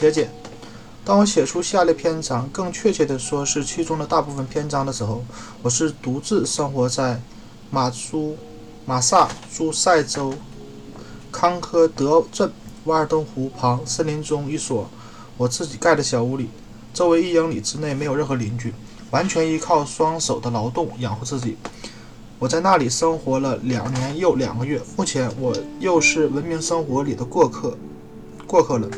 节俭。当我写出下列篇章，更确切的说是其中的大部分篇章的时候，我是独自生活在马苏马萨诸塞州康科德镇瓦尔登湖旁森林中一所我自己盖的小屋里，周围一英里之内没有任何邻居，完全依靠双手的劳动养活自己。我在那里生活了两年又两个月，目前我又是文明生活里的过客，过客了。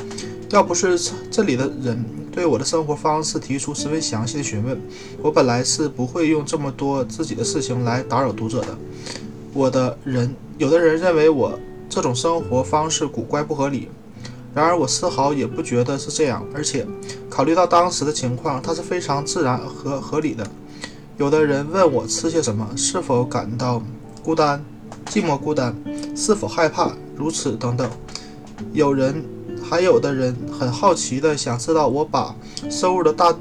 要不是这里的人对我的生活方式提出十分详细的询问，我本来是不会用这么多自己的事情来打扰读者的。我的人，有的人认为我这种生活方式古怪不合理，然而我丝毫也不觉得是这样，而且考虑到当时的情况，它是非常自然和合理的。有的人问我吃些什么，是否感到孤单、寂寞、孤单，是否害怕，如此等等。有人。还有的人很好奇的想知道我把收入的大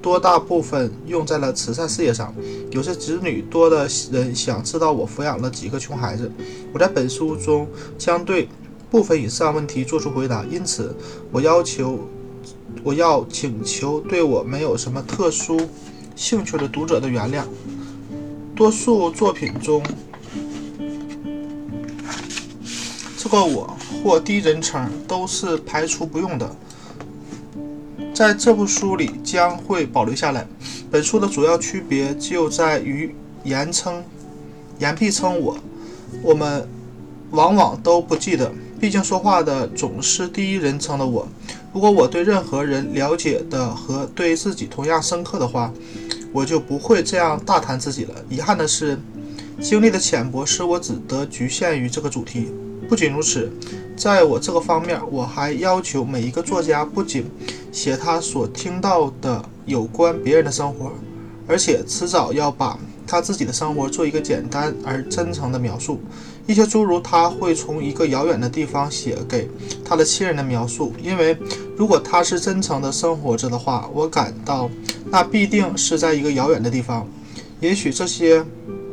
多大部分用在了慈善事业上。有些子女多的人想知道我抚养了几个穷孩子。我在本书中将对部分以上问题做出回答，因此我要求我要请求对我没有什么特殊兴趣的读者的原谅。多数作品中，这个我。或第一人称都是排除不用的，在这部书里将会保留下来。本书的主要区别就在于言称、言必称我，我们往往都不记得，毕竟说话的总是第一人称的我。如果我对任何人了解的和对自己同样深刻的话，我就不会这样大谈自己了。遗憾的是，经历的浅薄使我只得局限于这个主题。不仅如此。在我这个方面，我还要求每一个作家不仅写他所听到的有关别人的生活，而且迟早要把他自己的生活做一个简单而真诚的描述。一些诸如他会从一个遥远的地方写给他的亲人的描述，因为如果他是真诚的生活着的话，我感到那必定是在一个遥远的地方。也许这些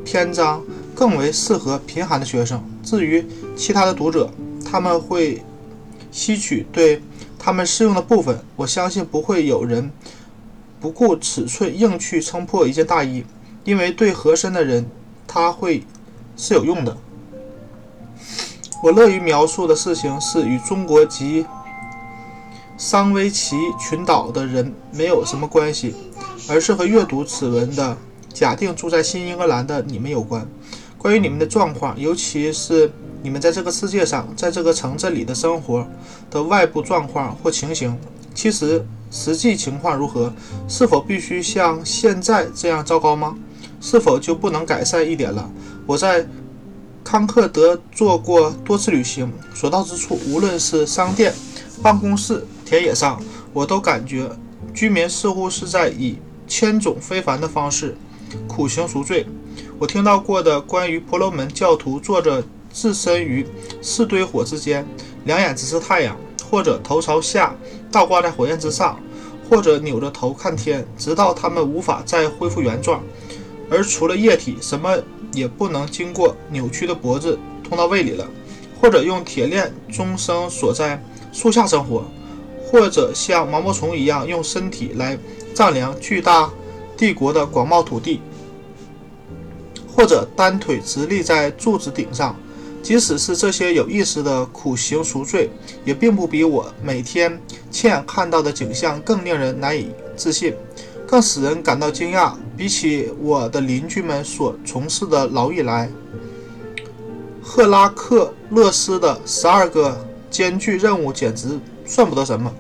篇章更为适合贫寒的学生。至于其他的读者，他们会吸取对他们适用的部分。我相信不会有人不顾尺寸硬去撑破一件大衣，因为对合身的人，他会是有用的。我乐于描述的事情是与中国及桑威奇群岛的人没有什么关系，而是和阅读此文的假定住在新英格兰的你们有关。关于你们的状况，尤其是。你们在这个世界上，在这个城镇里的生活的外部状况或情形，其实实际情况如何？是否必须像现在这样糟糕吗？是否就不能改善一点了？我在康克德做过多次旅行，所到之处，无论是商店、办公室、田野上，我都感觉居民似乎是在以千种非凡的方式苦行赎罪。我听到过的关于婆罗门教徒坐着。置身于四堆火之间，两眼直视太阳，或者头朝下倒挂在火焰之上，或者扭着头看天，直到他们无法再恢复原状，而除了液体，什么也不能经过扭曲的脖子通到胃里了；或者用铁链终生锁在树下生活；或者像毛毛虫一样用身体来丈量巨大帝国的广袤土地；或者单腿直立在柱子顶上。即使是这些有意识的苦行赎罪，也并不比我每天亲眼看到的景象更令人难以置信，更使人感到惊讶。比起我的邻居们所从事的劳役来，赫拉克勒斯的十二个艰巨任务简直算不得什么，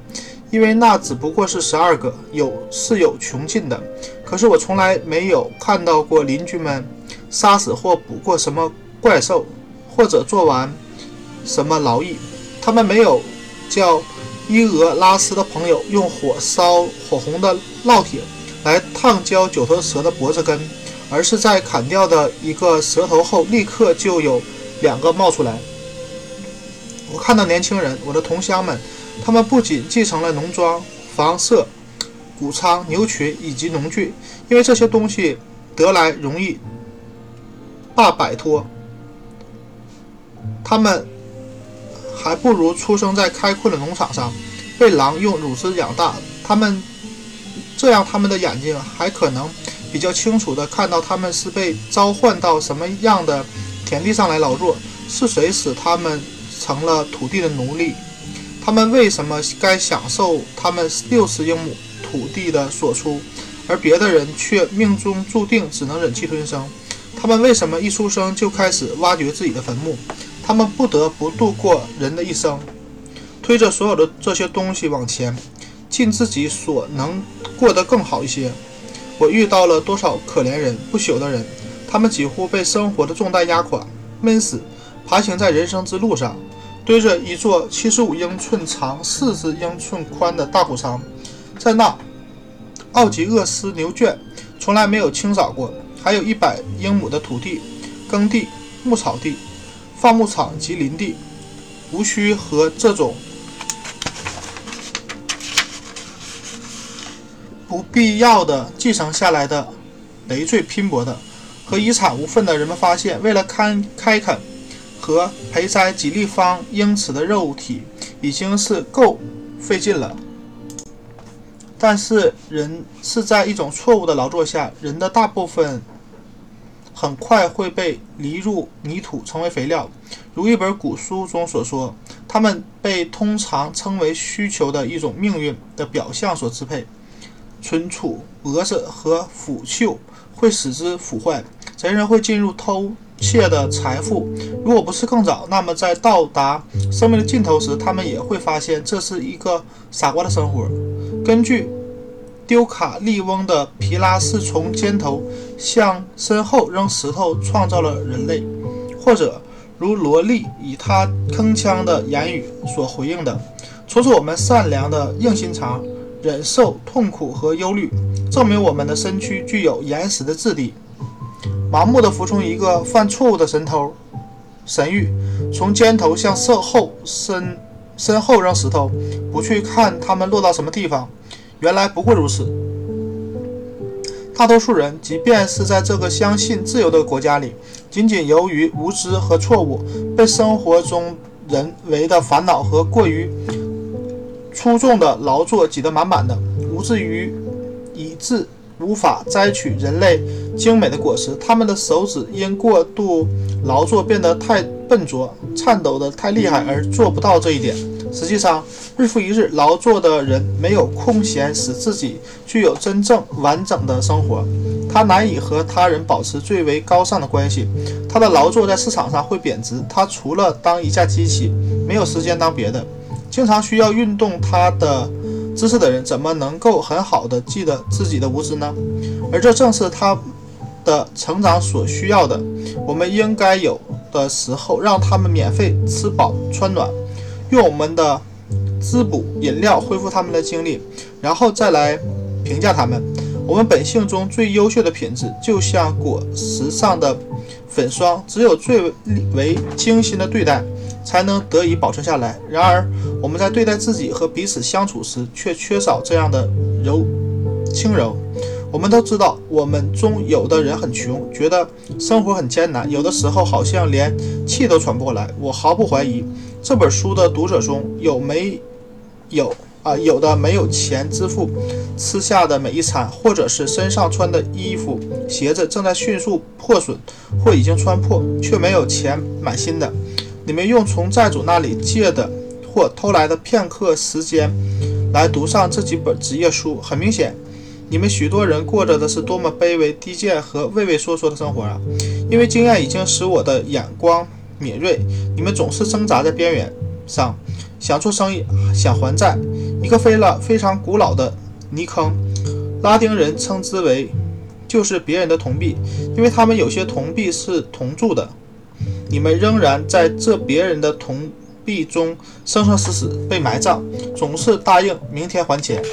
因为那只不过是十二个，有是有穷尽的。可是我从来没有看到过邻居们杀死或捕过什么怪兽。或者做完什么劳役，他们没有叫伊俄拉斯的朋友用火烧火红的烙铁来烫焦九头蛇的脖子根，而是在砍掉的一个蛇头后，立刻就有两个冒出来。我看到年轻人，我的同乡们，他们不仅继承了农庄、房舍、谷仓、牛群以及农具，因为这些东西得来容易，罢摆脱。他们还不如出生在开阔的农场上，被狼用乳汁养大，他们这样他们的眼睛还可能比较清楚地看到他们是被召唤到什么样的田地上来劳作，是谁使他们成了土地的奴隶，他们为什么该享受他们六十英亩土地的所出，而别的人却命中注定只能忍气吞声？他们为什么一出生就开始挖掘自己的坟墓？他们不得不度过人的一生。推着所有的这些东西往前，尽自己所能过得更好一些。我遇到了多少可怜人、不朽的人，他们几乎被生活的重担压垮、闷死，爬行在人生之路上，堆着一座七十五英寸长、四十英寸宽的大谷仓，在那奥吉厄斯牛圈从来没有清扫过。还有一百英亩的土地、耕地、牧草地、放牧场及林地，无需和这种。不必要的继承下来的累赘拼搏的和遗产无份的人们发现，为了开开垦和培栽几立方英尺的肉体，已经是够费劲了。但是人是在一种错误的劳作下，人的大部分很快会被犁入泥土，成为肥料。如一本古书中所说，他们被通常称为需求的一种命运的表象所支配。存储、蛾子和腐朽会使之腐坏，贼人会进入偷窃的财富。如果不是更早，那么在到达生命的尽头时，他们也会发现这是一个傻瓜的生活。根据丢卡利翁的皮拉是从肩头向身后扔石头创造了人类，或者如罗莉以他铿锵的言语所回应的，从此我们善良的硬心肠。忍受痛苦和忧虑，证明我们的身躯具有岩石的质地。盲目的服从一个犯错误的神偷，神谕：从肩头向身后身身后扔石头，不去看他们落到什么地方。原来不过如此。大多数人，即便是在这个相信自由的国家里，仅仅由于无知和错误，被生活中人为的烦恼和过于。粗重的劳作挤得满满的，无至于以致无法摘取人类精美的果实。他们的手指因过度劳作变得太笨拙，颤抖得太厉害，而做不到这一点。实际上，日复一日劳作的人没有空闲使自己具有真正完整的生活。他难以和他人保持最为高尚的关系。他的劳作在市场上会贬值。他除了当一架机器，没有时间当别的。经常需要运动他的知识的人，怎么能够很好的记得自己的无知呢？而这正是他的成长所需要的。我们应该有的时候让他们免费吃饱穿暖，用我们的滋补饮料恢复他们的精力，然后再来评价他们。我们本性中最优秀的品质，就像果实上的粉霜，只有最为精心的对待。才能得以保存下来。然而，我们在对待自己和彼此相处时，却缺少这样的柔轻柔。我们都知道，我们中有的人很穷，觉得生活很艰难，有的时候好像连气都喘不过来。我毫不怀疑，这本书的读者中有没有啊？有的没有钱支付吃下的每一餐，或者是身上穿的衣服、鞋子正在迅速破损或已经穿破，却没有钱买新的。你们用从债主那里借的或偷来的片刻时间来读上这几本职业书，很明显，你们许多人过着的是多么卑微、低贱和畏畏缩缩的生活啊！因为经验已经使我的眼光敏锐，你们总是挣扎在边缘上，想做生意，想还债。一个非了非常古老的泥坑，拉丁人称之为就是别人的铜币，因为他们有些铜币是铜铸的。你们仍然在这别人的铜币中生生死死被埋葬，总是答应明天还钱，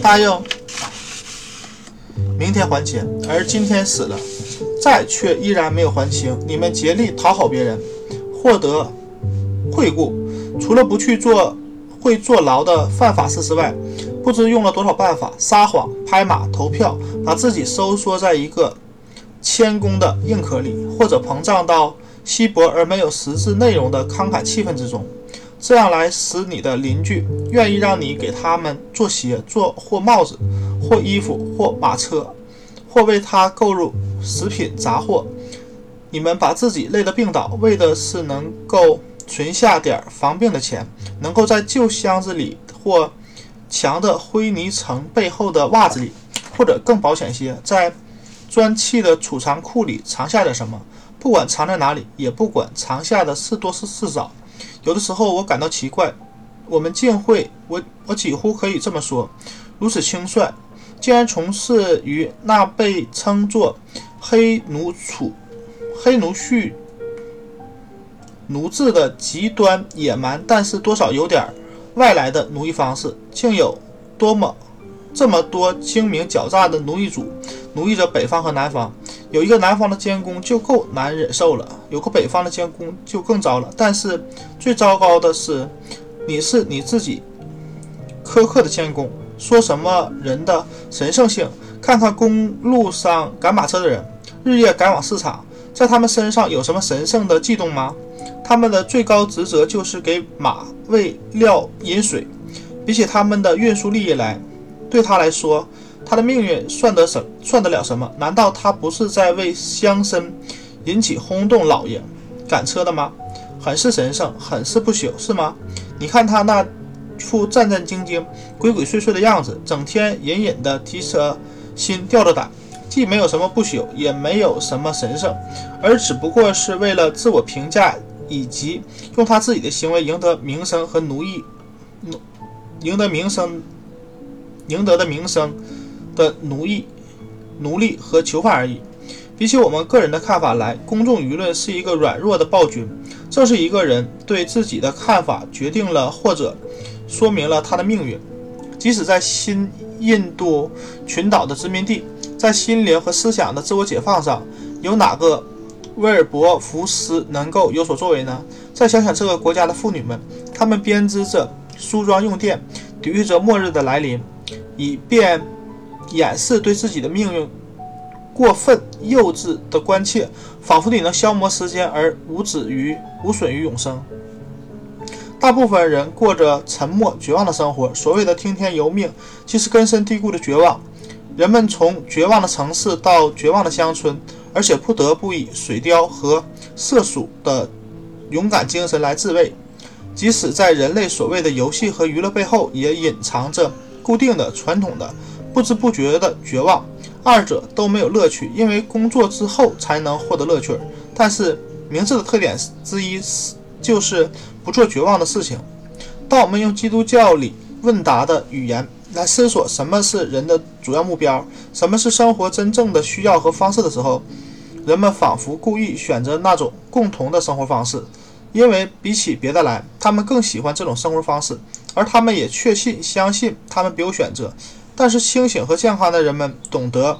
答应明天还钱，而今天死了，债却依然没有还清。你们竭力讨好别人，获得惠顾，除了不去做会坐牢的犯法事之外，不知用了多少办法，撒谎、拍马、投票，把自己收缩在一个。谦恭的硬壳里，或者膨胀到稀薄而没有实质内容的慷慨气氛之中，这样来使你的邻居愿意让你给他们做鞋、做或帽子、或衣服、或马车，或为他购入食品杂货。你们把自己累得病倒，为的是能够存下点防病的钱，能够在旧箱子里或墙的灰泥层背后的袜子里，或者更保险些，在砖砌的储藏库里藏下点什么。不管藏在哪里，也不管藏下的是多是是少。有的时候我感到奇怪，我们竟会，我我几乎可以这么说，如此轻率，竟然从事于那被称作黑奴储黑奴蓄奴制的极端野蛮，但是多少有点外来的奴役方式，竟有多么这么多精明狡诈的奴役主奴役着北方和南方。有一个南方的监工就够难忍受了，有个北方的监工就更糟了。但是最糟糕的是，你是你自己苛刻的监工，说什么人的神圣性？看看公路上赶马车的人，日夜赶往市场，在他们身上有什么神圣的悸动吗？他们的最高职责就是给马喂料、饮水。比起他们的运输利益来，对他来说。他的命运算得什算得了什么？难道他不是在为乡绅引起轰动？老爷赶车的吗？很是神圣，很是不朽，是吗？你看他那副战战兢兢、鬼鬼祟祟的样子，整天隐隐的提着心，吊着胆，既没有什么不朽，也没有什么神圣，而只不过是为了自我评价，以及用他自己的行为赢得名声和奴役，奴赢得名声，赢得的名声。的奴役、奴隶和囚犯而已。比起我们个人的看法来，公众舆论是一个软弱的暴君。正是一个人对自己的看法，决定了或者说明了他的命运。即使在新印度群岛的殖民地，在心灵和思想的自我解放上，有哪个威尔伯福斯能够有所作为呢？再想想这个国家的妇女们，她们编织着梳妆用电，抵御着末日的来临，以便。掩饰对自己的命运过分幼稚的关切，仿佛你能消磨时间而无止于无损于永生。大部分人过着沉默绝望的生活，所谓的听天由命，其实根深蒂固的绝望。人们从绝望的城市到绝望的乡村，而且不得不以水貂和射鼠的勇敢精神来自卫。即使在人类所谓的游戏和娱乐背后，也隐藏着固定的传统的。不知不觉的绝望，二者都没有乐趣，因为工作之后才能获得乐趣。但是明智的特点之一是，就是不做绝望的事情。当我们用基督教里问答的语言来思索什么是人的主要目标，什么是生活真正的需要和方式的时候，人们仿佛故意选择那种共同的生活方式，因为比起别的来，他们更喜欢这种生活方式，而他们也确信、相信他们别有选择。但是清醒和健康的人们懂得，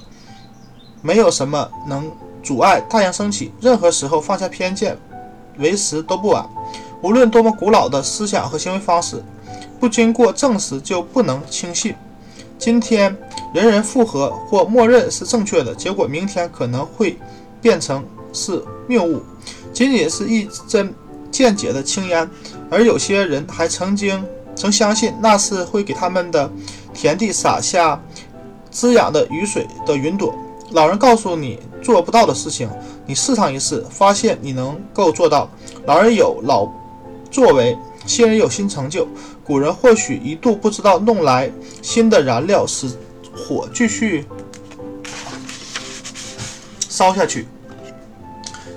没有什么能阻碍太阳升起。任何时候放下偏见，为时都不晚。无论多么古老的思想和行为方式，不经过证实就不能轻信。今天人人复合或默认是正确的，结果明天可能会变成是谬误。仅仅是一针见解的轻烟，而有些人还曾经曾相信那是会给他们的。田地撒下滋养的雨水的云朵，老人告诉你做不到的事情，你试上一试，发现你能够做到。老人有老作为，新人有新成就。古人或许一度不知道弄来新的燃料，使火继续烧下去。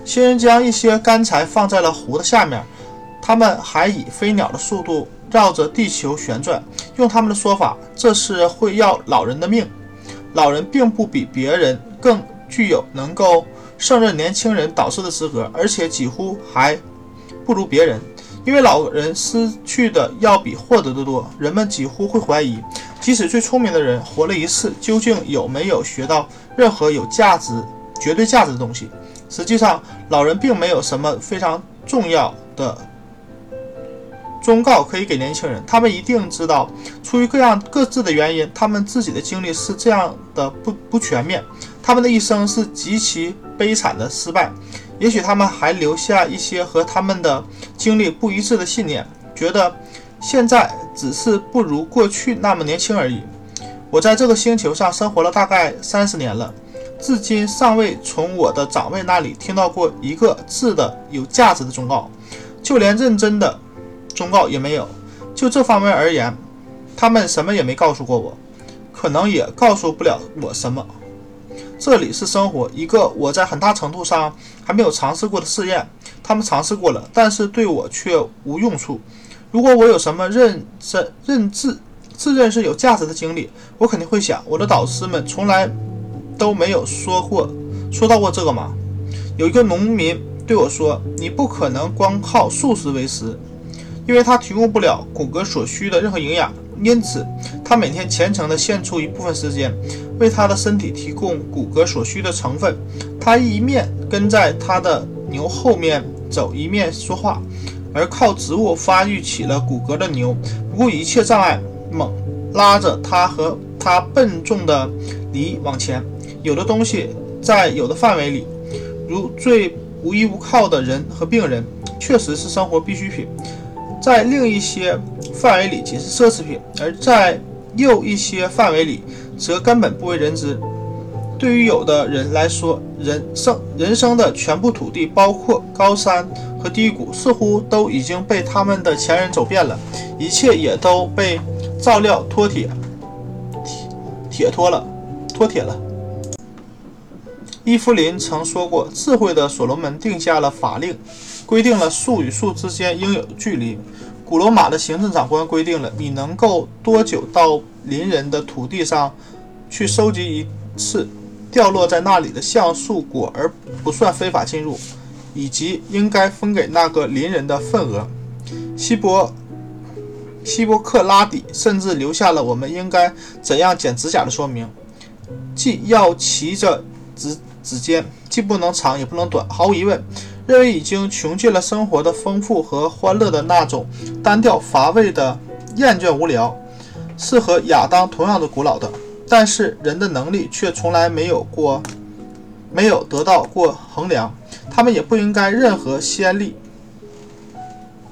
新人将一些干柴放在了壶的下面，他们还以飞鸟的速度绕着地球旋转。用他们的说法，这是会要老人的命。老人并不比别人更具有能够胜任年轻人导师的资格，而且几乎还不如别人，因为老人失去的要比获得的多。人们几乎会怀疑，即使最聪明的人活了一次，究竟有没有学到任何有价值、绝对价值的东西？实际上，老人并没有什么非常重要的。忠告可以给年轻人，他们一定知道，出于各样各自的原因，他们自己的经历是这样的不不全面，他们的一生是极其悲惨的失败。也许他们还留下一些和他们的经历不一致的信念，觉得现在只是不如过去那么年轻而已。我在这个星球上生活了大概三十年了，至今尚未从我的长辈那里听到过一个字的有价值的忠告，就连认真的忠告也没有。就这方面而言，他们什么也没告诉过我，可能也告诉不了我什么。这里是生活，一个我在很大程度上还没有尝试过的试验。他们尝试过了，但是对我却无用处。如果我有什么认真、认知、自认是有价值的经历，我肯定会想：我的导师们从来都没有说过、说到过这个吗？有一个农民对我说：“你不可能光靠素食为食，因为它提供不了骨骼所需的任何营养。因此，他每天虔诚地献出一部分时间，为他的身体提供骨骼所需的成分。他一面跟在他的牛后面走，一面说话。而靠植物发育起了骨骼的牛，不顾一切障碍，猛拉着他和他笨重的犁往前。有的东西在有的范围里，如最无依无靠的人和病人，确实是生活必需品；在另一些范围里，仅是奢侈品；而在又一些范围里，则根本不为人知。对于有的人来说，人生人生的全部土地，包括高山。和低谷似乎都已经被他们的前人走遍了，一切也都被照料脱铁、铁脱了、脱铁了。伊芙琳曾说过：“智慧的所罗门定下了法令，规定了树与树之间应有的距离。古罗马的行政长官规定了你能够多久到邻人的土地上去收集一次掉落在那里的橡树果而不算非法进入。”以及应该分给那个邻人的份额。希伯希波克拉底甚至留下了我们应该怎样剪指甲的说明，既要齐着指指尖，既不能长也不能短。毫无疑问，认为已经穷尽了生活的丰富和欢乐的那种单调乏味的厌倦无聊，是和亚当同样的古老的。但是人的能力却从来没有过，没有得到过衡量。他们也不应该任何先例，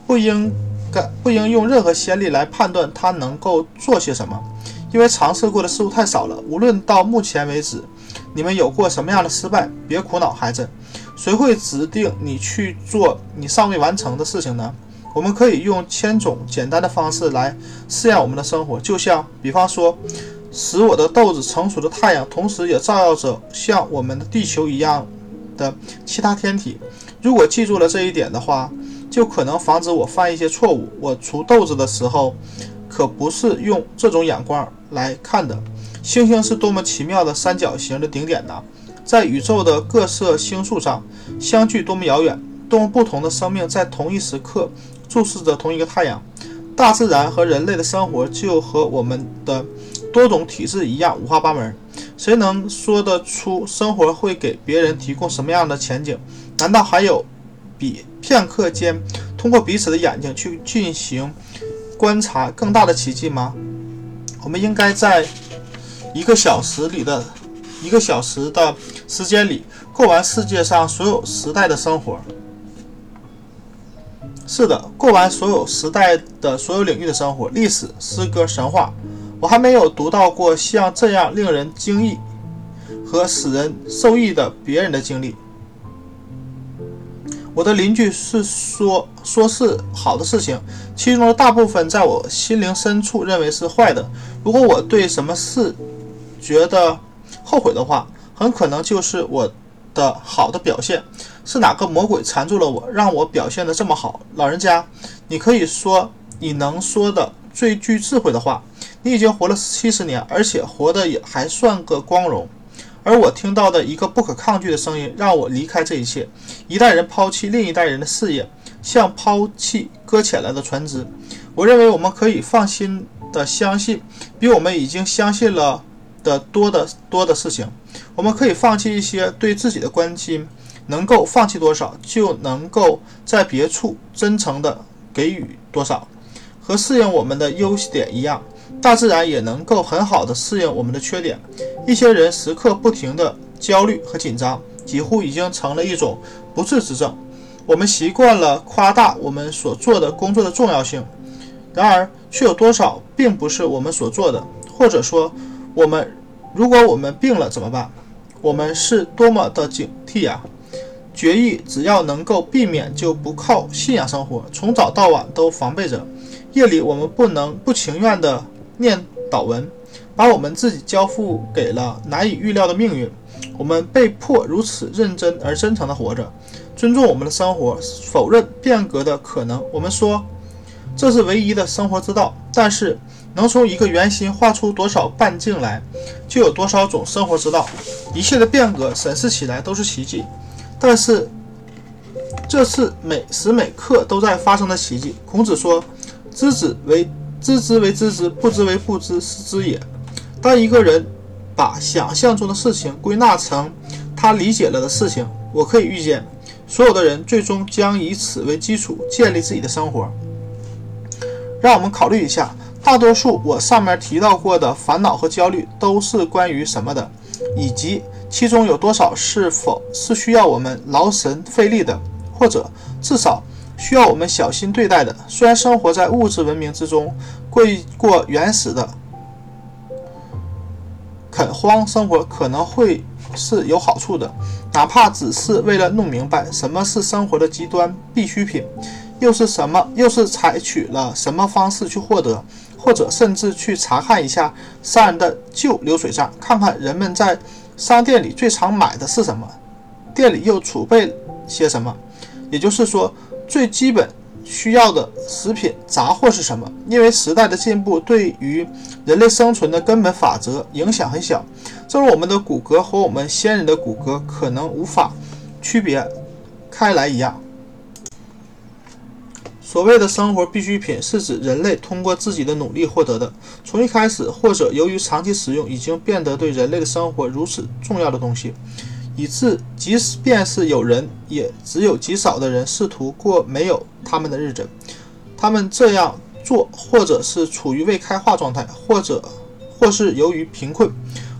不应该不应用任何先例来判断他能够做些什么，因为尝试过的事物太少了。无论到目前为止，你们有过什么样的失败，别苦恼，孩子。谁会指定你去做你尚未完成的事情呢？我们可以用千种简单的方式来试验我们的生活，就像比方说，使我的豆子成熟的太阳，同时也照耀着像我们的地球一样。的其他天体，如果记住了这一点的话，就可能防止我犯一些错误。我除豆子的时候，可不是用这种眼光来看的。星星是多么奇妙的三角形的顶点呐！在宇宙的各色星宿上，相距多么遥远，多么不同的生命在同一时刻注视着同一个太阳。大自然和人类的生活就和我们的多种体质一样五花八门。谁能说得出生活会给别人提供什么样的前景？难道还有比片刻间通过彼此的眼睛去进行观察更大的奇迹吗？我们应该在一个小时里的一个小时的时间里过完世界上所有时代的生活。是的，过完所有时代的所有领域的生活，历史、诗歌、神话。我还没有读到过像这样令人惊异和使人受益的别人的经历。我的邻居是说说是好的事情，其中的大部分在我心灵深处认为是坏的。如果我对什么事觉得后悔的话，很可能就是我的好的表现。是哪个魔鬼缠住了我，让我表现得这么好？老人家，你可以说你能说的最具智慧的话。你已经活了七十年，而且活得也还算个光荣。而我听到的一个不可抗拒的声音，让我离开这一切。一代人抛弃另一代人的事业，像抛弃搁浅了的船只。我认为我们可以放心的相信，比我们已经相信了的多的多的事情。我们可以放弃一些对自己的关心，能够放弃多少，就能够在别处真诚的给予多少。和适应我们的优点一样。大自然也能够很好的适应我们的缺点。一些人时刻不停的焦虑和紧张，几乎已经成了一种不治之症。我们习惯了夸大我们所做的工作的重要性，然而却有多少并不是我们所做的？或者说，我们如果我们病了怎么办？我们是多么的警惕呀！决议只要能够避免，就不靠信仰生活，从早到晚都防备着。夜里我们不能不情愿地念祷文，把我们自己交付给了难以预料的命运。我们被迫如此认真而真诚地活着，尊重我们的生活，否认变革的可能。我们说这是唯一的生活之道，但是能从一个圆心画出多少半径来，就有多少种生活之道。一切的变革审视起来都是奇迹，但是这是每时每刻都在发生的奇迹。孔子说：“知之为知之为知之，不知为不知，是知也。”当一个人。把想象中的事情归纳成他理解了的事情，我可以预见，所有的人最终将以此为基础建立自己的生活。让我们考虑一下，大多数我上面提到过的烦恼和焦虑都是关于什么的，以及其中有多少是否是需要我们劳神费力的，或者至少需要我们小心对待的。虽然生活在物质文明之中，过过原始的。垦荒生活可能会是有好处的，哪怕只是为了弄明白什么是生活的极端必需品，又是什么，又是采取了什么方式去获得，或者甚至去查看一下商人的旧流水账，看看人们在商店里最常买的是什么，店里又储备些什么。也就是说，最基本。需要的食品杂货是什么？因为时代的进步对于人类生存的根本法则影响很小，正如我们的骨骼和我们先人的骨骼可能无法区别开来一样。所谓的生活必需品是指人类通过自己的努力获得的，从一开始或者由于长期使用已经变得对人类的生活如此重要的东西。以致即便是有人，也只有极少的人试图过没有他们的日子。他们这样做，或者是处于未开化状态，或者或是由于贫困，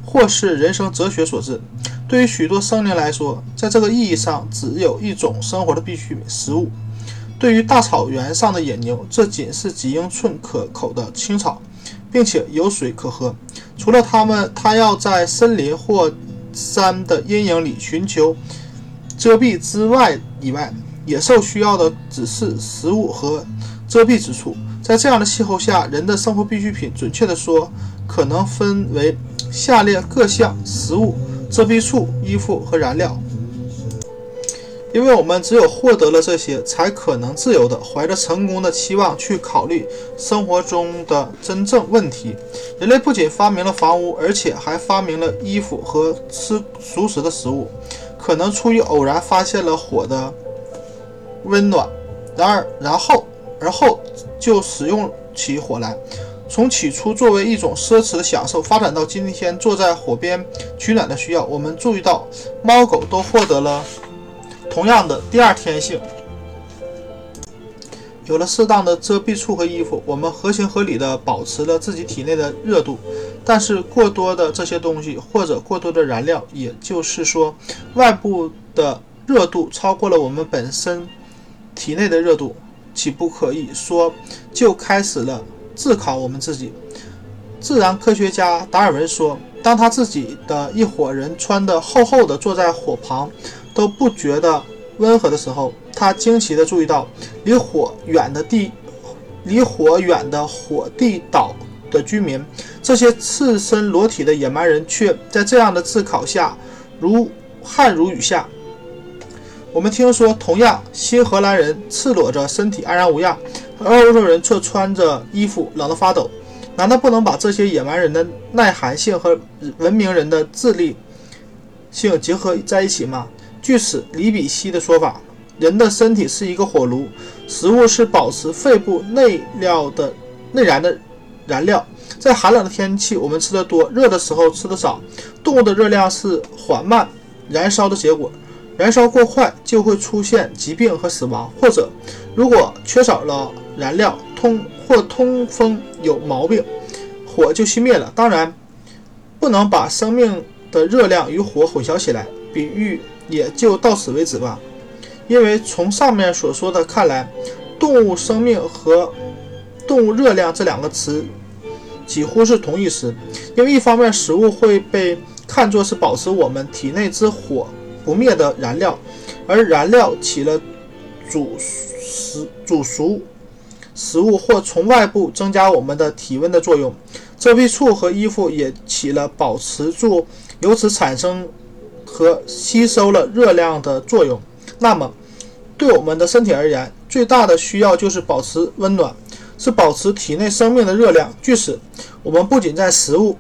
或是人生哲学所致。对于许多生灵来说，在这个意义上，只有一种生活的必需——食物。对于大草原上的野牛，这仅是几英寸可口的青草，并且有水可喝。除了它们，它要在森林或山的阴影里寻求遮蔽之外以外，野兽需要的只是食物和遮蔽之处。在这样的气候下，人的生活必需品，准确地说，可能分为下列各项：食物、遮蔽处、衣服和燃料。因为我们只有获得了这些，才可能自由的怀着成功的期望去考虑生活中的真正问题。人类不仅发明了房屋，而且还发明了衣服和吃熟食的食物。可能出于偶然发现了火的温暖，然而然后而后就使用起火来。从起初作为一种奢侈的享受，发展到今天坐在火边取暖的需要，我们注意到猫狗都获得了。同样的第二天性，有了适当的遮蔽处和衣服，我们合情合理地保持了自己体内的热度。但是过多的这些东西，或者过多的燃料，也就是说，外部的热度超过了我们本身体内的热度，岂不可以说就开始了自考我们自己？自然科学家达尔文说，当他自己的一伙人穿得厚厚的坐在火旁。都不觉得温和的时候，他惊奇地注意到，离火远的地，离火远的火地岛的居民，这些赤身裸体的野蛮人，却在这样的炙烤下如汗如雨下。我们听说，同样新荷兰人赤裸着身体安然无恙，而欧洲人却穿着衣服冷得发抖。难道不能把这些野蛮人的耐寒性和文明人的智力性结合在一起吗？据此，李比希的说法，人的身体是一个火炉，食物是保持肺部内料的内燃的燃料。在寒冷的天气，我们吃的多，热的时候吃的少。动物的热量是缓慢燃烧的结果，燃烧过快就会出现疾病和死亡，或者如果缺少了燃料，通或通风有毛病，火就熄灭了。当然，不能把生命的热量与火混淆起来，比喻。也就到此为止吧，因为从上面所说的看来，动物生命和动物热量这两个词几乎是同义词。因为一方面，食物会被看作是保持我们体内之火不灭的燃料，而燃料起了煮食煮熟食物或从外部增加我们的体温的作用。遮蔽处和衣服也起了保持住，由此产生和吸收了热量的作用。那么，对我们的身体而言，最大的需要就是保持温暖，是保持体内生命的热量。据此，我们不仅在食物、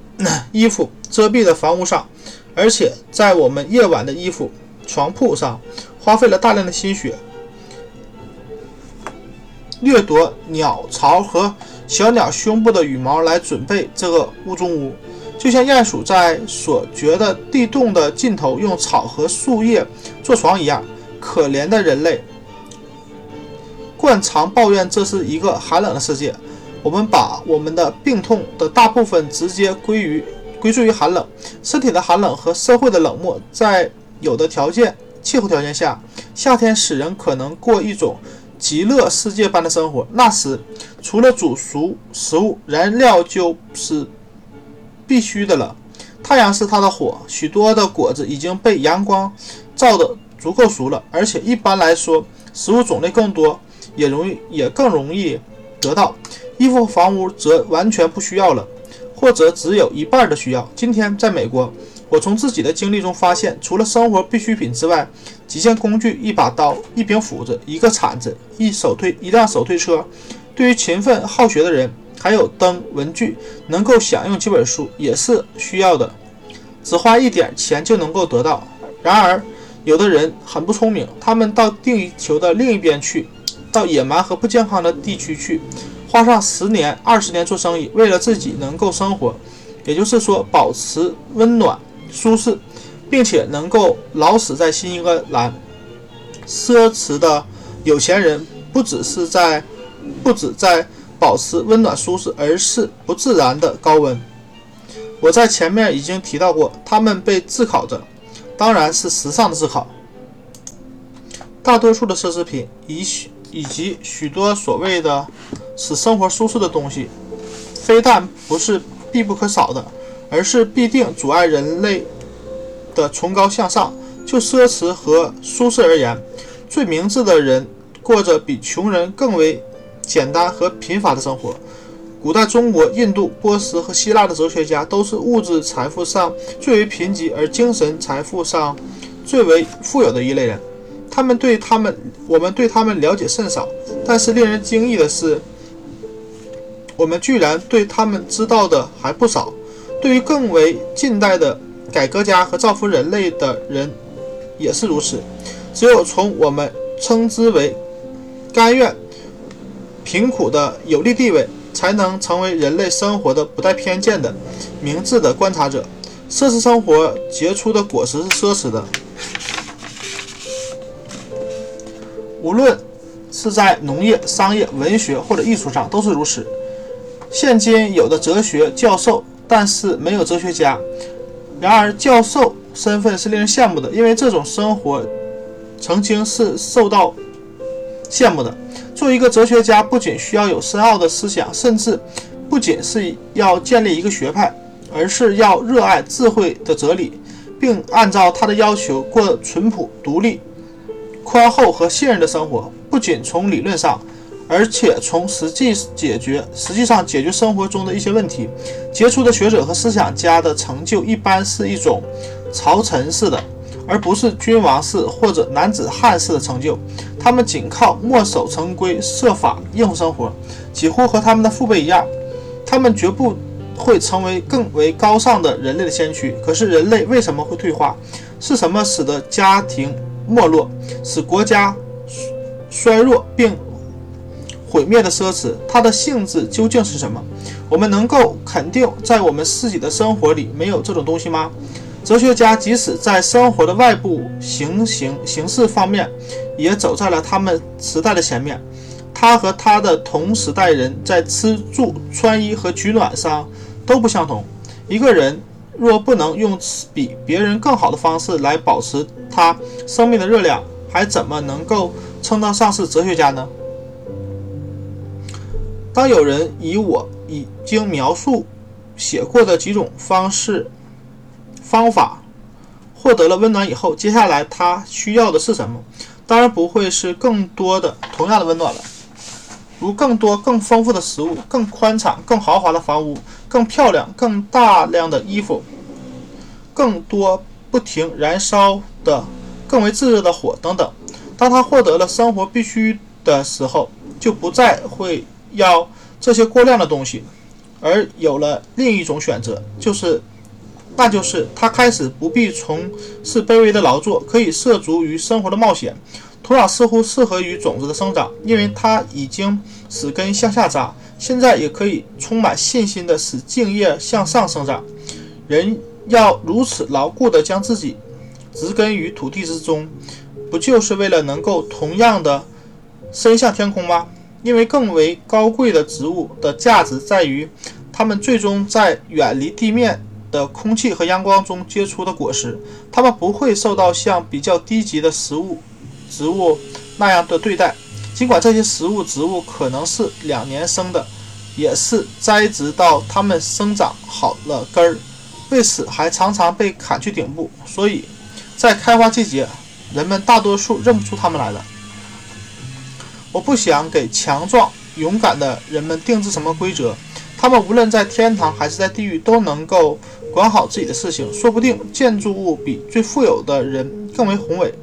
衣服、遮蔽的房屋上，而且在我们夜晚的衣服、床铺上，花费了大量的心血，掠夺鸟巢和小鸟胸部的羽毛来准备这个屋中屋，就像鼹鼠在所掘的地洞的尽头用草和树叶做床一样。可怜的人类，惯常抱怨这是一个寒冷的世界。我们把我们的病痛的大部分直接归于归罪于寒冷，身体的寒冷和社会的冷漠。在有的条件、气候条件下，夏天使人可能过一种极乐世界般的生活。那时，除了煮熟食物，燃料就是必须的了。太阳是它的火，许多的果子已经被阳光照的。足够熟了，而且一般来说，食物种类更多，也容易也更容易得到。衣服、房屋则完全不需要了，或者只有一半的需要。今天在美国，我从自己的经历中发现，除了生活必需品之外，几件工具、一把刀、一柄斧子、一个铲子、一手推一辆手推车，对于勤奋好学的人，还有灯、文具，能够享用几本书也是需要的。只花一点钱就能够得到。然而。有的人很不聪明，他们到地球的另一边去，到野蛮和不健康的地区去，花上十年、二十年做生意，为了自己能够生活，也就是说保持温暖、舒适，并且能够老死在新英格兰。奢侈的有钱人不只是在，不止在保持温暖舒适，而是不自然的高温。我在前面已经提到过，他们被炙烤着。当然是时尚的炙烤。大多数的奢侈品以许以及许多所谓的使生活舒适的东西，非但不是必不可少的，而是必定阻碍人类的崇高向上。就奢侈和舒适而言，最明智的人过着比穷人更为简单和贫乏的生活。古代中国、印度、波斯和希腊的哲学家都是物质财富上最为贫瘠，而精神财富上最为富有的一类人。他们对他们，我们对他们了解甚少。但是令人惊异的是，我们居然对他们知道的还不少。对于更为近代的改革家和造福人类的人也是如此。只有从我们称之为甘愿贫苦的有利地位。才能成为人类生活的不带偏见的明智的观察者。奢侈生活结出的果实是奢侈的，无论是在农业、商业、文学或者艺术上都是如此。现今有的哲学教授，但是没有哲学家。然而，教授身份是令人羡慕的，因为这种生活曾经是受到羡慕的。做一个哲学家，不仅需要有深奥的思想，甚至不仅是要建立一个学派，而是要热爱智慧的哲理，并按照他的要求过淳朴、独立、宽厚和信任的生活。不仅从理论上，而且从实际解决，实际上解决生活中的一些问题。杰出的学者和思想家的成就，一般是一种朝臣式的。而不是君王式或者男子汉式的成就，他们仅靠墨守成规、设法应付生活，几乎和他们的父辈一样。他们绝不会成为更为高尚的人类的先驱。可是，人类为什么会退化？是什么使得家庭没落，使国家衰弱并毁灭的奢侈？它的性质究竟是什么？我们能够肯定，在我们自己的生活里没有这种东西吗？哲学家即使在生活的外部形形形式方面，也走在了他们时代的前面。他和他的同时代人在吃住穿衣和取暖上都不相同。一个人若不能用比别人更好的方式来保持他生命的热量，还怎么能够称得上是哲学家呢？当有人以我已经描述写过的几种方式方法获得了温暖以后，接下来他需要的是什么？当然不会是更多的同样的温暖了，如更多、更丰富的食物、更宽敞、更豪华的房屋、更漂亮、更大量的衣服、更多不停燃烧的、更为炙热的火等等。当他获得了生活必须的时候，就不再会要这些过量的东西，而有了另一种选择，就是。那就是他开始不必从事卑微的劳作，可以涉足于生活的冒险。土壤似乎适合于种子的生长，因为它已经使根向下扎。现在也可以充满信心地使茎叶向上生长。人要如此牢固地将自己植根于土地之中，不就是为了能够同样的伸向天空吗？因为更为高贵的植物的价值在于，它们最终在远离地面。的空气和阳光中结出的果实，它们不会受到像比较低级的食物植物那样的对待。尽管这些食物植物可能是两年生的，也是栽植到它们生长好了根儿，为此还常常被砍去顶部。所以，在开花季节，人们大多数认不出它们来了。我不想给强壮勇敢的人们定制什么规则，他们无论在天堂还是在地狱都能够。管好自己的事情，说不定建筑物比最富有的人更为宏伟，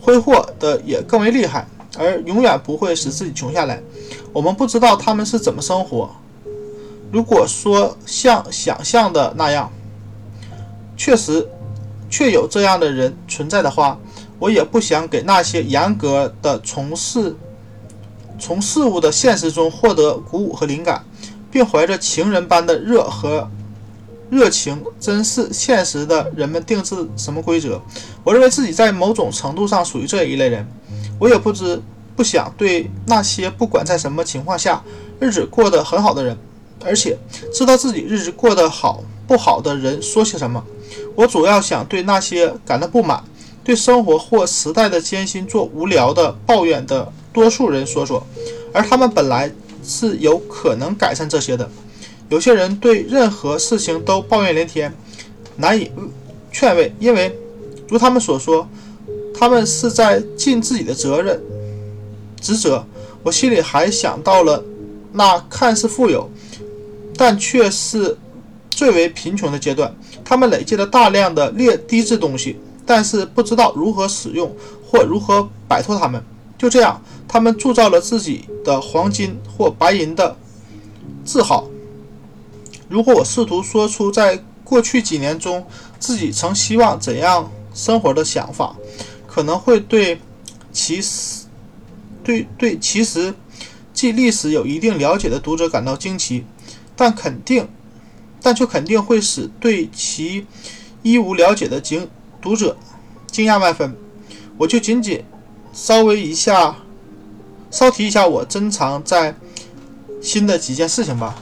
挥霍的也更为厉害，而永远不会使自己穷下来。我们不知道他们是怎么生活。如果说像想象的那样，确实确有这样的人存在的话，我也不想给那些严格的从事从事物的现实中获得鼓舞和灵感，并怀着情人般的热和。热情真实现实的人们定制什么规则？我认为自己在某种程度上属于这一类人。我也不知不想对那些不管在什么情况下日子过得很好的人，而且知道自己日子过得好不好的人说些什么。我主要想对那些感到不满、对生活或时代的艰辛做无聊的抱怨的多数人说说，而他们本来是有可能改善这些的。有些人对任何事情都抱怨连天，难以劝慰，因为如他们所说，他们是在尽自己的责任职责。我心里还想到了那看似富有，但却是最为贫穷的阶段。他们累积了大量的劣低质东西，但是不知道如何使用或如何摆脱它们。就这样，他们铸造了自己的黄金或白银的字号。如果我试图说出在过去几年中自己曾希望怎样生活的想法，可能会对其实对对其实既历史有一定了解的读者感到惊奇，但肯定但却肯定会使对其一无了解的惊读者惊讶万分。我就仅仅稍微一下稍提一下我珍藏在新的几件事情吧。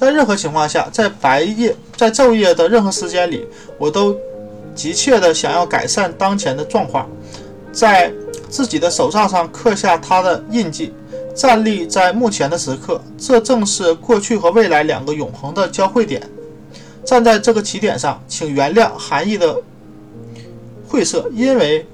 在任何情况下，在白夜、在昼夜的任何时间里，我都急切地想要改善当前的状况，在自己的手账上刻下他的印记，站立在目前的时刻，这正是过去和未来两个永恒的交汇点。站在这个起点上，请原谅含义的晦涩，因为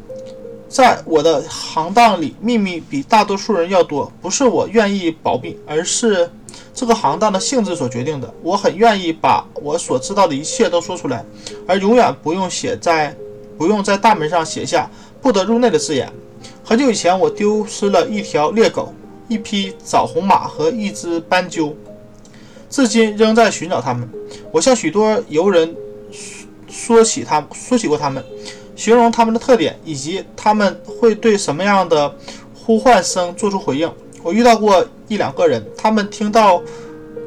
在我的行当里，秘密比大多数人要多，不是我愿意保密，而是。这个行当的性质所决定的，我很愿意把我所知道的一切都说出来，而永远不用写在，不用在大门上写下“不得入内”的字眼。很久以前，我丢失了一条猎狗、一匹枣红马和一只斑鸠，至今仍在寻找它们。我向许多游人说起他，说起过他们，形容他们的特点以及他们会对什么样的呼唤声做出回应。我遇到过一两个人，他们听到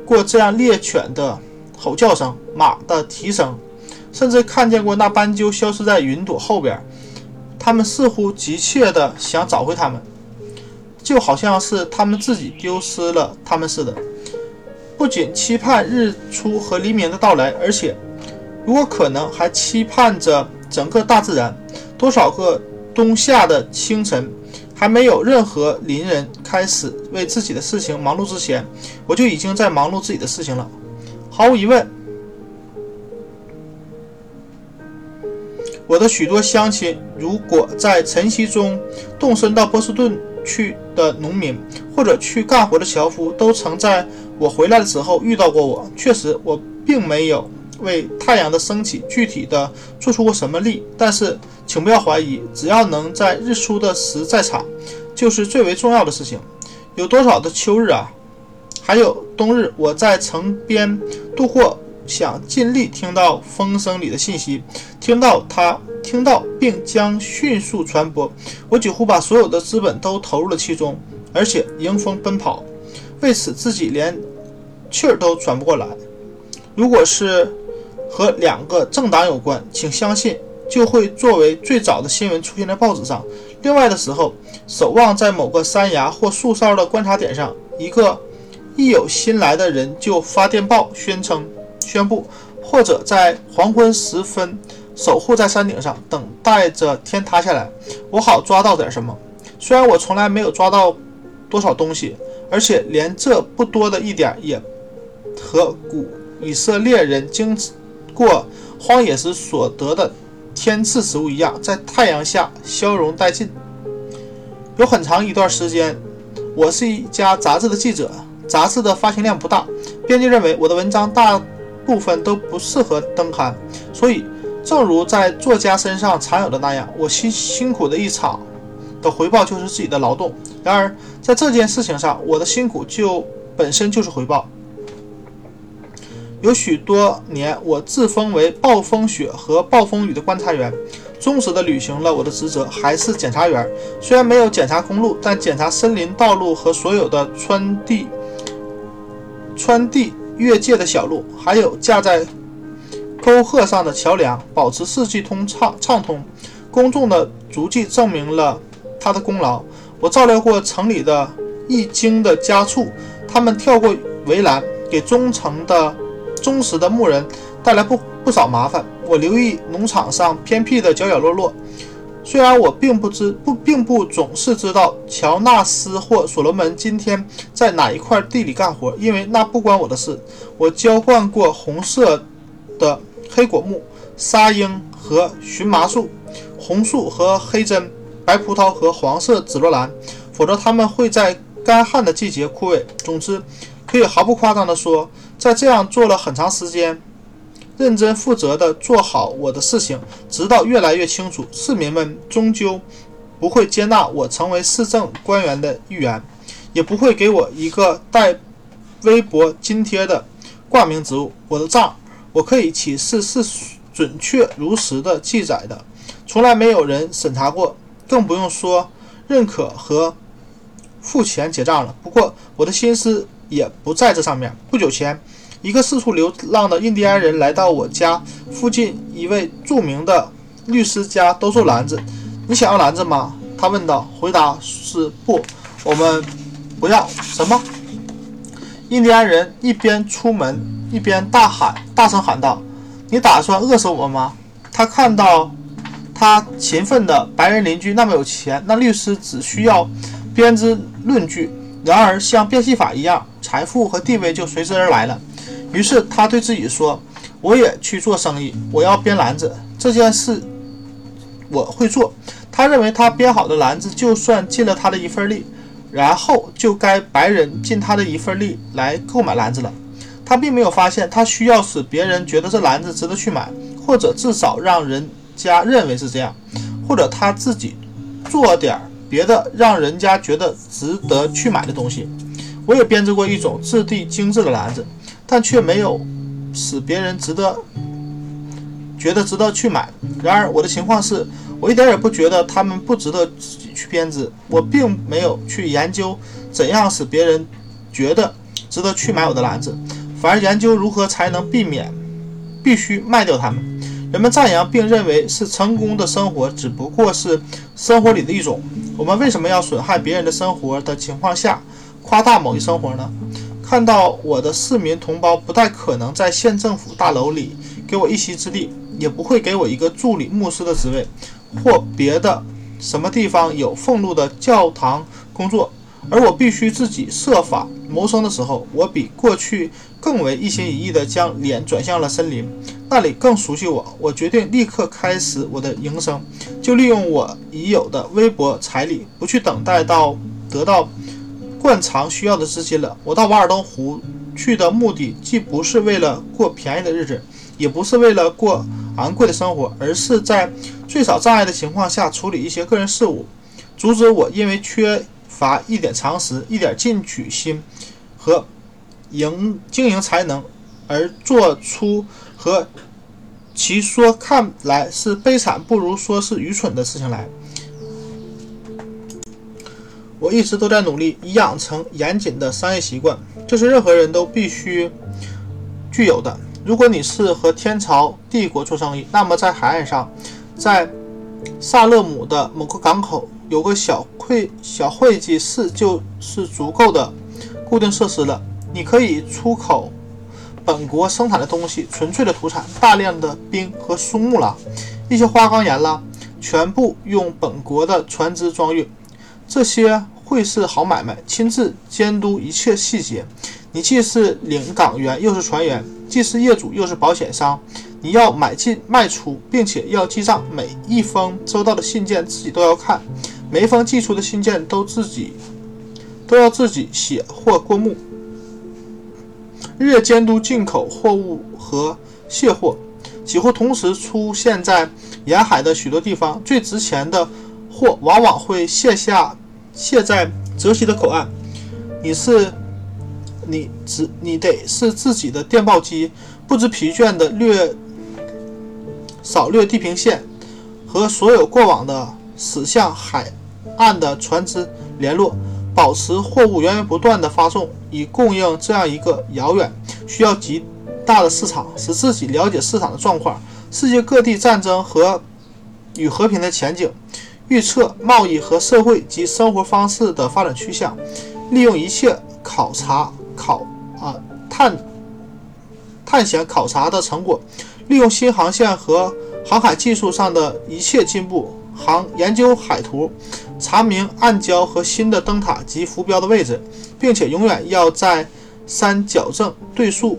过这样猎犬的吼叫声、马的蹄声，甚至看见过那斑鸠消失在云朵后边。他们似乎急切地想找回它们，就好像是他们自己丢失了它们似的。不仅期盼日出和黎明的到来，而且如果可能，还期盼着整个大自然。多少个冬夏的清晨，还没有任何邻人开始为自己的事情忙碌之前，我就已经在忙碌自己的事情了。毫无疑问，我的许多乡亲，如果在晨曦中动身到波士顿去的农民，或者去干活的樵夫，都曾在我回来的时候遇到过我。确实，我并没有。为太阳的升起具体的做出过什么力？但是，请不要怀疑，只要能在日出的时在场，就是最为重要的事情。有多少的秋日啊？还有冬日，我在城边度过，想尽力听到风声里的信息，听到它，听到并将迅速传播。我几乎把所有的资本都投入了其中，而且迎风奔跑，为此自己连气儿都喘不过来。如果是。和两个政党有关，请相信就会作为最早的新闻出现在报纸上。另外的时候，守望在某个山崖或树梢的观察点上，一个一有新来的人就发电报宣称、宣布，或者在黄昏时分守护在山顶上，等待着天塌下来，我好抓到点什么。虽然我从来没有抓到多少东西，而且连这不多的一点也和古以色列人经。过荒野时所得的天赐食物一样，在太阳下消融殆尽。有很长一段时间，我是一家杂志的记者，杂志的发行量不大，编辑认为我的文章大部分都不适合登刊，所以，正如在作家身上常有的那样，我辛辛苦的一场的回报就是自己的劳动。然而，在这件事情上，我的辛苦就本身就是回报。有许多年，我自封为暴风雪和暴风雨的观察员，忠实地履行了我的职责，还是检察员。虽然没有检查公路，但检查森林道路和所有的穿地、穿地越界的小路，还有架在沟壑上的桥梁，保持四季通畅畅通。公众的足迹证明了他的功劳。我照料过城里的一经的家畜，他们跳过围栏，给忠诚的。忠实的牧人带来不不少麻烦。我留意农场上偏僻的角角落落，虽然我并不知不并不总是知道乔纳斯或所罗门今天在哪一块地里干活，因为那不关我的事。我浇灌过红色的黑果木、沙鹰和荨麻树，红树和黑针、白葡萄和黄色紫罗兰，否则它们会在干旱的季节枯萎。总之，可以毫不夸张地说。在这样做了很长时间，认真负责地做好我的事情，直到越来越清楚，市民们终究不会接纳我成为市政官员的一员，也不会给我一个带微博津贴的挂名职务。我的账，我可以起誓是准确如实的记载的，从来没有人审查过，更不用说认可和付钱结账了。不过我的心思。也不在这上面。不久前，一个四处流浪的印第安人来到我家附近一位著名的律师家兜售篮子。你想要篮子吗？他问道。回答是不，我们不要。什么？印第安人一边出门一边大喊，大声喊道：“你打算饿死我吗？”他看到他勤奋的白人邻居那么有钱，那律师只需要编织论据。然而，像变戏法一样。财富和地位就随之而来了。于是他对自己说：“我也去做生意，我要编篮子。这件事我会做。”他认为他编好的篮子就算尽了他的一份力，然后就该白人尽他的一份力来购买篮子了。他并没有发现，他需要使别人觉得这篮子值得去买，或者至少让人家认为是这样，或者他自己做点儿别的让人家觉得值得去买的东西。我也编织过一种质地精致的篮子，但却没有使别人值得觉得值得去买。然而，我的情况是，我一点也不觉得他们不值得自己去编织。我并没有去研究怎样使别人觉得值得去买我的篮子，反而研究如何才能避免必须卖掉它们。人们赞扬并认为是成功的生活只不过是生活里的一种。我们为什么要损害别人的生活的情况下？夸大某一生活呢？看到我的市民同胞不太可能在县政府大楼里给我一席之地，也不会给我一个助理牧师的职位，或别的什么地方有俸禄的教堂工作，而我必须自己设法谋生的时候，我比过去更为一心一意地将脸转向了森林，那里更熟悉我。我决定立刻开始我的营生，就利用我已有的微薄财力，不去等待到得到。惯常需要的资金了。我到瓦尔登湖去的目的，既不是为了过便宜的日子，也不是为了过昂贵的生活，而是在最少障碍的情况下处理一些个人事务，阻止我因为缺乏一点常识、一点进取心和营经营才能而做出和其说看来是悲惨，不如说是愚蠢的事情来。我一直都在努力以养成严谨的商业习惯，这是任何人都必须具有的。如果你是和天朝帝国做生意，那么在海岸上，在萨勒姆的某个港口有个小会小会稽室就是足够的固定设施了。你可以出口本国生产的东西，纯粹的土产，大量的冰和树木啦，一些花岗岩啦，全部用本国的船只装运。这些会是好买卖，亲自监督一切细节。你既是领港员，又是船员，既是业主，又是保险商。你要买进卖出，并且要记账。每一封收到的信件自己都要看，每一封寄出的信件都自己都要自己写或过目。日夜监督进口货物和卸货，几乎同时出现在沿海的许多地方。最值钱的货往往会卸下。卸在泽西的口岸，你是你只你得是自己的电报机，不知疲倦的掠扫掠地平线，和所有过往的驶向海岸的船只联络，保持货物源源不断的发送，以供应这样一个遥远、需要极大的市场，使自己了解市场的状况，世界各地战争和与和平的前景。预测贸易和社会及生活方式的发展趋向，利用一切考察考啊探探险考察的成果，利用新航线和航海技术上的一切进步，航研究海图，查明暗礁和新的灯塔及浮标的位置，并且永远要在三矫正对数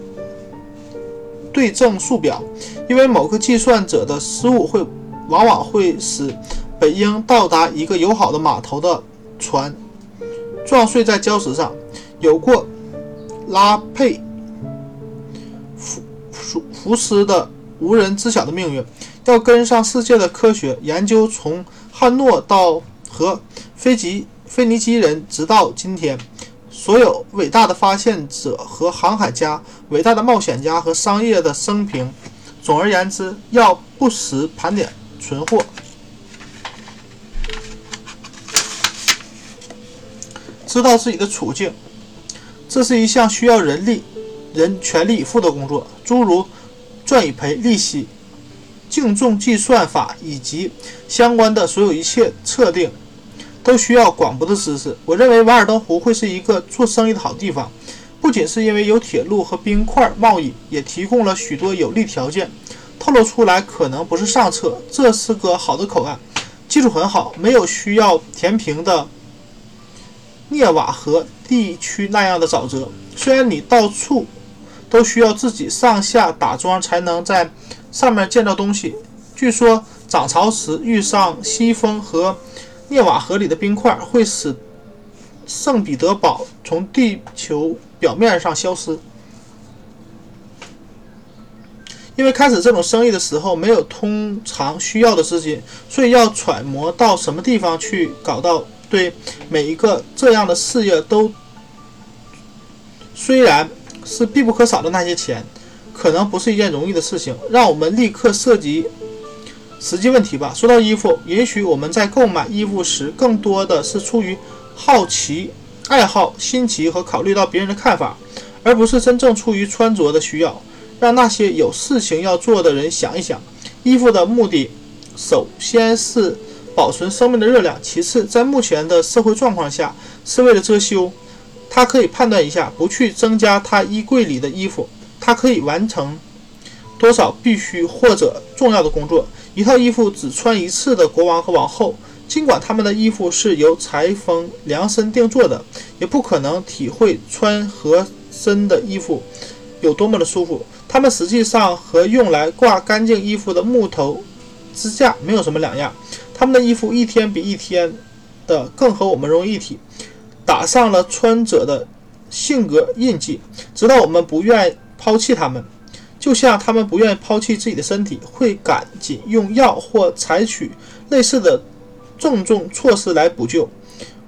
对正数表，因为某个计算者的失误会往往会使。本应到达一个友好的码头的船撞碎在礁石上，有过拉佩福福福斯的无人知晓的命运。要跟上世界的科学研究，从汉诺到和菲吉腓尼基人，直到今天，所有伟大的发现者和航海家、伟大的冒险家和商业的生平。总而言之，要不时盘点存货。知道自己的处境，这是一项需要人力、人全力以赴的工作。诸如赚与赔、利息、净重计算法以及相关的所有一切测定，都需要广博的知识。我认为瓦尔登湖会是一个做生意的好地方，不仅是因为有铁路和冰块贸易，也提供了许多有利条件。透露出来可能不是上策，这是个好的口岸，技术很好，没有需要填平的。涅瓦河地区那样的沼泽，虽然你到处都需要自己上下打桩才能在上面建造东西。据说涨潮时遇上西风和涅瓦河里的冰块，会使圣彼得堡从地球表面上消失。因为开始这种生意的时候没有通常需要的资金，所以要揣摩到什么地方去搞到。对每一个这样的事业，都虽然是必不可少的那些钱，可能不是一件容易的事情。让我们立刻涉及实际问题吧。说到衣服，也许我们在购买衣服时，更多的是出于好奇、爱好、新奇和考虑到别人的看法，而不是真正出于穿着的需要。让那些有事情要做的人想一想，衣服的目的，首先是。保存生命的热量。其次，在目前的社会状况下，是为了遮羞。他可以判断一下，不去增加他衣柜里的衣服，他可以完成多少必须或者重要的工作。一套衣服只穿一次的国王和王后，尽管他们的衣服是由裁缝量身定做的，也不可能体会穿合身的衣服有多么的舒服。他们实际上和用来挂干净衣服的木头支架没有什么两样。他们的衣服一天比一天的更和我们融为一体，打上了穿者的性格印记，直到我们不愿抛弃他们，就像他们不愿意抛弃自己的身体，会赶紧用药或采取类似的郑重措施来补救。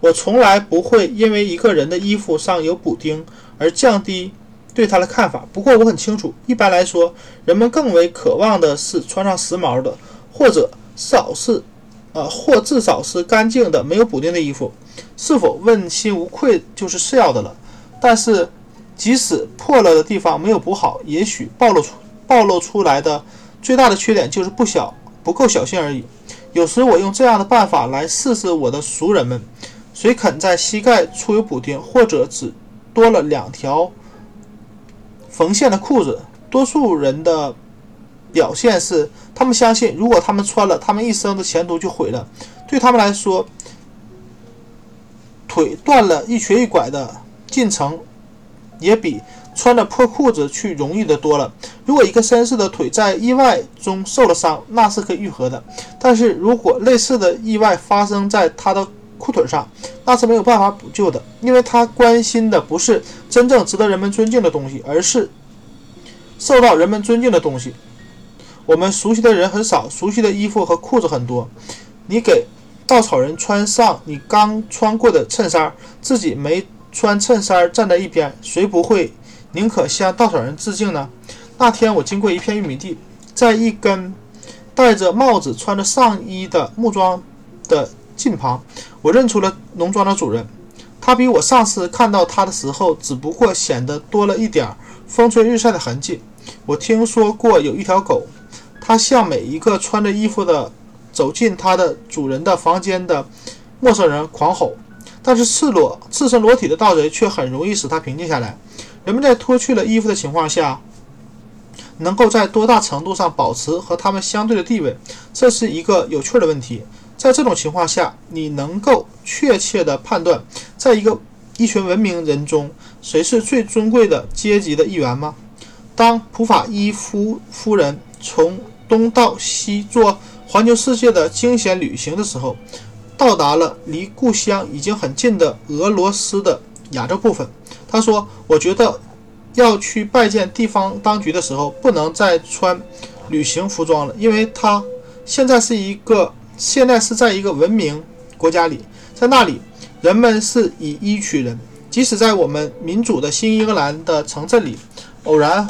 我从来不会因为一个人的衣服上有补丁而降低。对他的看法，不过我很清楚，一般来说，人们更为渴望的是穿上时髦的，或者少是，呃，或至少是干净的、没有补丁的衣服。是否问心无愧就是次要的了。但是，即使破了的地方没有补好，也许暴露出暴露出来的最大的缺点就是不小不够小心而已。有时我用这样的办法来试试我的熟人们，谁肯在膝盖处有补丁，或者只多了两条。缝线的裤子，多数人的表现是，他们相信，如果他们穿了，他们一生的前途就毁了。对他们来说，腿断了一瘸一拐的进程，也比穿着破裤子去容易的多了。如果一个绅士的腿在意外中受了伤，那是可以愈合的；但是如果类似的意外发生在他的裤腿上，那是没有办法补救的，因为他关心的不是真正值得人们尊敬的东西，而是受到人们尊敬的东西。我们熟悉的人很少，熟悉的衣服和裤子很多。你给稻草人穿上你刚穿过的衬衫，自己没穿衬衫站在一边，谁不会宁可向稻草人致敬呢？那天我经过一片玉米地，在一根戴着帽子、穿着上衣的木桩的近旁。我认出了农庄的主人，他比我上次看到他的时候，只不过显得多了一点风吹日晒的痕迹。我听说过有一条狗，它向每一个穿着衣服的走进它的主人的房间的陌生人狂吼，但是赤裸、赤身裸体的盗贼却很容易使他平静下来。人们在脱去了衣服的情况下，能够在多大程度上保持和他们相对的地位，这是一个有趣的问题。在这种情况下，你能够确切地判断，在一个一群文明人中，谁是最尊贵的阶级的一员吗？当普法伊夫夫人从东到西做环球世界的惊险旅行的时候，到达了离故乡已经很近的俄罗斯的亚洲部分，他说：“我觉得要去拜见地方当局的时候，不能再穿旅行服装了，因为他现在是一个。”现在是在一个文明国家里，在那里，人们是以衣取人。即使在我们民主的新英格兰的城镇里，偶然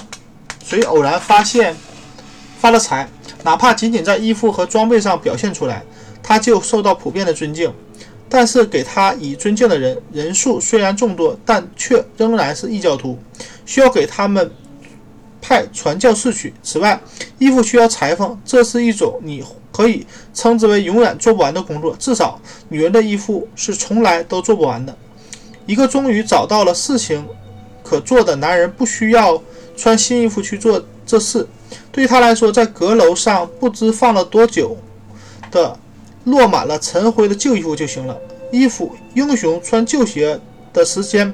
谁偶然发现发了财，哪怕仅仅在衣服和装备上表现出来，他就受到普遍的尊敬。但是给他以尊敬的人人数虽然众多，但却仍然是异教徒，需要给他们派传教士去。此外，衣服需要裁缝，这是一种你。可以称之为永远做不完的工作，至少女人的衣服是从来都做不完的。一个终于找到了事情可做的男人，不需要穿新衣服去做这事。对他来说，在阁楼上不知放了多久的落满了尘灰的旧衣服就行了。衣服，英雄穿旧鞋的时间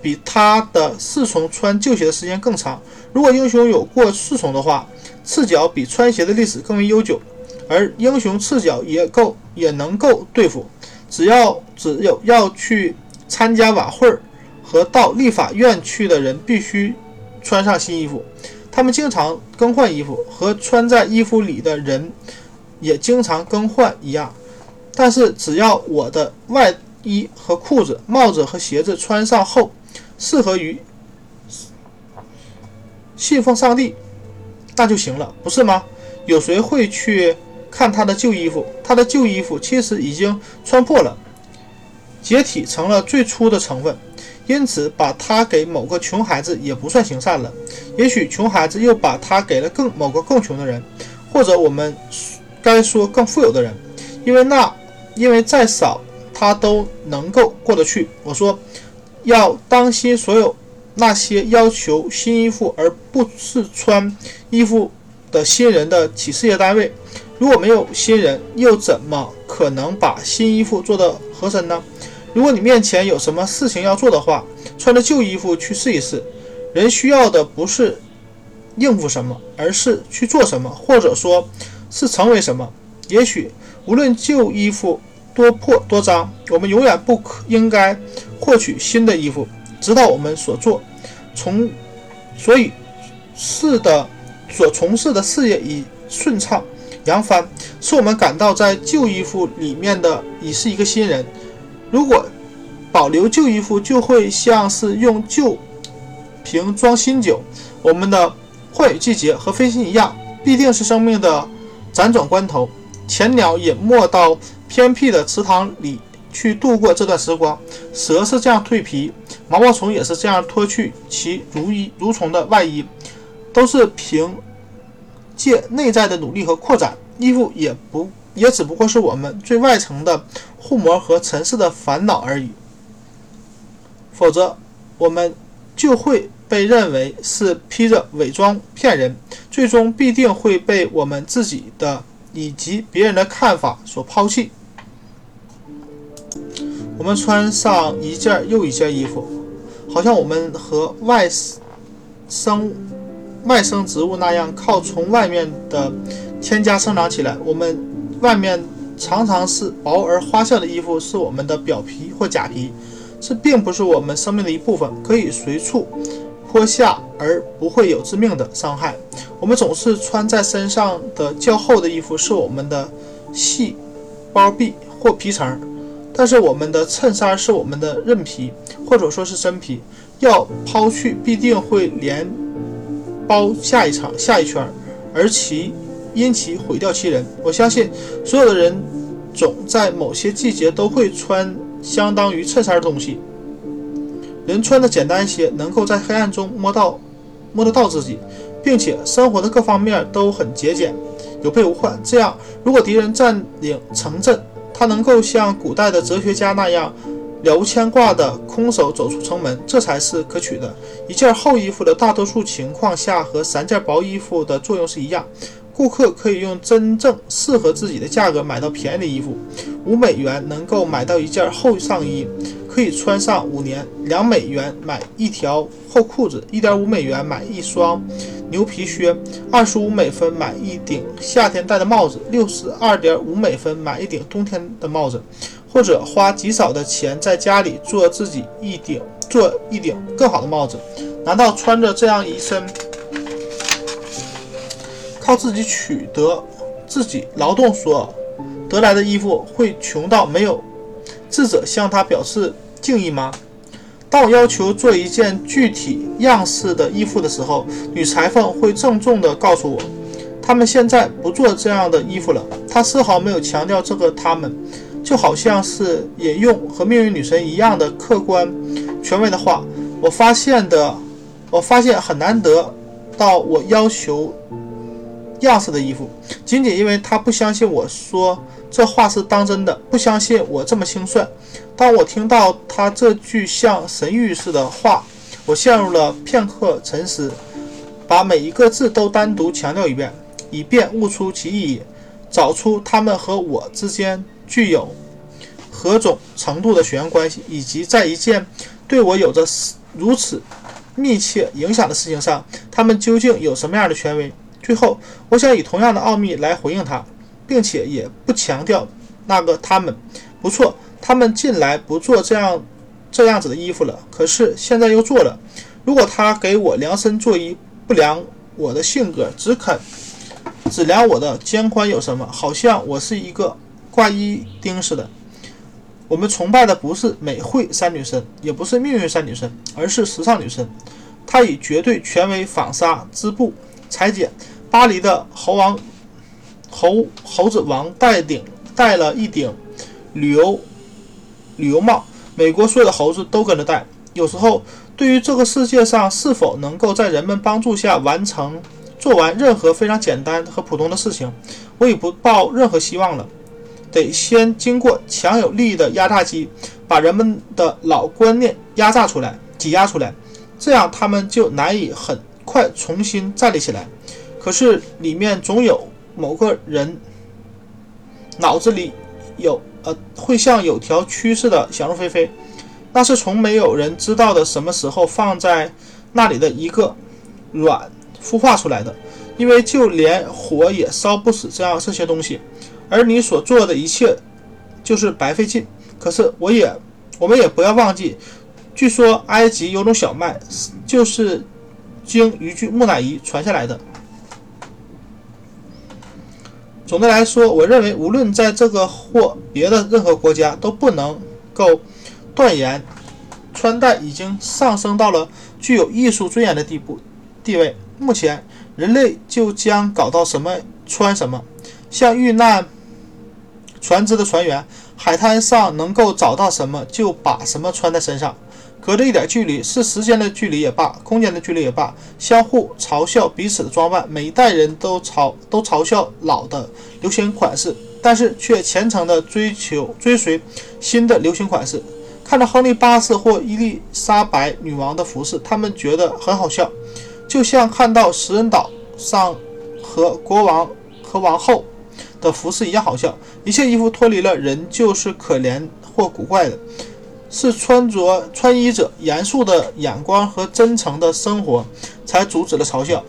比他的侍从穿旧鞋的时间更长。如果英雄有过侍从的话，赤脚比穿鞋的历史更为悠久。而英雄赤脚也够也能够对付，只要只有要去参加晚会和到立法院去的人必须穿上新衣服，他们经常更换衣服，和穿在衣服里的人也经常更换一样。但是只要我的外衣和裤子、帽子和鞋子穿上后适合于信奉上帝，那就行了，不是吗？有谁会去？看他的旧衣服，他的旧衣服其实已经穿破了，解体成了最初的成分，因此把它给某个穷孩子也不算行善了。也许穷孩子又把它给了更某个更穷的人，或者我们该说更富有的人，因为那因为再少他都能够过得去。我说，要当心所有那些要求新衣服而不是穿衣服的新人的企事业单位。如果没有新人，又怎么可能把新衣服做得合身呢？如果你面前有什么事情要做的话，穿着旧衣服去试一试。人需要的不是应付什么，而是去做什么，或者说，是成为什么。也许无论旧衣服多破多脏，我们永远不可应该获取新的衣服，直到我们所做从所以事的所从事的事业已顺畅扬帆，使我们感到在旧衣服里面的已是一个新人。如果保留旧衣服，就会像是用旧瓶装新酒。我们的换羽季节和飞行一样，必定是生命的辗转关头。浅鸟隐没到偏僻的池塘里去度过这段时光，蛇是这样蜕皮，毛毛虫也是这样脱去其如衣如虫的外衣，都是凭借内在的努力和扩展。衣服也不也只不过是我们最外层的。护膜和尘世的烦恼而已，否则我们就会被认为是披着伪装骗人，最终必定会被我们自己的以及别人的看法所抛弃。我们穿上一件又一件衣服，好像我们和外生外生植物那样，靠从外面的添加生长起来。我们外面。常常是薄而花俏的衣服，是我们的表皮或假皮，这并不是我们生命的一部分，可以随处脱下而不会有致命的伤害。我们总是穿在身上的较厚的衣服，是我们的细包壁或皮层，但是我们的衬衫是我们的韧皮，或者说是真皮。要抛去，必定会连包下一场、下一圈，而其。因其毁掉其人。我相信所有的人总在某些季节都会穿相当于衬衫的东西。人穿的简单一些，能够在黑暗中摸到摸得到自己，并且生活的各方面都很节俭，有备无患。这样，如果敌人占领城镇，他能够像古代的哲学家那样了无牵挂的空手走出城门，这才是可取的。一件厚衣服的大多数情况下和三件薄衣服的作用是一样。顾客可以用真正适合自己的价格买到便宜的衣服。五美元能够买到一件厚上衣，可以穿上五年。两美元买一条厚裤子，一点五美元买一双牛皮靴，二十五美分买一顶夏天戴的帽子，六十二点五美分买一顶冬天的帽子，或者花极少的钱在家里做自己一顶做一顶更好的帽子。难道穿着这样一身？靠自己取得自己劳动所得来的衣服，会穷到没有智者向他表示敬意吗？当我要求做一件具体样式的衣服的时候，女裁缝会郑重地告诉我，他们现在不做这样的衣服了。她丝毫没有强调这个，他们就好像是引用和命运女神一样的客观权威的话。我发现的，我发现很难得到我要求。样式的衣服，仅仅因为他不相信我说这话是当真的，不相信我这么轻率。当我听到他这句像神谕似的话，我陷入了片刻沉思，把每一个字都单独强调一遍，以便悟出其意义，找出他们和我之间具有何种程度的血缘关系，以及在一件对我有着如此密切影响的事情上，他们究竟有什么样的权威。最后，我想以同样的奥秘来回应他，并且也不强调那个他们。不错，他们近来不做这样这样子的衣服了，可是现在又做了。如果他给我量身做衣，不量我的性格，只肯只量我的肩宽有什么？好像我是一个挂衣钉似的。我们崇拜的不是美惠三女神，也不是命运三女神，而是时尚女神。她以绝对权威纺纱织布裁剪。巴黎的猴王猴猴子王戴顶戴了一顶旅游旅游帽，美国所有的猴子都跟着戴。有时候，对于这个世界上是否能够在人们帮助下完成做完任何非常简单和普通的事情，我已不抱任何希望了。得先经过强有力的压榨机，把人们的老观念压榨出来、挤压出来，这样他们就难以很快重新站立起来。可是里面总有某个人脑子里有呃，会像有条趋势的想入非非，那是从没有人知道的什么时候放在那里的一个卵孵化出来的。因为就连火也烧不死这样这些东西，而你所做的一切就是白费劲。可是我也，我们也不要忘记，据说埃及有种小麦，就是经一具木乃伊传下来的。总的来说，我认为无论在这个或别的任何国家，都不能够断言，穿戴已经上升到了具有艺术尊严的地步地位。目前。人类就将搞到什么穿什么，像遇难船只的船员，海滩上能够找到什么就把什么穿在身上，隔着一点距离，是时间的距离也罢，空间的距离也罢，相互嘲笑彼此的装扮。每一代人都嘲都嘲笑老的流行款式，但是却虔诚地追求追随新的流行款式。看到亨利八世或伊丽莎白女王的服饰，他们觉得很好笑。就像看到食人岛上和国王和王后的服饰一样好笑。一切衣服脱离了人就是可怜或古怪的，是穿着穿衣者严肃的眼光和真诚的生活才阻止了嘲笑，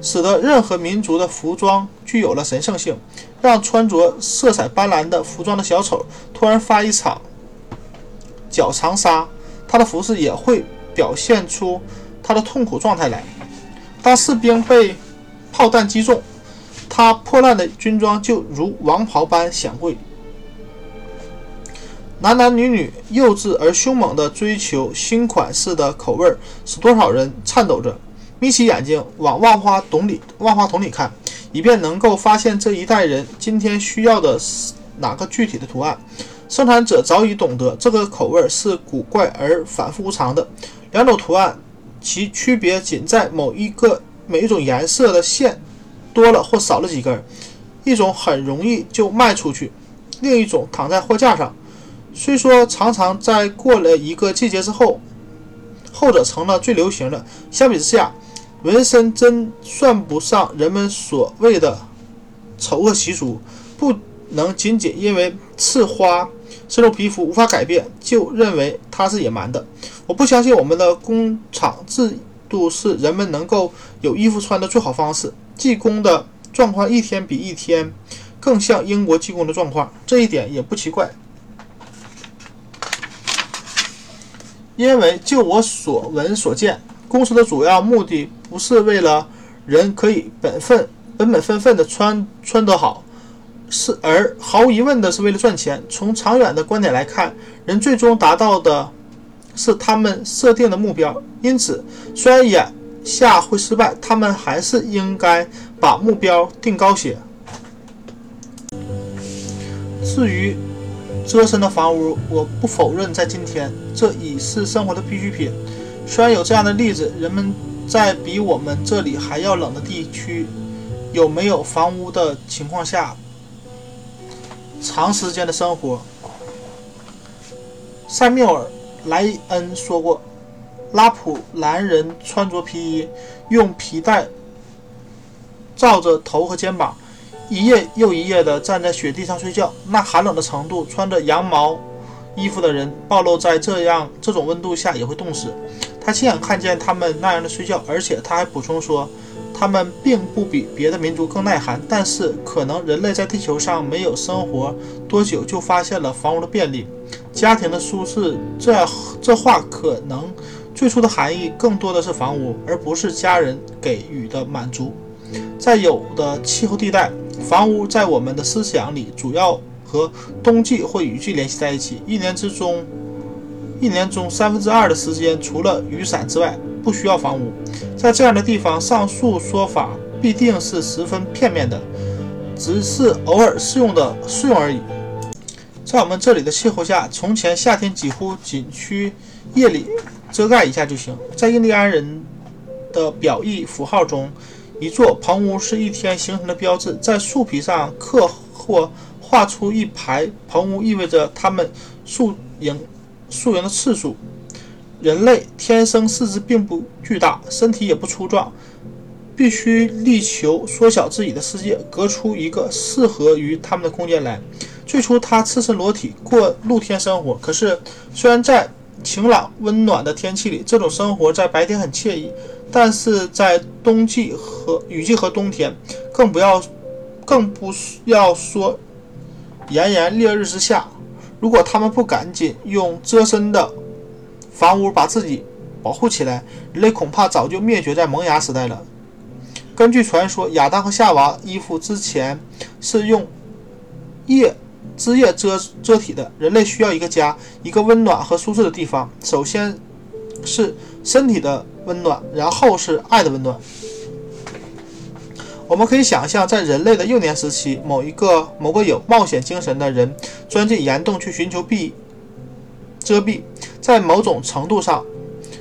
使得任何民族的服装具有了神圣性。让穿着色彩斑斓的服装的小丑突然发一场脚长沙，他的服饰也会表现出他的痛苦状态来。当士兵被炮弹击中，他破烂的军装就如王袍般显贵。男男女女幼稚而凶猛地追求新款式的口味，使多少人颤抖着眯起眼睛往万花筒里万花筒里看，以便能够发现这一代人今天需要的是哪个具体的图案。生产者早已懂得这个口味是古怪而反复无常的，两种图案。其区别仅在某一个每一种颜色的线多了或少了几根，一种很容易就卖出去，另一种躺在货架上。虽说常常在过了一个季节之后，后者成了最流行的。相比之下，纹身真算不上人们所谓的丑恶习俗，不能仅仅因为刺花。深入皮肤无法改变，就认为它是野蛮的。我不相信我们的工厂制度是人们能够有衣服穿的最好方式。技工的状况一天比一天更像英国技工的状况，这一点也不奇怪。因为就我所闻所见，公司的主要目的不是为了人可以本分本本分分的穿穿得好。是，而毫无疑问的是为了赚钱。从长远的观点来看，人最终达到的是他们设定的目标。因此，虽然眼下会失败，他们还是应该把目标定高些。至于遮身的房屋，我不否认，在今天这已是生活的必需品。虽然有这样的例子，人们在比我们这里还要冷的地区有没有房屋的情况下。长时间的生活，塞缪尔·莱恩说过：“拉普兰人穿着皮衣，用皮带罩着头和肩膀，一夜又一夜地站在雪地上睡觉。那寒冷的程度，穿着羊毛衣服的人暴露在这样这种温度下也会冻死。”他亲眼看见他们那样的睡觉，而且他还补充说。他们并不比别的民族更耐寒，但是可能人类在地球上没有生活多久，就发现了房屋的便利、家庭的舒适。这这话可能最初的含义更多的是房屋，而不是家人给予的满足。在有的气候地带，房屋在我们的思想里主要和冬季或雨季联系在一起。一年之中，一年中三分之二的时间，除了雨伞之外。不需要房屋，在这样的地方，上述说法必定是十分片面的，只是偶尔适用的适用而已。在我们这里的气候下，从前夏天几乎仅需夜里遮盖一下就行。在印第安人的表意符号中，一座棚屋是一天形成的标志，在树皮上刻或画出一排棚屋，意味着他们宿营宿营的次数。人类天生四肢并不巨大，身体也不粗壮，必须力求缩小自己的世界，隔出一个适合于他们的空间来。最初，他赤身裸体过露天生活，可是虽然在晴朗温暖的天气里，这种生活在白天很惬意，但是在冬季和雨季和冬天，更不要更不要说炎炎烈日之下，如果他们不赶紧用遮身的。房屋把自己保护起来，人类恐怕早就灭绝在萌芽时代了。根据传说，亚当和夏娃衣服之前是用叶枝叶遮遮体的。人类需要一个家，一个温暖和舒适的地方。首先是身体的温暖，然后是爱的温暖。我们可以想象，在人类的幼年时期，某一个某个有冒险精神的人钻进岩洞去寻求避遮蔽。在某种程度上，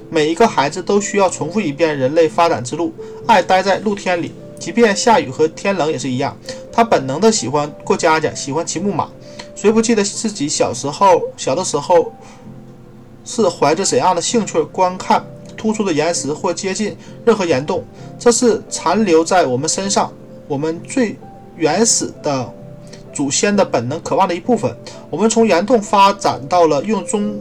每一个孩子都需要重复一遍人类发展之路。爱待在露天里，即便下雨和天冷也是一样。他本能的喜欢过家家，喜欢骑木马。谁不记得自己小时候小的时候是怀着怎样的兴趣观看突出的岩石或接近任何岩洞？这是残留在我们身上，我们最原始的祖先的本能渴望的一部分。我们从岩洞发展到了用棕。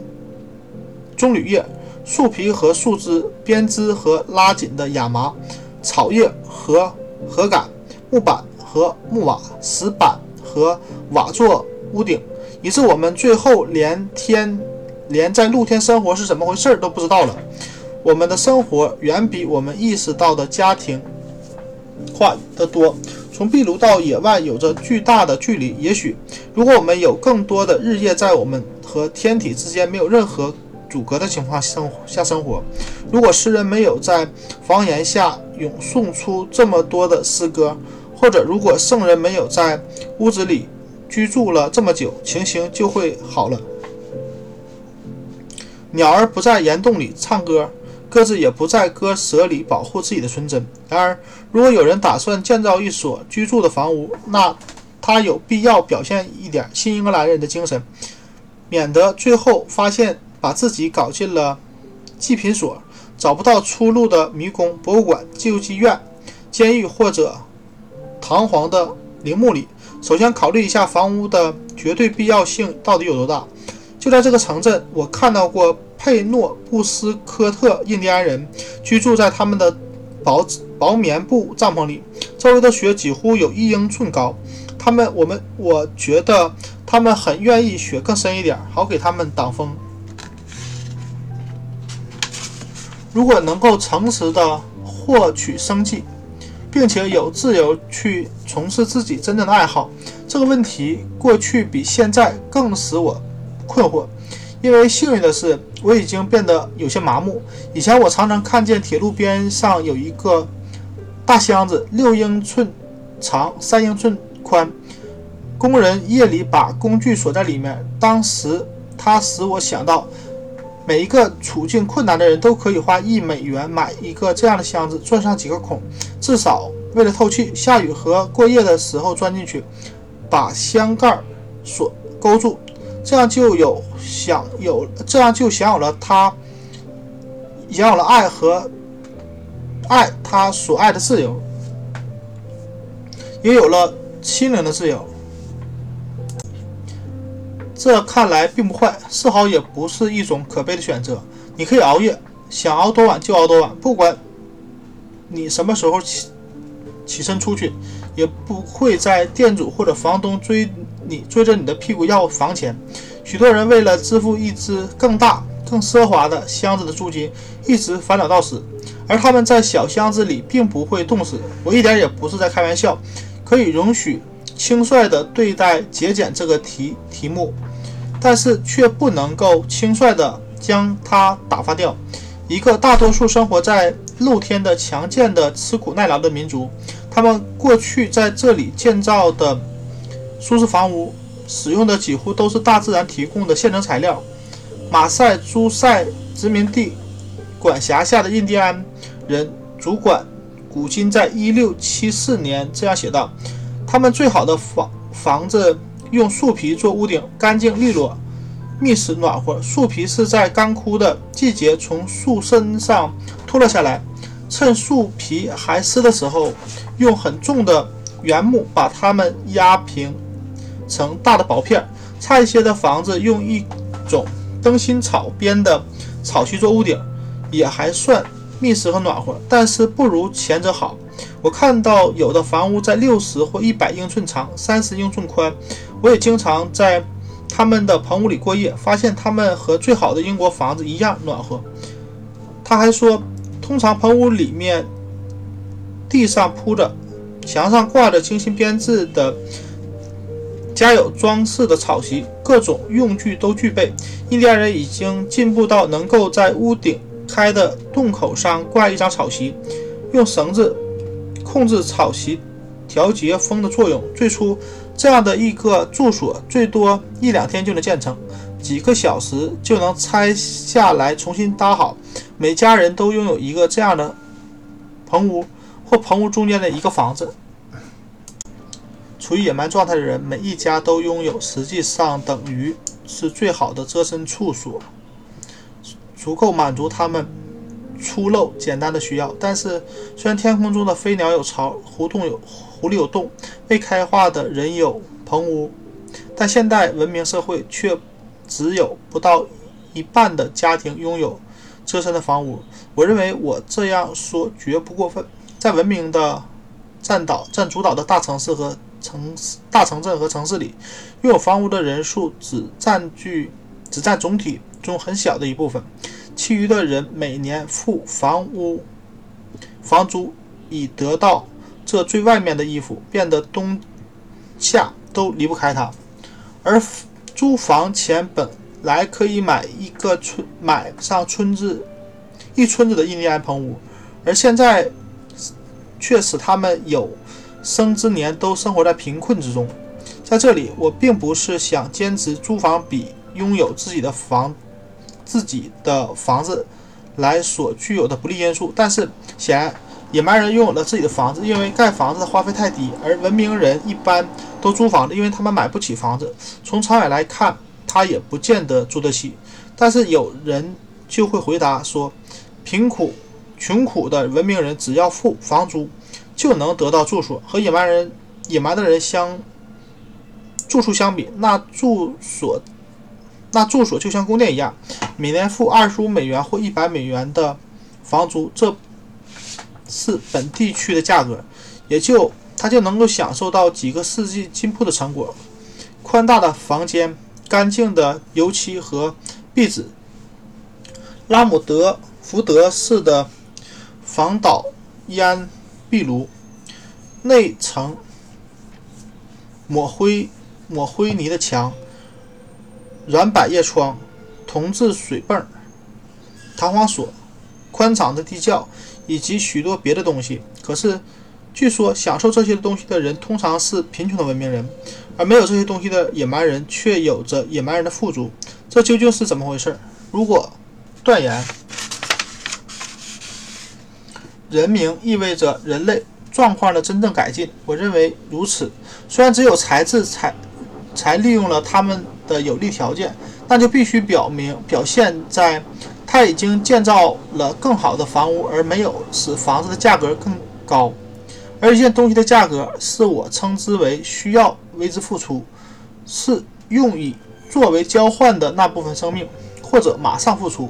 棕榈叶、树皮和树枝、编织和拉紧的亚麻、草叶和禾杆、木板和木瓦、石板和瓦做屋顶，以致我们最后连天连在露天生活是怎么回事都不知道了。我们的生活远比我们意识到的家庭化得多。从壁炉到野外有着巨大的距离。也许，如果我们有更多的日夜在我们和天体之间没有任何。阻隔的情况生下生活，如果诗人没有在房檐下咏诵出这么多的诗歌，或者如果圣人没有在屋子里居住了这么久，情形就会好了。鸟儿不在岩洞里唱歌，各自也不在割舍里保护自己的纯真。然而，如果有人打算建造一所居住的房屋，那他有必要表现一点新英格兰人的精神，免得最后发现。把自己搞进了祭品所，找不到出路的迷宫、博物馆、救济院、监狱或者堂皇的陵墓里。首先考虑一下房屋的绝对必要性到底有多大。就在这个城镇，我看到过佩诺布斯科特印第安人居住在他们的薄薄棉布帐篷里，周围的雪几乎有一英寸高。他们，我们，我觉得他们很愿意雪更深一点，好给他们挡风。如果能够诚实地获取生计，并且有自由去从事自己真正的爱好，这个问题过去比现在更使我困惑。因为幸运的是，我已经变得有些麻木。以前我常常看见铁路边上有一个大箱子，六英寸长，三英寸宽，工人夜里把工具锁在里面。当时它使我想到。每一个处境困难的人都可以花一美元买一个这样的箱子，钻上几个孔，至少为了透气。下雨和过夜的时候钻进去，把箱盖锁勾住，这样就有享有，这样就享有了他享有了爱和爱他所爱的自由，也有了心灵的自由。这看来并不坏，丝毫也不是一种可悲的选择。你可以熬夜，想熬多晚就熬多晚，不管你什么时候起起身出去，也不会在店主或者房东追你追着你的屁股要房钱。许多人为了支付一只更大、更奢华的箱子的租金，一直烦恼到死，而他们在小箱子里并不会冻死。我一点也不是在开玩笑，可以容许轻率地对待节俭这个题题目。但是却不能够轻率地将它打发掉。一个大多数生活在露天的强健的、吃苦耐劳的民族，他们过去在这里建造的舒适房屋，使用的几乎都是大自然提供的现成材料。马赛诸塞殖民地管辖下的印第安人主管古今在1674年这样写道：“他们最好的房房子。”用树皮做屋顶，干净利落，觅食暖和。树皮是在干枯的季节从树身上脱落下来，趁树皮还湿的时候，用很重的原木把它们压平成大的薄片。差一些的房子用一种灯芯草编的草席做屋顶，也还算密实和暖和，但是不如前者好。我看到有的房屋在六十或一百英寸长，三十英寸宽。我也经常在他们的棚屋里过夜，发现他们和最好的英国房子一样暖和。他还说，通常棚屋里面地上铺着，墙上挂着精心编制的。家有装饰的草席，各种用具都具备。印第安人已经进步到能够在屋顶开的洞口上挂一张草席，用绳子控制草席，调节风的作用。最初，这样的一个住所最多一两天就能建成，几个小时就能拆下来重新搭好。每家人都拥有一个这样的棚屋或棚屋中间的一个房子。处于野蛮状态的人，每一家都拥有，实际上等于是最好的遮身处所，足够满足他们粗陋简单的需要。但是，虽然天空中的飞鸟有巢，胡同有湖里有洞，未开化的人有棚屋，但现代文明社会却只有不到一半的家庭拥有遮身的房屋。我认为我这样说绝不过分。在文明的占导占主导的大城市和城市、大城镇和城市里，拥有房屋的人数只占据只占总体中很小的一部分，其余的人每年付房屋房租，以得到这最外面的衣服，变得冬夏都离不开它。而租房钱本来可以买一个村买上村子一村子的印第安棚屋，而现在却使他们有。生之年都生活在贫困之中，在这里，我并不是想坚持租房比拥有自己的房、自己的房子来所具有的不利因素。但是，显然，野蛮人拥有了自己的房子，因为盖房子的花费太低；而文明人一般都租房子，因为他们买不起房子。从长远来看，他也不见得租得起。但是，有人就会回答说：贫苦、穷苦的文明人只要付房租。就能得到住所，和野蛮人、野蛮的人相住处相比，那住所那住所就像宫殿一样，每年付二十五美元或一百美元的房租，这是本地区的价格，也就他就能够享受到几个世纪进步的成果：宽大的房间、干净的油漆和壁纸、拉姆德福德式的防倒烟。壁炉内层抹灰抹灰泥的墙，软百叶窗，铜制水泵，弹簧锁，宽敞的地窖，以及许多别的东西。可是，据说享受这些东西的人通常是贫穷的文明人，而没有这些东西的野蛮人却有着野蛮人的富足。这究竟是怎么回事？如果断言。人民意味着人类状况的真正改进，我认为如此。虽然只有才智才才利用了他们的有利条件，那就必须表明表现在他已经建造了更好的房屋，而没有使房子的价格更高。而一件东西的价格是我称之为需要为之付出，是用以作为交换的那部分生命，或者马上付出，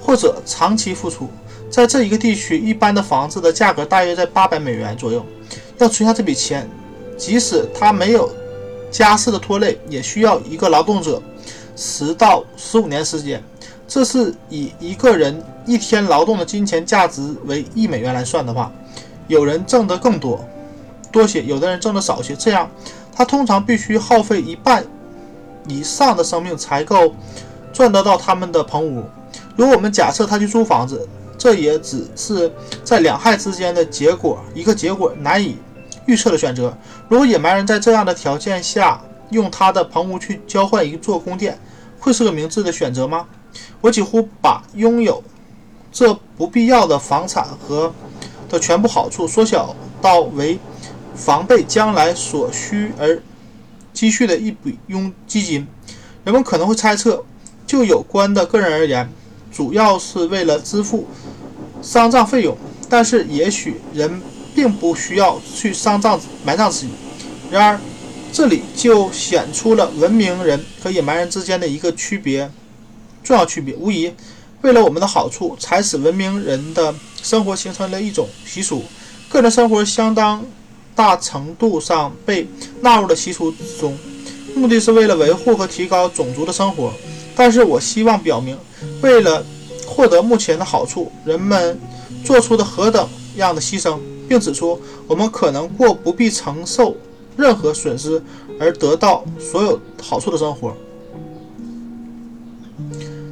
或者长期付出。在这一个地区，一般的房子的价格大约在八百美元左右。要存下这笔钱，即使他没有家世的拖累，也需要一个劳动者十到十五年时间。这是以一个人一天劳动的金钱价值为一美元来算的话，有人挣得更多多些，有的人挣得少些。这样，他通常必须耗费一半以上的生命才够赚得到他们的棚屋。如果我们假设他去租房子，这也只是在两害之间的结果，一个结果难以预测的选择。如果野蛮人在这样的条件下用他的棚屋去交换一座宫殿，会是个明智的选择吗？我几乎把拥有这不必要的房产和的全部好处缩小到为防备将来所需而积蓄的一笔佣基金。人们可能会猜测，就有关的个人而言，主要是为了支付丧葬费用。但是，也许人并不需要去丧葬埋葬自己。然而，这里就显出了文明人和野蛮人之间的一个区别，重要区别。无疑，为了我们的好处，才使文明人的生活形成了一种习俗。个人生活相当大程度上被纳入了习俗之中，目的是为了维护和提高种族的生活。但是我希望表明，为了获得目前的好处，人们做出的何等样的牺牲，并指出我们可能过不必承受。任何损失而得到所有好处的生活。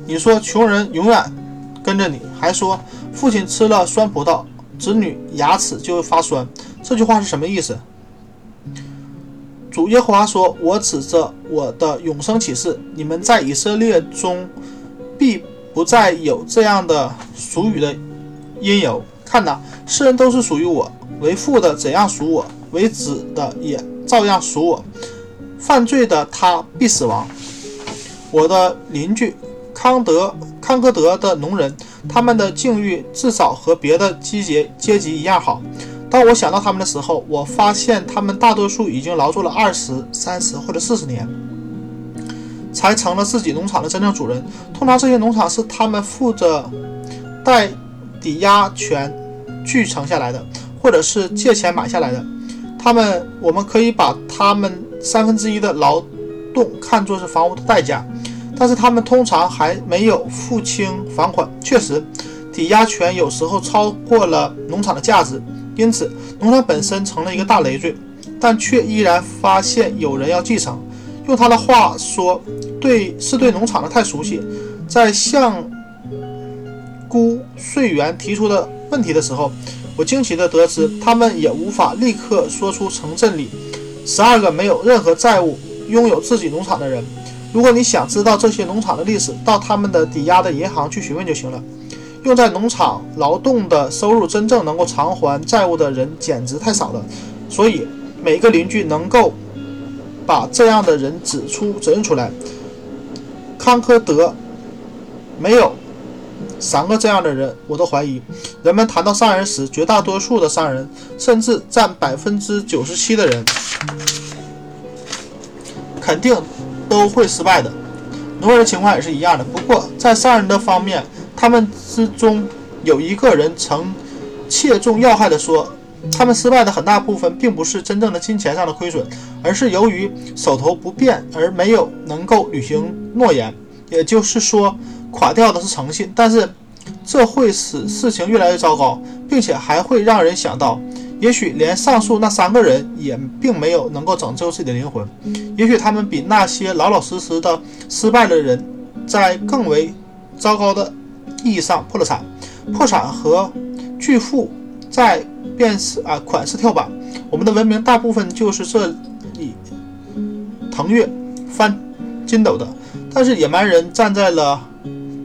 你说穷人永远跟着你，还说父亲吃了酸葡萄，子女牙齿就会发酸。这句话是什么意思？主耶和华说：“我指着我的永生启示，你们在以色列中必不再有这样的俗语的因由。看哪，世人都是属于我，为父的怎样属我，为子的也。”照样属我，犯罪的他必死亡。我的邻居康德康科德的农人，他们的境遇至少和别的阶阶级一样好。当我想到他们的时候，我发现他们大多数已经劳作了二十三十或者四十年，才成了自己农场的真正主人。通常这些农场是他们负责带抵押权继承下来的，或者是借钱买下来的。他们，我们可以把他们三分之一的劳动看作是房屋的代价，但是他们通常还没有付清房款。确实，抵押权有时候超过了农场的价值，因此农场本身成了一个大累赘，但却依然发现有人要继承。用他的话说，对，是对农场的太熟悉。在向估税员提出的问题的时候。我惊奇地得知，他们也无法立刻说出城镇里十二个没有任何债务、拥有自己农场的人。如果你想知道这些农场的历史，到他们的抵押的银行去询问就行了。用在农场劳动的收入真正能够偿还债务的人简直太少了，所以每个邻居能够把这样的人指出、指认出来。康科德没有。三个这样的人，我都怀疑。人们谈到商人时，绝大多数的商人，甚至占百分之九十七的人，肯定都会失败的。农人的情况也是一样的。不过，在商人的方面，他们之中有一个人曾切中要害地说，他们失败的很大部分并不是真正的金钱上的亏损，而是由于手头不便而没有能够履行诺言。也就是说。垮掉的是诚信，但是这会使事情越来越糟糕，并且还会让人想到，也许连上述那三个人也并没有能够拯救自己的灵魂，也许他们比那些老老实实的失败的人在更为糟糕的意义上破了产。破产和巨富在便是啊款式跳板，我们的文明大部分就是这里腾跃翻筋斗的，但是野蛮人站在了。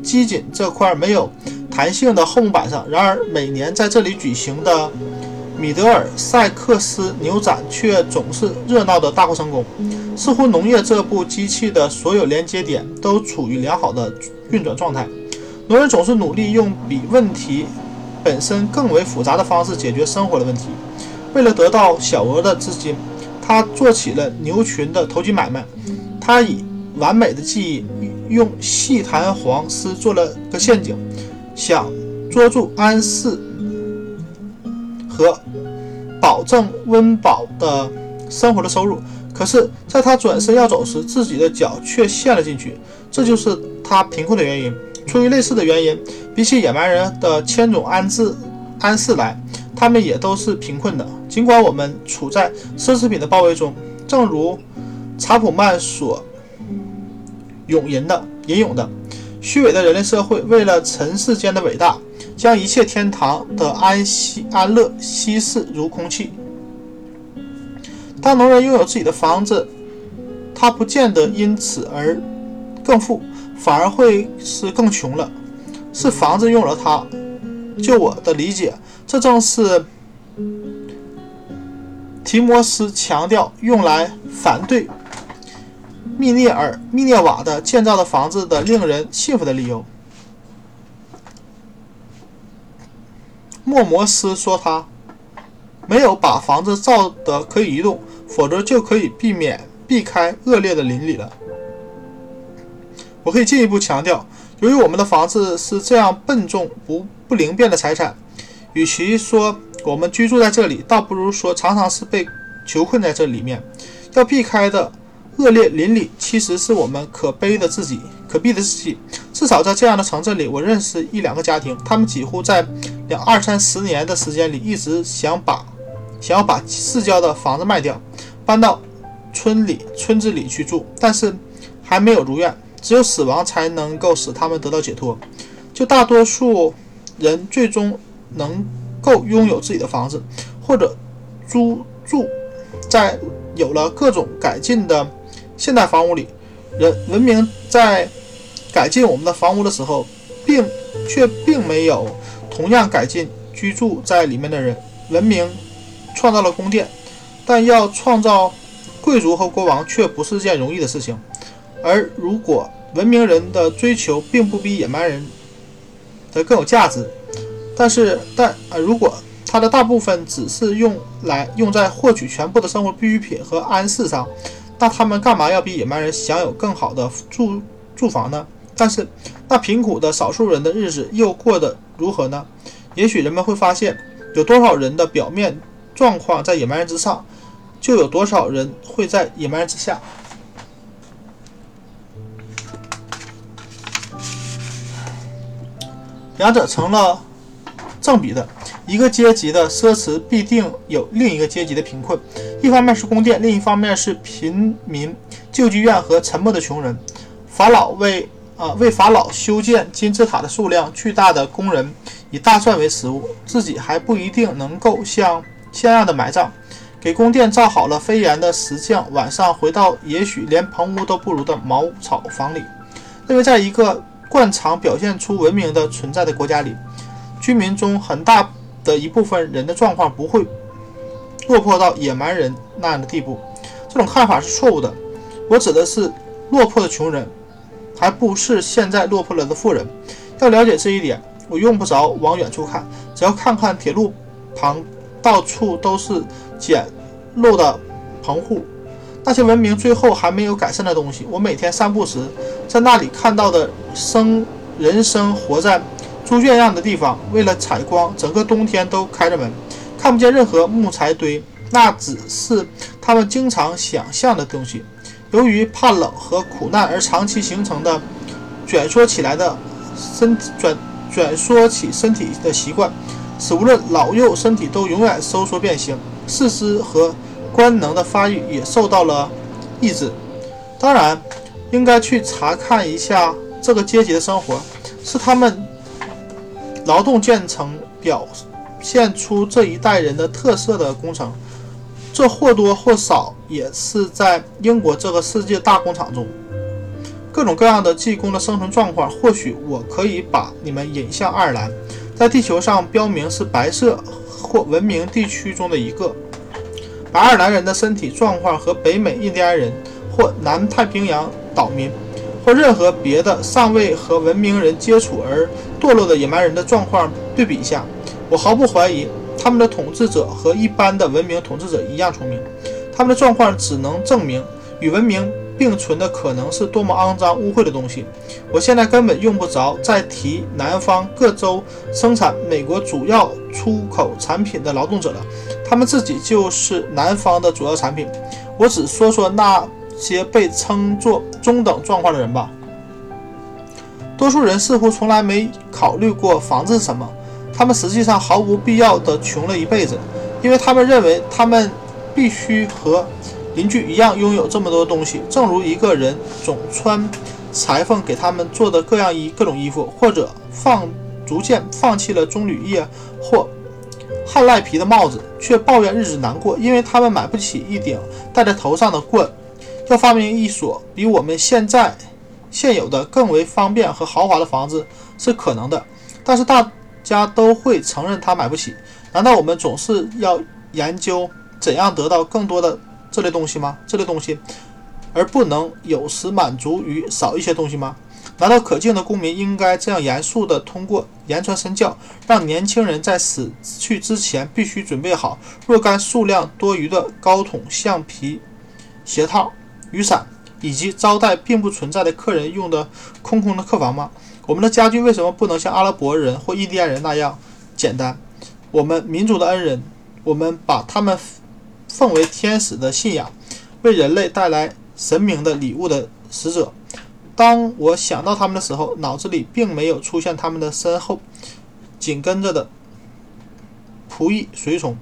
机井这块没有弹性的厚木板上，然而每年在这里举行的米德尔塞克斯牛展却总是热闹的大获成功。似乎农业这部机器的所有连接点都处于良好的运转状态。农人总是努力用比问题本身更为复杂的方式解决生活的问题。为了得到小额的资金，他做起了牛群的投机买卖。他以完美的技艺。用细弹簧丝做了个陷阱，想捉住安氏和保证温饱的生活的收入。可是，在他转身要走时，自己的脚却陷了进去，这就是他贫困的原因。出于类似的原因，比起野蛮人的千种安置安适来，他们也都是贫困的。尽管我们处在奢侈品的包围中，正如查普曼所。永吟的、吟咏的、虚伪的人类社会，为了尘世间的伟大，将一切天堂的安息、安乐稀释如空气。当农人拥有自己的房子，他不见得因此而更富，反而会是更穷了。是房子用了他。就我的理解，这正是提摩斯强调用来反对。密涅尔、密涅瓦的建造的房子的令人信服的理由。莫摩斯说他没有把房子造的可以移动，否则就可以避免避开恶劣的邻里了。我可以进一步强调，由于我们的房子是这样笨重不不灵便的财产，与其说我们居住在这里，倒不如说常常是被囚困在这里面。要避开的恶劣邻里，其实是我们可悲的自己，可悲的自己。至少在这样的城镇里，我认识一两个家庭，他们几乎在两二三十年的时间里，一直想把想要把市郊的房子卖掉，搬到村里村子里去住，但是还没有如愿。只有死亡才能够使他们得到解脱。就大多数人最终能够拥有自己的房子，或者租住在有了各种改进的现代房屋里。人文明在改进我们的房屋的时候，并却并没有同样改进居住在里面的人。文明创造了宫殿，但要创造贵族和国王却不是件容易的事情。而如果文明人的追求并不比野蛮人的更有价值，但是但呃，如果他的大部分只是用来用在获取全部的生活必需品和安适上，那他们干嘛要比野蛮人享有更好的住住房呢？但是那贫苦的少数人的日子又过得如何呢？也许人们会发现，有多少人的表面状况在野蛮人之上，就有多少人会在野蛮人之下。两者成了正比的，一个阶级的奢侈必定有另一个阶级的贫困。一方面是宫殿，另一方面是贫民救济院和沉默的穷人。法老为啊为法老修建金字塔的数量巨大的工人以大蒜为食物，自己还不一定能够像像样的埋葬。给宫殿造好了飞檐的石匠，晚上回到也许连棚屋都不如的茅草房里，认为在一个。惯常表现出文明的存在的国家里，居民中很大的一部分人的状况不会落魄到野蛮人那样的地步。这种看法是错误的。我指的是落魄的穷人，还不是现在落魄了的富人。要了解这一点，我用不着往远处看，只要看看铁路旁到处都是简陋的棚户。那些文明最后还没有改善的东西，我每天散步时在那里看到的生人生活在猪圈样的地方，为了采光，整个冬天都开着门，看不见任何木材堆，那只是他们经常想象的东西。由于怕冷和苦难而长期形成的卷缩起来的身卷卷缩起身体的习惯，使无论老幼身体都永远收缩变形，四肢和。官能的发育也受到了抑制。当然，应该去查看一下这个阶级的生活，是他们劳动建成表现出这一代人的特色的工程。这或多或少也是在英国这个世界大工厂中，各种各样的技工的生存状况。或许我可以把你们引向爱尔兰，在地球上标明是白色或文明地区中的一个。白爱尔兰人的身体状况和北美印第安人或南太平洋岛民或任何别的尚未和文明人接触而堕落的野蛮人的状况对比一下，我毫不怀疑他们的统治者和一般的文明统治者一样聪明。他们的状况只能证明与文明并存的可能是多么肮脏污秽的东西。我现在根本用不着再提南方各州生产美国主要出口产品的劳动者了。他们自己就是南方的主要产品。我只说说那些被称作中等状况的人吧。多数人似乎从来没考虑过房子是什么。他们实际上毫无必要的穷了一辈子，因为他们认为他们必须和邻居一样拥有这么多东西。正如一个人总穿裁缝给他们做的各样衣、各种衣服，或者放逐渐放弃了棕榈叶或。汉赖皮的帽子，却抱怨日子难过，因为他们买不起一顶戴在头上的棍。要发明一所比我们现在现有的更为方便和豪华的房子是可能的，但是大家都会承认他买不起。难道我们总是要研究怎样得到更多的这类东西吗？这类东西而不能有时满足于少一些东西吗？难道可敬的公民应该这样严肃地通过言传身教，让年轻人在死去之前必须准备好若干数量多余的高筒、橡皮、鞋套、雨伞，以及招待并不存在的客人用的空空的客房吗？我们的家具为什么不能像阿拉伯人或印第安人那样简单？我们民族的恩人，我们把他们奉为天使的信仰，为人类带来神明的礼物的使者。当我想到他们的时候，脑子里并没有出现他们的身后紧跟着的仆役随从、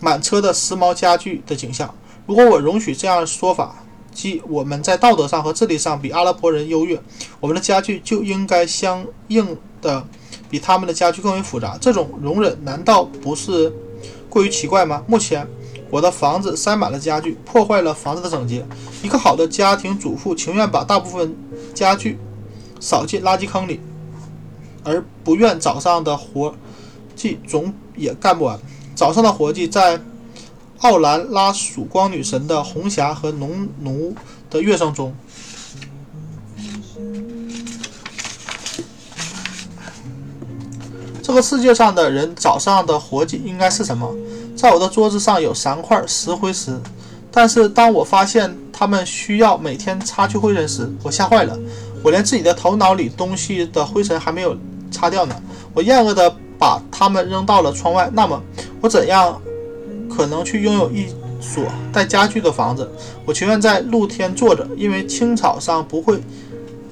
满车的时髦家具的景象。如果我容许这样的说法，即我们在道德上和智力上比阿拉伯人优越，我们的家具就应该相应的比他们的家具更为复杂。这种容忍难道不是过于奇怪吗？目前。我的房子塞满了家具，破坏了房子的整洁。一个好的家庭主妇情愿把大部分家具扫进垃圾坑里，而不愿早上的活计总也干不完。早上的活计在奥兰拉曙光女神的红霞和农奴的乐声中。这个世界上的人早上的活计应该是什么？在我的桌子上有三块石灰石，但是当我发现他们需要每天擦去灰尘时，我吓坏了。我连自己的头脑里东西的灰尘还没有擦掉呢，我厌恶的把它们扔到了窗外。那么，我怎样可能去拥有一所带家具的房子？我情愿在露天坐着，因为青草上不会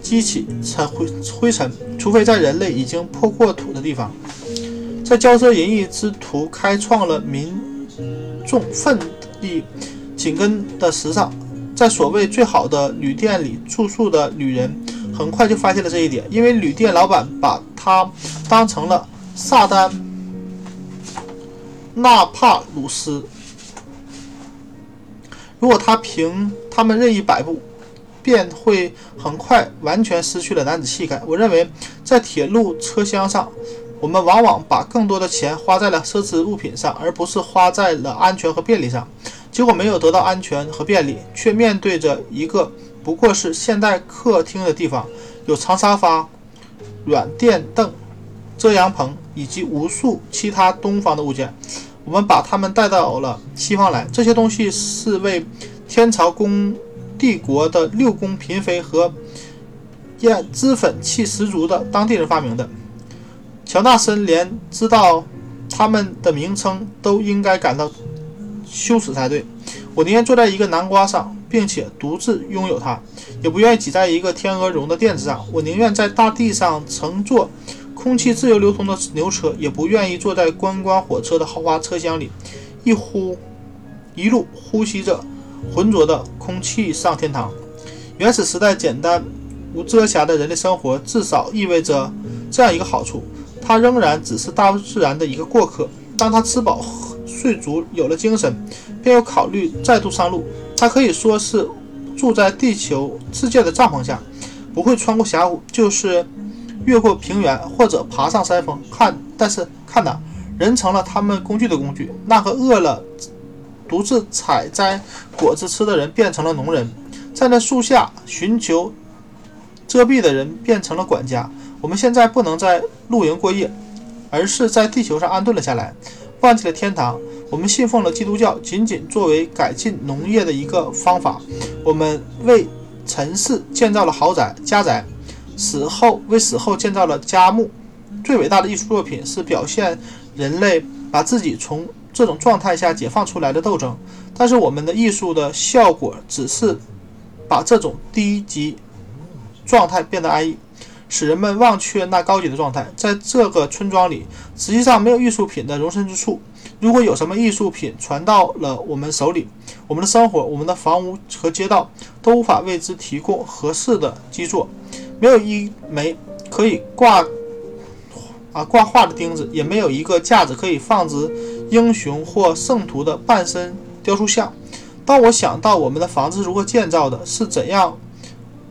激起尘灰灰尘，除非在人类已经破过土的地方。在骄奢淫逸之徒开创了民众奋力紧跟的时尚，在所谓最好的旅店里住宿的女人很快就发现了这一点，因为旅店老板把她当成了萨丹纳帕鲁斯。如果他凭他们任意摆布，便会很快完全失去了男子气概。我认为，在铁路车厢上。我们往往把更多的钱花在了奢侈物品上，而不是花在了安全和便利上。结果没有得到安全和便利，却面对着一个不过是现代客厅的地方，有长沙发、软垫凳、遮阳棚以及无数其他东方的物件。我们把它们带到了西方来，这些东西是为天朝公帝国的六宫嫔妃和艳脂粉气十足的当地人发明的。乔纳森连知道他们的名称都应该感到羞耻才对。我宁愿坐在一个南瓜上，并且独自拥有它，也不愿意挤在一个天鹅绒的垫子上。我宁愿在大地上乘坐空气自由流通的牛车，也不愿意坐在观光火车的豪华车厢里，一呼一路呼吸着浑浊的空气上天堂。原始时代简单无遮瑕的人类生活，至少意味着这样一个好处。他仍然只是大自然的一个过客。当他吃饱睡足，有了精神，便要考虑再度上路。他可以说是住在地球世界的帐篷下，不会穿过峡谷，就是越过平原或者爬上山峰。看，但是看呐，人成了他们工具的工具。那个饿了独自采摘果子吃的人变成了农人，站在树下寻求遮蔽的人变成了管家。我们现在不能在露营过夜，而是在地球上安顿了下来，忘记了天堂。我们信奉了基督教，仅仅作为改进农业的一个方法。我们为城市建造了豪宅、家宅，死后为死后建造了家墓。最伟大的艺术作品是表现人类把自己从这种状态下解放出来的斗争。但是我们的艺术的效果只是把这种低级状态变得安逸。使人们忘却那高级的状态。在这个村庄里，实际上没有艺术品的容身之处。如果有什么艺术品传到了我们手里，我们的生活、我们的房屋和街道都无法为之提供合适的基座。没有一枚可以挂啊挂画的钉子，也没有一个架子可以放置英雄或圣徒的半身雕塑像。当我想到我们的房子如何建造的，是怎样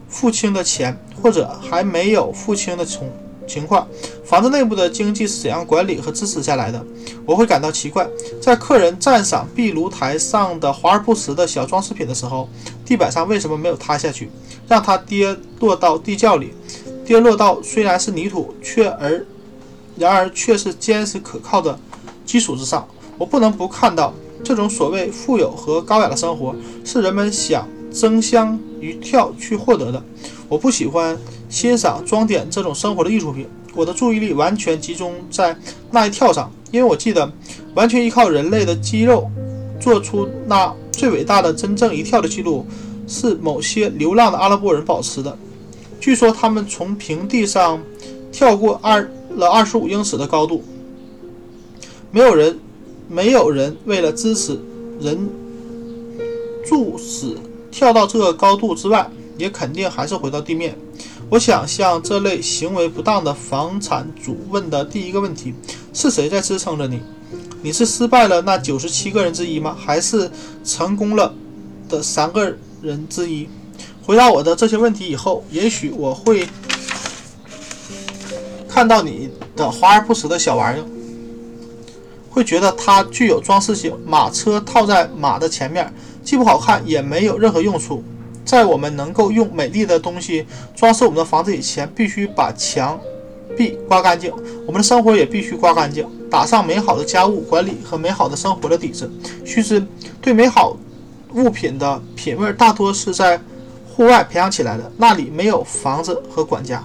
付清的钱。或者还没有付清的从情况，房子内部的经济是怎样管理和支持下来的？我会感到奇怪，在客人赞赏壁炉台上的华而不实的小装饰品的时候，地板上为什么没有塌下去，让它跌落到地窖里？跌落到虽然是泥土，却而然而却是坚实可靠的基础之上。我不能不看到，这种所谓富有和高雅的生活，是人们想争相于跳去获得的。我不喜欢欣赏装点这种生活的艺术品，我的注意力完全集中在那一跳上，因为我记得，完全依靠人类的肌肉做出那最伟大的真正一跳的记录，是某些流浪的阿拉伯人保持的。据说他们从平地上跳过二了二十五英尺的高度。没有人，没有人为了支持人助死跳到这个高度之外，也肯定还是回到地面。我想向这类行为不当的房产主问的第一个问题：是谁在支撑着你？你是失败了那九十七个人之一吗？还是成功了的三个人之一？回答我的这些问题以后，也许我会看到你的华而不实的小玩意儿，会觉得它具有装饰性。马车套在马的前面，既不好看，也没有任何用处。在我们能够用美丽的东西装饰我们的房子以前，必须把墙壁刮干净，我们的生活也必须刮干净，打上美好的家务管理和美好的生活的底子。须知，对美好物品的品味大多是在。户外培养起来的，那里没有房子和管家。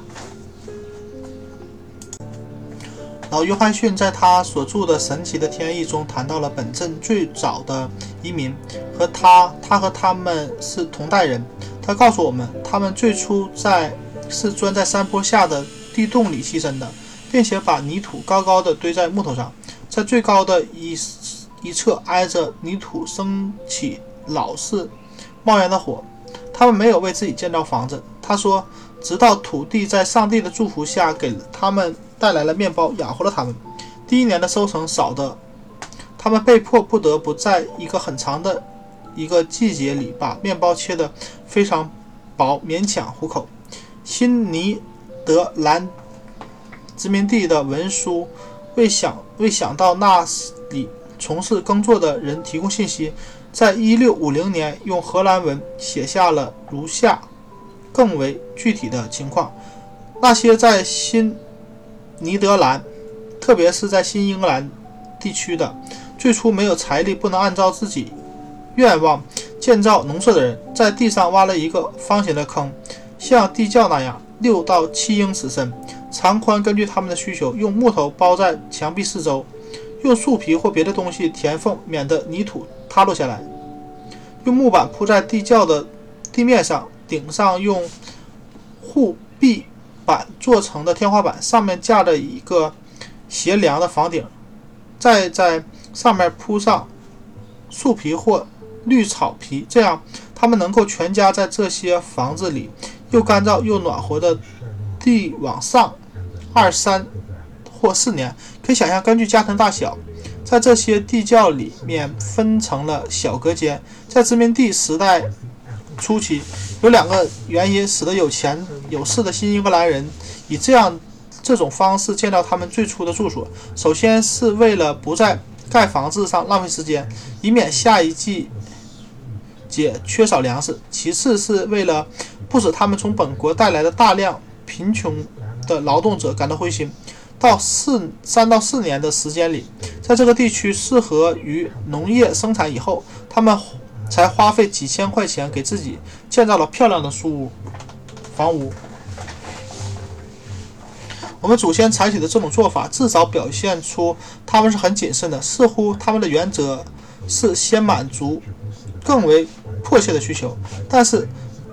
然后约翰逊在他所著的《神奇的天意》中谈到了本镇最早的移民和他，他和他们是同代人。他告诉我们，他们最初在是钻在山坡下的地洞里栖身的，并且把泥土高高的堆在木头上，在最高的一一侧挨着泥土升起老式冒烟的火。他们没有为自己建造房子。他说，直到土地在上帝的祝福下给他们带来了面包，养活了他们。第一年的收成少的，他们被迫不得不在一个很长的一个季节里把面包切得非常薄，勉强糊口。新尼德兰殖民地的文书为想为想到那里从事耕作的人提供信息。在一六五零年，用荷兰文写下了如下更为具体的情况：那些在新尼德兰，特别是在新英格兰地区的，最初没有财力、不能按照自己愿望建造农舍的人，在地上挖了一个方形的坑，像地窖那样，六到七英尺深，长宽根据他们的需求，用木头包在墙壁四周，用树皮或别的东西填缝，免得泥土。塌落下来，用木板铺在地窖的地面上，顶上用护壁板做成的天花板，上面架着一个斜梁的房顶，再在上面铺上树皮或绿草皮，这样他们能够全家在这些房子里又干燥又暖和的地往上二三或四年。可以想象，根据家庭大小。在这些地窖里面分成了小隔间。在殖民地时代初期，有两个原因使得有钱有势的新英格兰人以这样这种方式建造他们最初的住所。首先是为了不在盖房子上浪费时间，以免下一季节缺少粮食；其次是为了不使他们从本国带来的大量贫穷的劳动者感到灰心。到四三到四年的时间里，在这个地区适合于农业生产以后，他们才花费几千块钱给自己建造了漂亮的书屋、房屋。我们祖先采取的这种做法，至少表现出他们是很谨慎的。似乎他们的原则是先满足更为迫切的需求，但是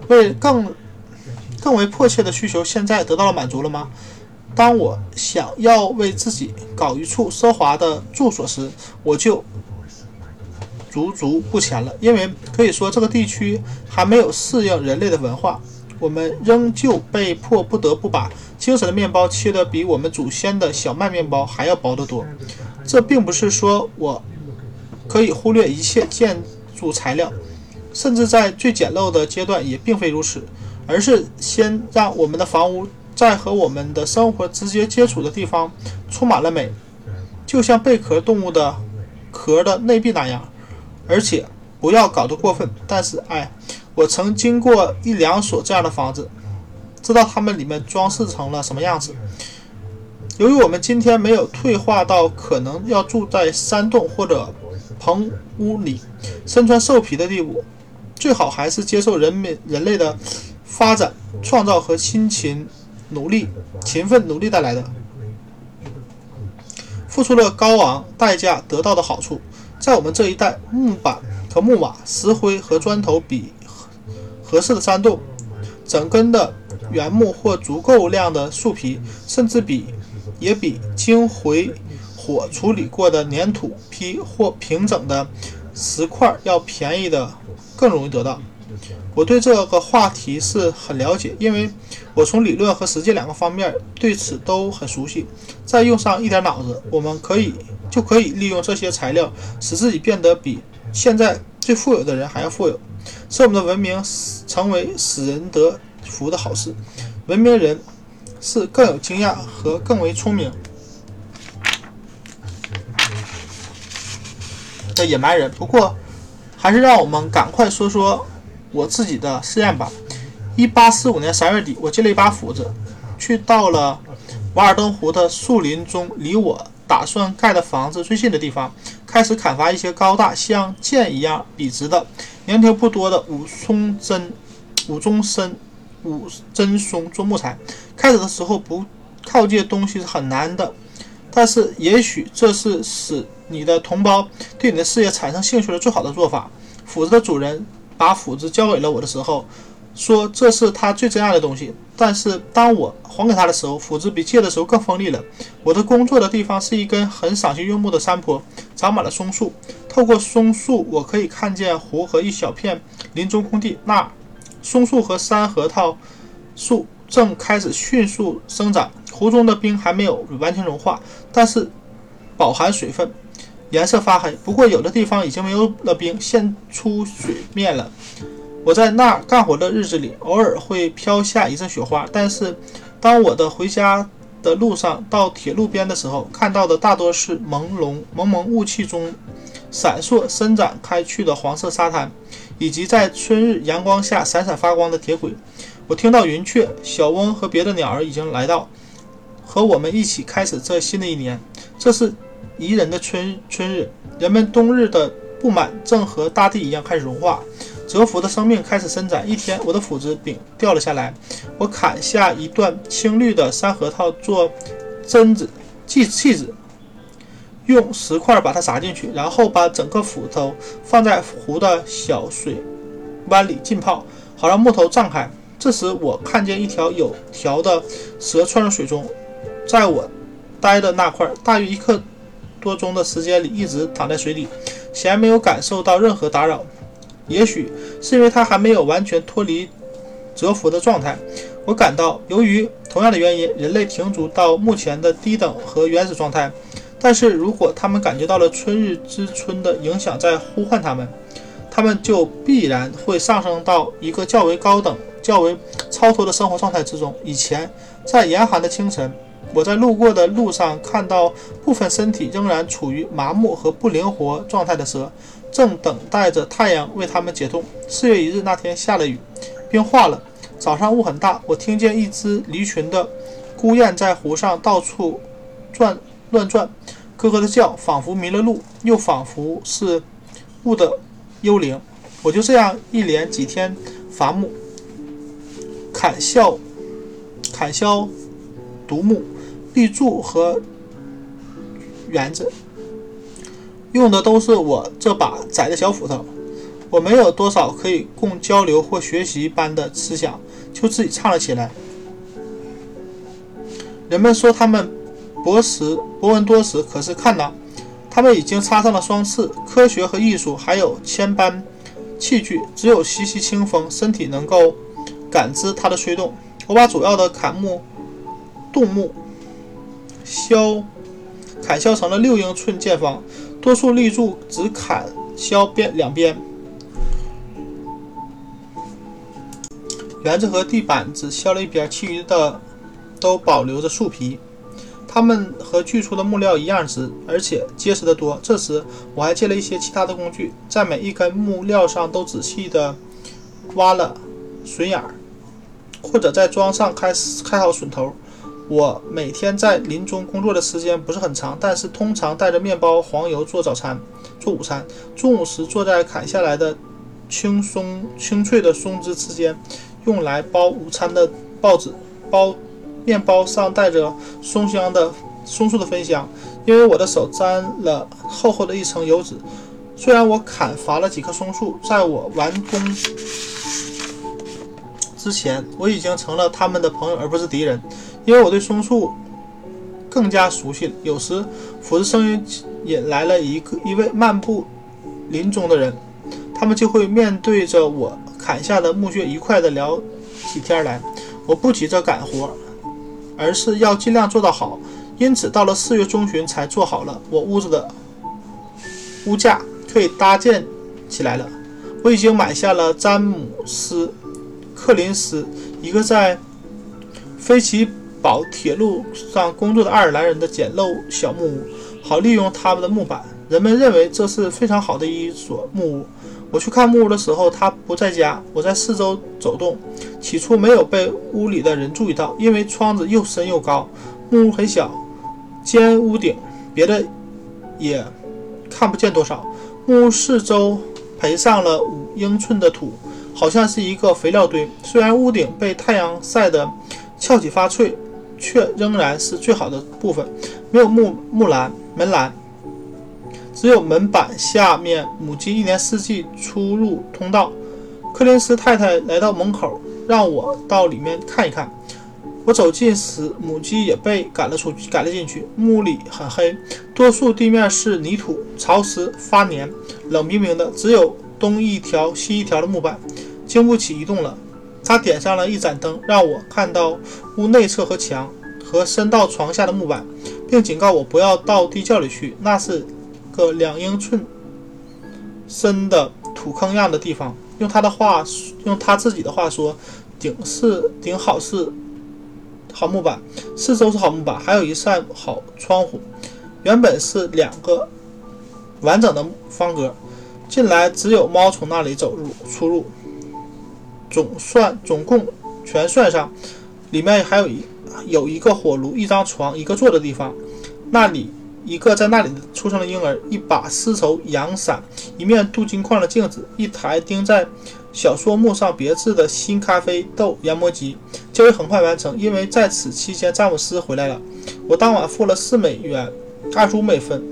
为更更为迫切的需求，现在得到了满足了吗？当我想要为自己搞一处奢华的住所时，我就足足不前了。因为可以说，这个地区还没有适应人类的文化，我们仍旧被迫不得不把精神的面包切得比我们祖先的小麦面包还要薄得多。这并不是说我可以忽略一切建筑材料，甚至在最简陋的阶段也并非如此，而是先让我们的房屋。在和我们的生活直接接触的地方充满了美，就像贝壳动物的壳的内壁那样。而且不要搞得过分。但是，哎，我曾经过一两所这样的房子，知道它们里面装饰成了什么样子。由于我们今天没有退化到可能要住在山洞或者棚屋里，身穿兽皮的地步，最好还是接受人民人类的发展、创造和辛勤努力、勤奋努力带来的，付出了高昂代价得到的好处。在我们这一带，木板和木瓦、石灰和砖头比合适的山洞，整根的原木或足够量的树皮，甚至比。也比经回火处理过的粘土坯或平整的石块要便宜的更容易得到。我对这个话题是很了解，因为我从理论和实践两个方面对此都很熟悉。再用上一点脑子，我们可以就可以利用这些材料，使自己变得比现在最富有的人还要富有，使我们的文明成为使人得福的好事。文明人。是更有经验和更为聪明的野蛮人。不过，还是让我们赶快说说我自己的试验吧。一八四五年三月底，我借了一把斧子，去到了瓦尔登湖的树林中，离我打算盖的房子最近的地方，开始砍伐一些高大像剑一样笔直的、年头不多的五松针、五中参。五真松做木材，开始的时候不靠近东西是很难的，但是也许这是使你的同胞对你的事业产生兴趣的最好的做法。斧子的主人把斧子交给了我的时候，说这是他最珍爱的东西。但是当我还给他的时候，斧子比借的时候更锋利了。我的工作的地方是一根很赏心悦目的山坡，长满了松树。透过松树，我可以看见湖和一小片林中空地。那。松树和山核桃树正开始迅速生长，湖中的冰还没有完全融化，但是饱含水分，颜色发黑。不过有的地方已经没有了冰，现出水面了。我在那儿干活的日子里，偶尔会飘下一阵雪花，但是当我的回家的路上到铁路边的时候，看到的大多是朦胧蒙蒙雾气中闪烁伸展开去的黄色沙滩。以及在春日阳光下闪闪发光的铁轨，我听到云雀、小翁和别的鸟儿已经来到，和我们一起开始这新的一年。这是宜人的春春日，人们冬日的不满正和大地一样开始融化，蛰伏的生命开始伸展。一天，我的斧子柄掉了下来，我砍下一段青绿的山核桃做针子、器器子。用石块把它砸进去，然后把整个斧头放在湖的小水湾里浸泡，好让木头胀开。这时，我看见一条有条的蛇窜入水中，在我待的那块大约一刻多钟的时间里，一直躺在水底，显然没有感受到任何打扰。也许是因为它还没有完全脱离蛰伏的状态。我感到，由于同样的原因，人类停足到目前的低等和原始状态。但是如果他们感觉到了春日之春的影响在呼唤他们，他们就必然会上升到一个较为高等、较为超脱的生活状态之中。以前，在严寒的清晨，我在路过的路上看到部分身体仍然处于麻木和不灵活状态的蛇，正等待着太阳为它们解冻。四月一日那天下了雨，冰化了。早上雾很大，我听见一只离群的孤雁在湖上到处转。乱转，咯咯的叫，仿佛迷了路，又仿佛是雾的幽灵。我就这样一连几天伐木、砍削、砍削独木、立柱和园子，用的都是我这把窄的小斧头。我没有多少可以供交流或学习般的思想，就自己唱了起来。人们说他们。博识博闻多识，可是看呐，他们已经插上了双翅。科学和艺术还有千般器具，只有习习清风，身体能够感知它的吹动。我把主要的砍木、动木削砍削成了六英寸见方，多数立柱只砍削边两边，园子和地板只削了一边，其余的都保留着树皮。它们和锯出的木料一样直，而且结实得多。这时，我还借了一些其他的工具，在每一根木料上都仔细地挖了榫眼儿，或者在桩上开开好榫头。我每天在林中工作的时间不是很长，但是通常带着面包、黄油做早餐、做午餐。中午时，坐在砍下来的青松清脆的松枝之间，用来包午餐的报纸包。面包上带着松香的松树的芬香，因为我的手沾了厚厚的一层油脂。虽然我砍伐了几棵松树，在我完工之前，我已经成了他们的朋友而不是敌人，因为我对松树更加熟悉了。有时，斧子声音引来了一个一位漫步林中的人，他们就会面对着我砍下的木屑，愉快地聊起天来。我不急着干活。而是要尽量做到好，因此到了四月中旬才做好了。我屋子的屋架可以搭建起来了。我已经买下了詹姆斯·克林斯，一个在菲奇堡铁路上工作的爱尔兰人的简陋小木屋，好利用他们的木板。人们认为这是非常好的一所木屋。我去看木屋的时候，他不在家。我在四周走动，起初没有被屋里的人注意到，因为窗子又深又高，木屋很小，尖屋顶，别的也看不见多少。木屋四周培上了五英寸的土，好像是一个肥料堆。虽然屋顶被太阳晒得翘起发脆，却仍然是最好的部分。没有木木栏、门栏。只有门板下面母鸡一年四季出入通道。柯林斯太太来到门口，让我到里面看一看。我走近时，母鸡也被赶了出去，赶了进去。木里很黑，多数地面是泥土，潮湿发黏，冷冰冰的。只有东一条西一条的木板，经不起移动了。他点上了一盏灯，让我看到屋内侧和墙和伸到床下的木板，并警告我不要到地窖里去，那是。个两英寸深的土坑样的地方，用他的话，用他自己的话说，顶是顶好是好木板，四周是好木板，还有一扇好窗户。原本是两个完整的方格，进来只有猫从那里走入出入。总算总共全算上，里面还有一有一个火炉，一张床，一个坐的地方，那里。一个在那里出生的婴儿，一把丝绸阳伞，一面镀金框的镜子，一台钉在小说木上别致的新咖啡豆研磨机。交易很快完成，因为在此期间詹姆斯回来了。我当晚付了四美元，二十五美分。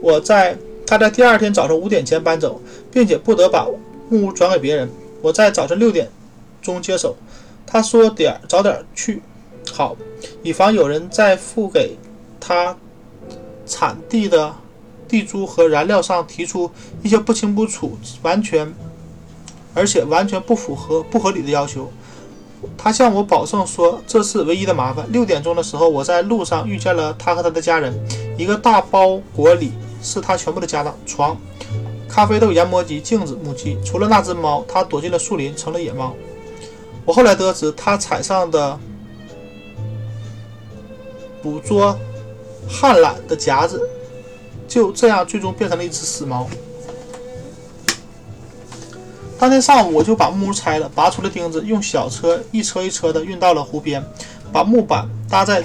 我在他在第二天早上五点前搬走，并且不得把木屋转给别人。我在早晨六点钟接手。他说点早点去，好，以防有人再付给他。产地的地租和燃料上提出一些不清不楚、完全而且完全不符合不合理的要求。他向我保证说这是唯一的麻烦。六点钟的时候，我在路上遇见了他和他的家人。一个大包裹里是他全部的家当：床、咖啡豆研磨机、镜子、母鸡。除了那只猫，它躲进了树林，成了野猫。我后来得知，他踩上的捕捉。旱懒的夹子就这样最终变成了一只死猫。当天上午，我就把木屋拆了，拔出了钉子，用小车一车一车的运到了湖边，把木板搭在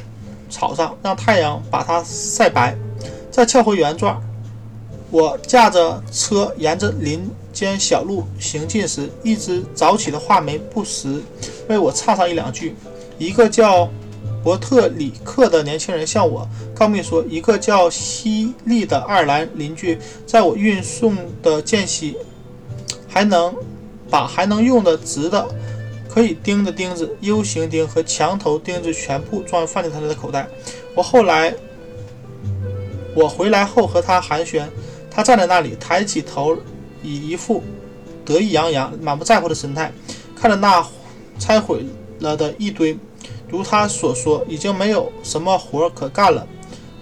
草上，让太阳把它晒白，再撬回原状。我驾着车沿着林间小路行进时，一只早起的画眉不时为我唱上一两句，一个叫。伯特里克的年轻人向我告密说，一个叫西利的爱尔兰邻居在我运送的间隙，还能把还能用的直的可以钉的钉子、U 型钉和墙头钉子全部装放进他的口袋。我后来，我回来后和他寒暄，他站在那里，抬起头，以一副得意洋洋、满不在乎的神态，看着那拆毁了的一堆。如他所说，已经没有什么活可干了。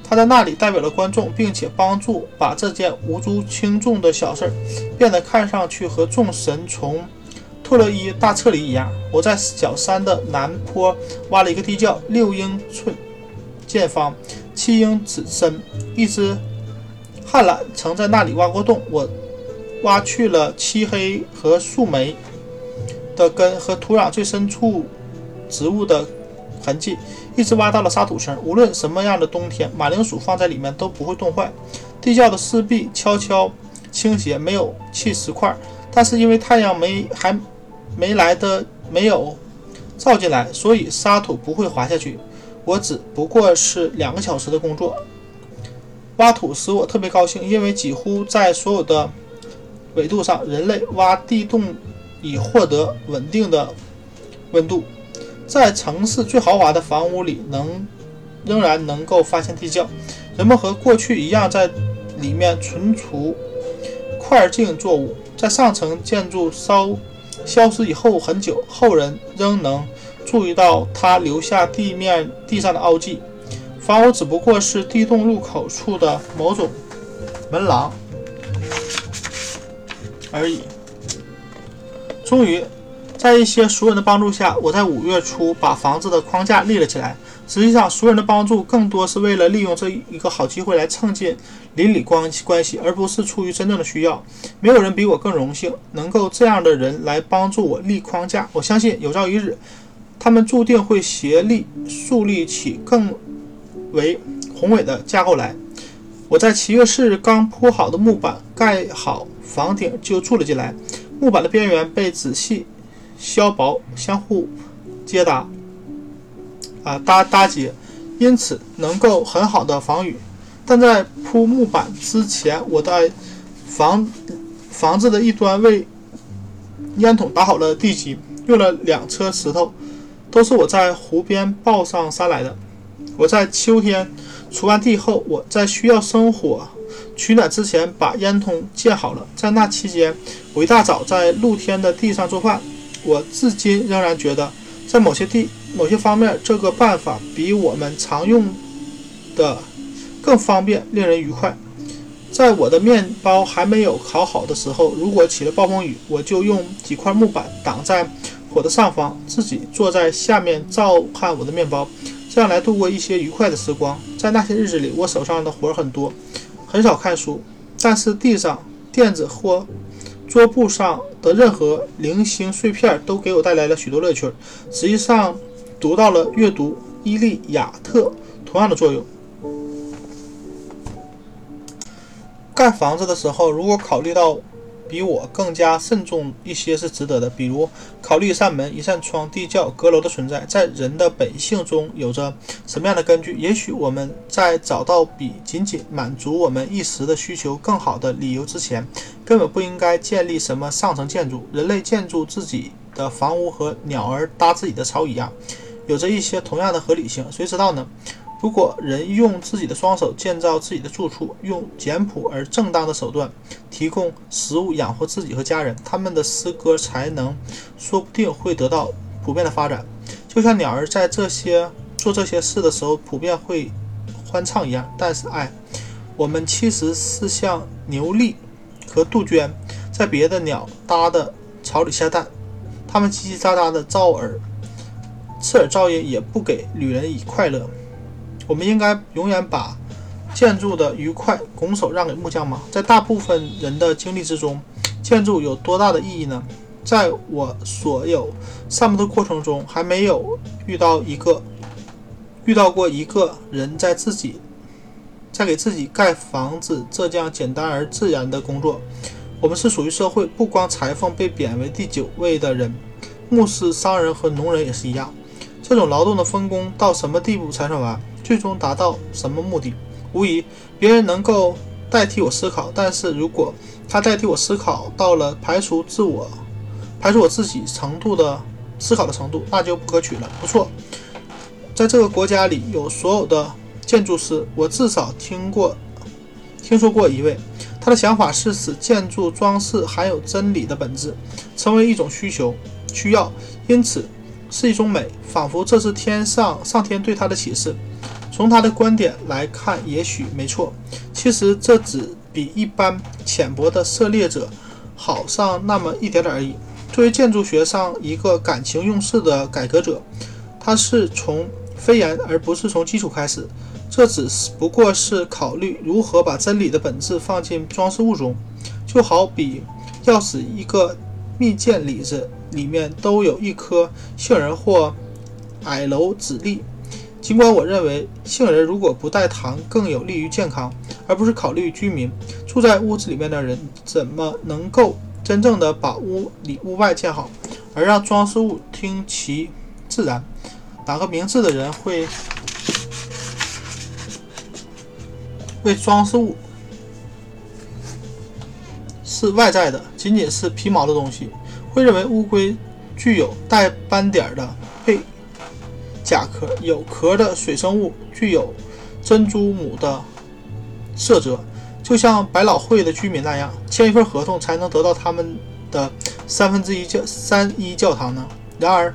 他在那里代表了观众，并且帮助把这件无足轻重的小事儿变得看上去和众神从特洛伊大撤离一样。我在小山的南坡挖了一个地窖，六英寸见方，七英尺深。一只旱懒曾在那里挖过洞，我挖去了漆黑和树莓的根和土壤最深处植物的痕迹，一直挖到了沙土层。无论什么样的冬天，马铃薯放在里面都不会冻坏。地窖的四壁悄悄倾斜，没有砌石块，但是因为太阳没还没来的没有照进来，所以沙土不会滑下去。我只不过是两个小时的工作。挖土使我特别高兴，因为几乎在所有的纬度上，人类挖地洞以获得稳定的温度。在城市最豪华的房屋里，能仍然能够发现地窖，人们和过去一样在里面存储块茎作物。在上层建筑稍消失以后很久，后人仍能注意到它留下地面地上的凹迹。房屋只不过是地洞入口处的某种门廊而已。终于，在一些熟人的帮助下，我在五月初把房子的框架立了起来。实际上，熟人的帮助更多是为了利用这一个好机会来蹭进邻里关系关系，而不是出于真正的需要。没有人比我更荣幸能够这样的人来帮助我立框架。我相信有朝一日，他们注定会协力树立起更。为宏伟的架构来。我在七月四日刚铺好的木板盖好房顶就住了进来。木板的边缘被仔细削薄，相互接搭，啊搭搭接，因此能够很好的防雨。但在铺木板之前，我在房房子的一端为烟筒打好了地基，用了两车石头，都是我在湖边抱上山来的。我在秋天锄完地后，我在需要生火取暖之前把烟囱建好了。在那期间，我一大早在露天的地上做饭。我至今仍然觉得，在某些地、某些方面，这个办法比我们常用的更方便，令人愉快。在我的面包还没有烤好的时候，如果起了暴风雨，我就用几块木板挡在火的上方，自己坐在下面照看我的面包。这样来度过一些愉快的时光。在那些日子里，我手上的活儿很多，很少看书。但是地上、垫子或桌布上的任何零星碎片都给我带来了许多乐趣。实际上，读到了阅读《伊利亚特》同样的作用。盖房子的时候，如果考虑到。比我更加慎重一些是值得的，比如考虑一扇门、一扇窗、地窖、阁楼的存在，在人的本性中有着什么样的根据？也许我们在找到比仅仅满足我们一时的需求更好的理由之前，根本不应该建立什么上层建筑。人类建筑自己的房屋和鸟儿搭自己的巢一样，有着一些同样的合理性。谁知道呢？如果人用自己的双手建造自己的住处，用简朴而正当的手段提供食物养活自己和家人，他们的诗歌才能说不定会得到普遍的发展，就像鸟儿在这些做这些事的时候普遍会欢唱一样。但是，哎，我们其实是像牛粒和杜鹃，在别的鸟搭的巢里下蛋，它们叽叽喳喳的噪耳，刺耳噪音也不给旅人以快乐。我们应该永远把建筑的愉快拱手让给木匠吗？在大部分人的经历之中，建筑有多大的意义呢？在我所有散步的过程中，还没有遇到一个遇到过一个人在自己在给自己盖房子这样简单而自然的工作。我们是属于社会，不光裁缝被贬为第九位的人，牧师、商人和农人也是一样。这种劳动的分工到什么地步才算完？最终达到什么目的？无疑，别人能够代替我思考，但是如果他代替我思考到了排除自我、排除我自己程度的思考的程度，那就不可取了。不错，在这个国家里有所有的建筑师，我至少听过、听说过一位，他的想法是使建筑装饰含有真理的本质，成为一种需求、需要，因此是一种美，仿佛这是天上上天对他的启示。从他的观点来看，也许没错。其实这只比一般浅薄的涉猎者好上那么一点点而已。作为建筑学上一个感情用事的改革者，他是从非言而不是从基础开始。这只是不过是考虑如何把真理的本质放进装饰物中，就好比要使一个蜜饯李子里面都有一颗杏仁或矮楼籽粒。尽管我认为杏仁如果不带糖更有利于健康，而不是考虑居民住在屋子里面的人怎么能够真正的把屋里屋外建好，而让装饰物听其自然，哪个明智的人会？为装饰物是外在的，仅仅是皮毛的东西，会认为乌龟具有带斑点的背甲壳，有壳的水生物具有珍珠母的色泽，就像百老汇的居民那样，签一份合同才能得到他们的三分之一教三一教堂呢？然而。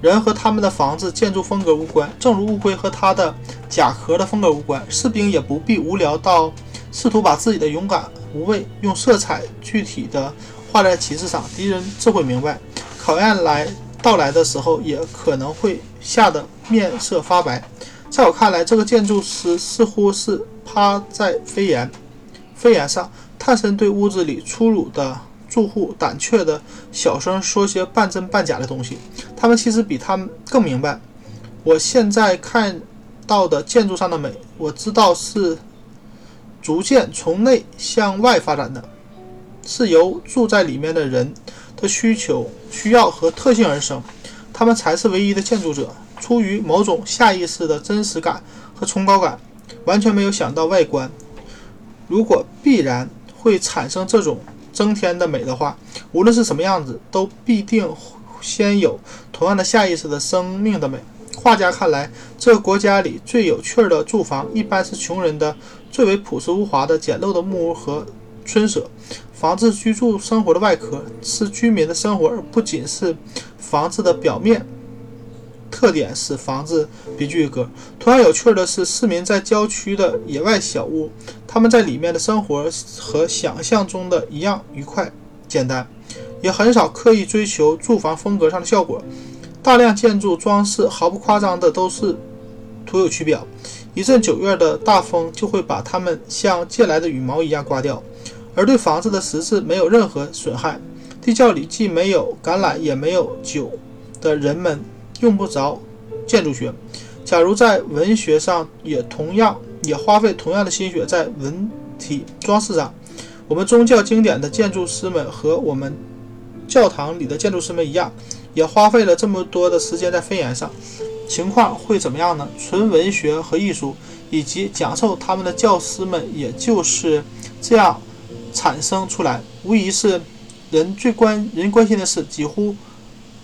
人和他们的房子建筑风格无关，正如乌龟和它的甲壳的风格无关。士兵也不必无聊到试图把自己的勇敢无畏用色彩具体的画在旗帜上。敌人自会明白，考验来到来的时候，也可能会吓得面色发白。在我看来，这个建筑师似乎是趴在飞檐飞檐上，探身对屋子里粗鲁的。住户胆怯的小声说些半真半假的东西，他们其实比他们更明白我现在看到的建筑上的美。我知道是逐渐从内向外发展的，是由住在里面的人的需求、需要和特性而生。他们才是唯一的建筑者，出于某种下意识的真实感和崇高感，完全没有想到外观如果必然会产生这种。增添的美的话，无论是什么样子，都必定先有同样的下意识的生命的美。画家看来，这个国家里最有趣的住房，一般是穷人的最为朴实无华的简陋的木屋和村舍。房子居住生活的外壳，是居民的生活，而不仅是房子的表面。特点使房子别具一格。同样有趣的是，市民在郊区的野外小屋，他们在里面的生活和想象中的一样愉快、简单，也很少刻意追求住房风格上的效果。大量建筑装饰毫不夸张的都是徒有其表，一阵九月的大风就会把它们像借来的羽毛一样刮掉，而对房子的实质没有任何损害。地窖里既没有橄榄也没有酒的人们。用不着建筑学。假如在文学上也同样也花费同样的心血在文体装饰上，我们宗教经典的建筑师们和我们教堂里的建筑师们一样，也花费了这么多的时间在飞檐上，情况会怎么样呢？纯文学和艺术以及讲授他们的教师们，也就是这样产生出来。无疑是人最关人关心的事，几乎。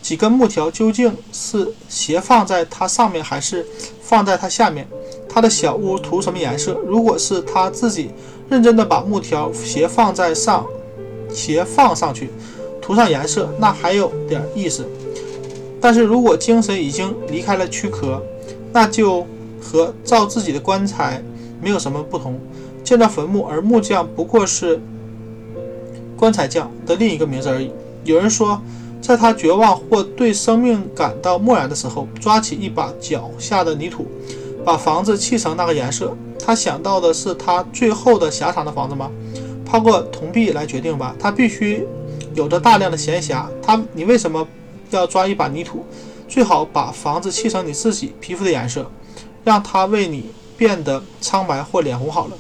几根木条究竟是斜放在它上面，还是放在它下面？他的小屋涂什么颜色？如果是他自己认真的把木条斜放在上，斜放上去，涂上颜色，那还有点意思。但是如果精神已经离开了躯壳，那就和造自己的棺材没有什么不同。建造坟墓，而木匠不过是棺材匠的另一个名字而已。有人说。在他绝望或对生命感到漠然的时候，抓起一把脚下的泥土，把房子砌成那个颜色。他想到的是他最后的狭长的房子吗？抛个铜币来决定吧。他必须有着大量的闲暇。他，你为什么要抓一把泥土？最好把房子砌成你自己皮肤的颜色，让它为你变得苍白或脸红好了。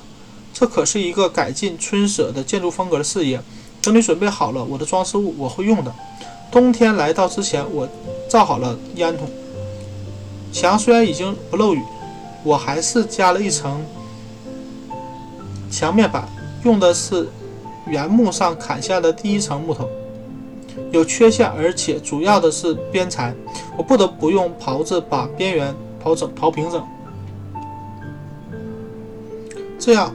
这可是一个改进村舍的建筑风格的事业。等你准备好了我的装饰物，我会用的。冬天来到之前，我造好了烟筒。墙虽然已经不漏雨，我还是加了一层墙面板，用的是原木上砍下的第一层木头，有缺陷，而且主要的是边材，我不得不用刨子把边缘刨整、刨平整。这样，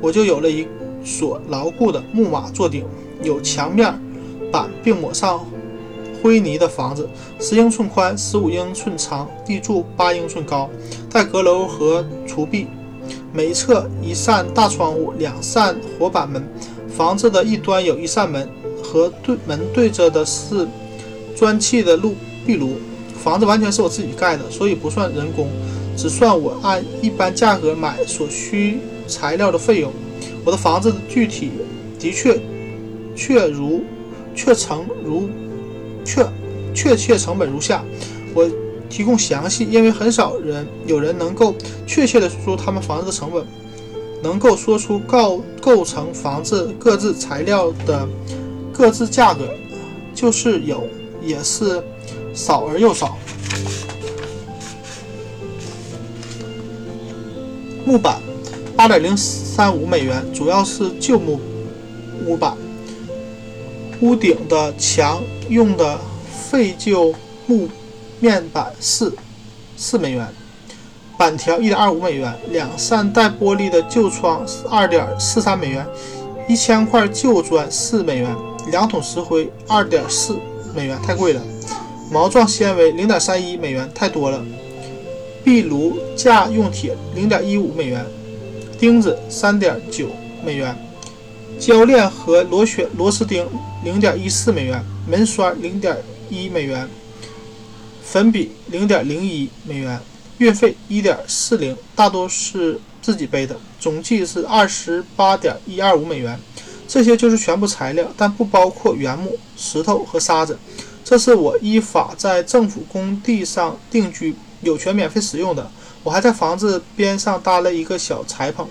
我就有了一所牢固的木马做顶，有墙面板，并抹上。灰泥的房子，十英寸宽，十五英寸长，地柱八英寸高，带阁楼和厨壁，每一侧一扇大窗户，两扇活板门。房子的一端有一扇门，和对门对着的是砖砌的路壁炉。房子完全是我自己盖的，所以不算人工，只算我按一般价格买所需材料的费用。我的房子具体的确确如确成如确确切成本如下，我提供详细，因为很少人有人能够确切的说出他们房子的成本，能够说出构构成房子各自材料的各自价格，就是有，也是。少而又少。木板八点零三五美元，主要是旧木木板。屋顶的墙用的废旧木面板四四美元，板条一点二五美元，两扇带玻璃的旧窗二点四三美元，一千块旧砖四美元，两桶石灰二点四美元，太贵了。毛状纤维零点三一美元，太多了。壁炉架用铁零点一五美元，钉子三点九美元，铰链和螺旋螺丝钉零点一四美元，门栓零点一美元，粉笔零点零一美元，运费一点四零，大多是自己背的，总计是二十八点一二五美元。这些就是全部材料，但不包括原木、石头和沙子。这是我依法在政府工地上定居，有权免费使用的。我还在房子边上搭了一个小柴棚，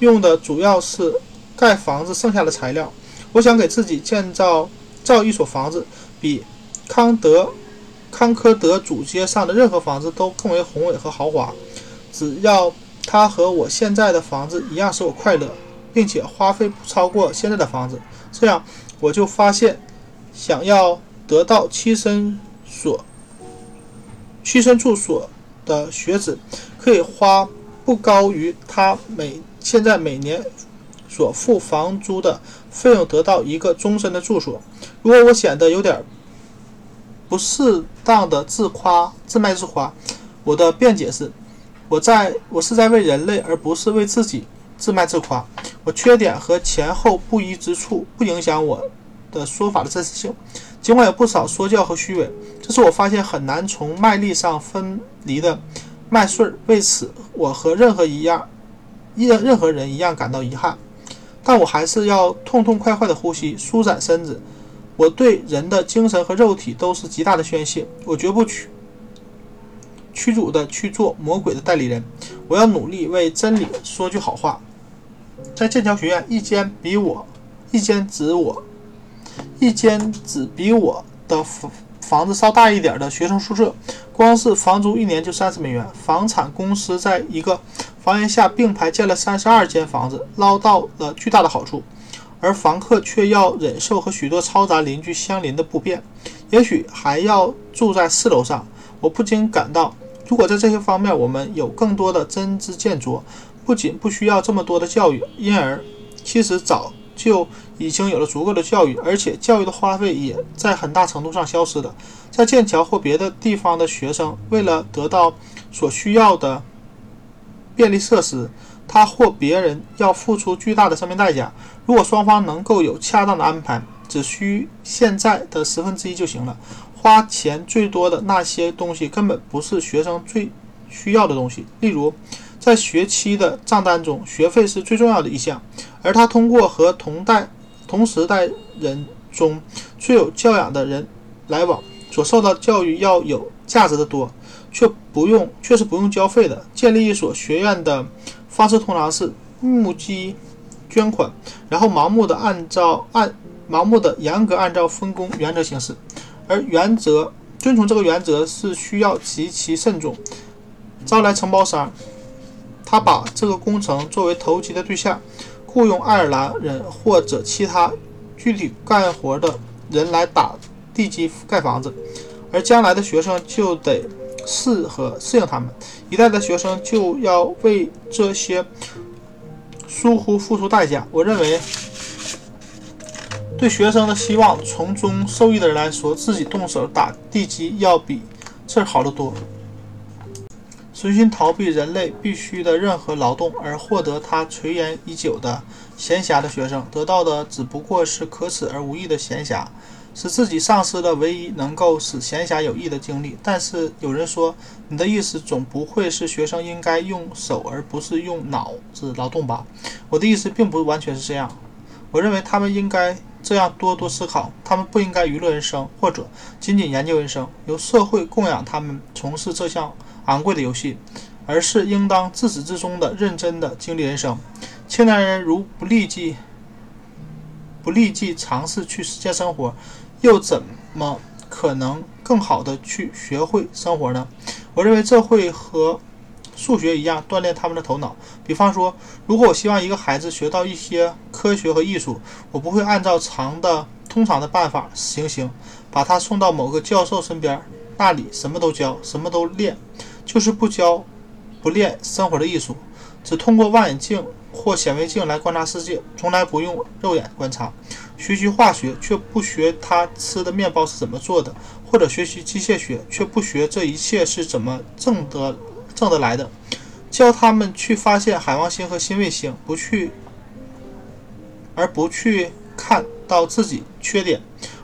用的主要是盖房子剩下的材料。我想给自己建造造一所房子，比康德康科德主街上的任何房子都更为宏伟和豪华。只要它和我现在的房子一样使我快乐，并且花费不超过现在的房子，这样我就发现想要。得到栖身所、栖身处所的学子，可以花不高于他每现在每年所付房租的费用，得到一个终身的住所。如果我显得有点不适当的自夸、自卖自夸，我的辩解是：我在我是在为人类，而不是为自己自卖自夸。我缺点和前后不一之处，不影响我的说法的真实性。尽管有不少说教和虚伪，这是我发现很难从麦粒上分离的麦穗儿。为此，我和任何一样、任任何人一样感到遗憾。但我还是要痛痛快快地呼吸，舒展身子。我对人的精神和肉体都是极大的宣泄。我绝不屈屈辱地去做魔鬼的代理人。我要努力为真理说句好话。在剑桥学院，一间比我，一间指我。一间只比我的房子稍大一点的学生宿舍，光是房租一年就三十美元。房产公司在一个房檐下并排建了三十二间房子，捞到了巨大的好处，而房客却要忍受和许多嘈杂邻居相邻的不便，也许还要住在四楼上。我不禁感到，如果在这些方面我们有更多的真知见拙，不仅不需要这么多的教育，因而其实早。就已经有了足够的教育，而且教育的花费也在很大程度上消失的。在剑桥或别的地方的学生，为了得到所需要的便利设施，他或别人要付出巨大的生命代价。如果双方能够有恰当的安排，只需现在的十分之一就行了。花钱最多的那些东西根本不是学生最需要的东西，例如。在学期的账单中，学费是最重要的一项，而他通过和同代、同时代人中最有教养的人来往，所受到教育要有价值的多，却不用，却是不用交费的。建立一所学院的方式通常是募集捐款，然后盲目的按照按盲目的严格按照分工原则行事，而原则遵从这个原则是需要极其慎重，招来承包商。他把这个工程作为投机的对象，雇佣爱尔兰人或者其他具体干活的人来打地基盖房子，而将来的学生就得适合适应他们。一代的学生就要为这些疏忽付出代价。我认为，对学生的希望从中受益的人来说，自己动手打地基要比这儿好得多。存心逃避人类必须的任何劳动而获得他垂涎已久的闲暇的学生，得到的只不过是可耻而无益的闲暇。是自己丧失了唯一能够使闲暇有益的经历。但是有人说，你的意思总不会是学生应该用手而不是用脑子劳动吧？我的意思并不完全是这样。我认为他们应该这样多多思考，他们不应该娱乐人生，或者仅仅研究人生，由社会供养他们从事这项昂贵的游戏，而是应当自始至终的认真的经历人生。青年人如不立即不立即尝试去实践生活，又怎么可能更好的去学会生活呢？我认为这会和数学一样锻炼他们的头脑。比方说，如果我希望一个孩子学到一些科学和艺术，我不会按照常的通常的办法行行，把他送到某个教授身边，那里什么都教，什么都练，就是不教不练生活的艺术，只通过望远镜。或显微镜来观察世界，从来不用肉眼观察；学习化学却不学他吃的面包是怎么做的，或者学习机械学却不学这一切是怎么挣得挣得来的。教他们去发现海王星和新卫星，不去而不去看到自己缺点，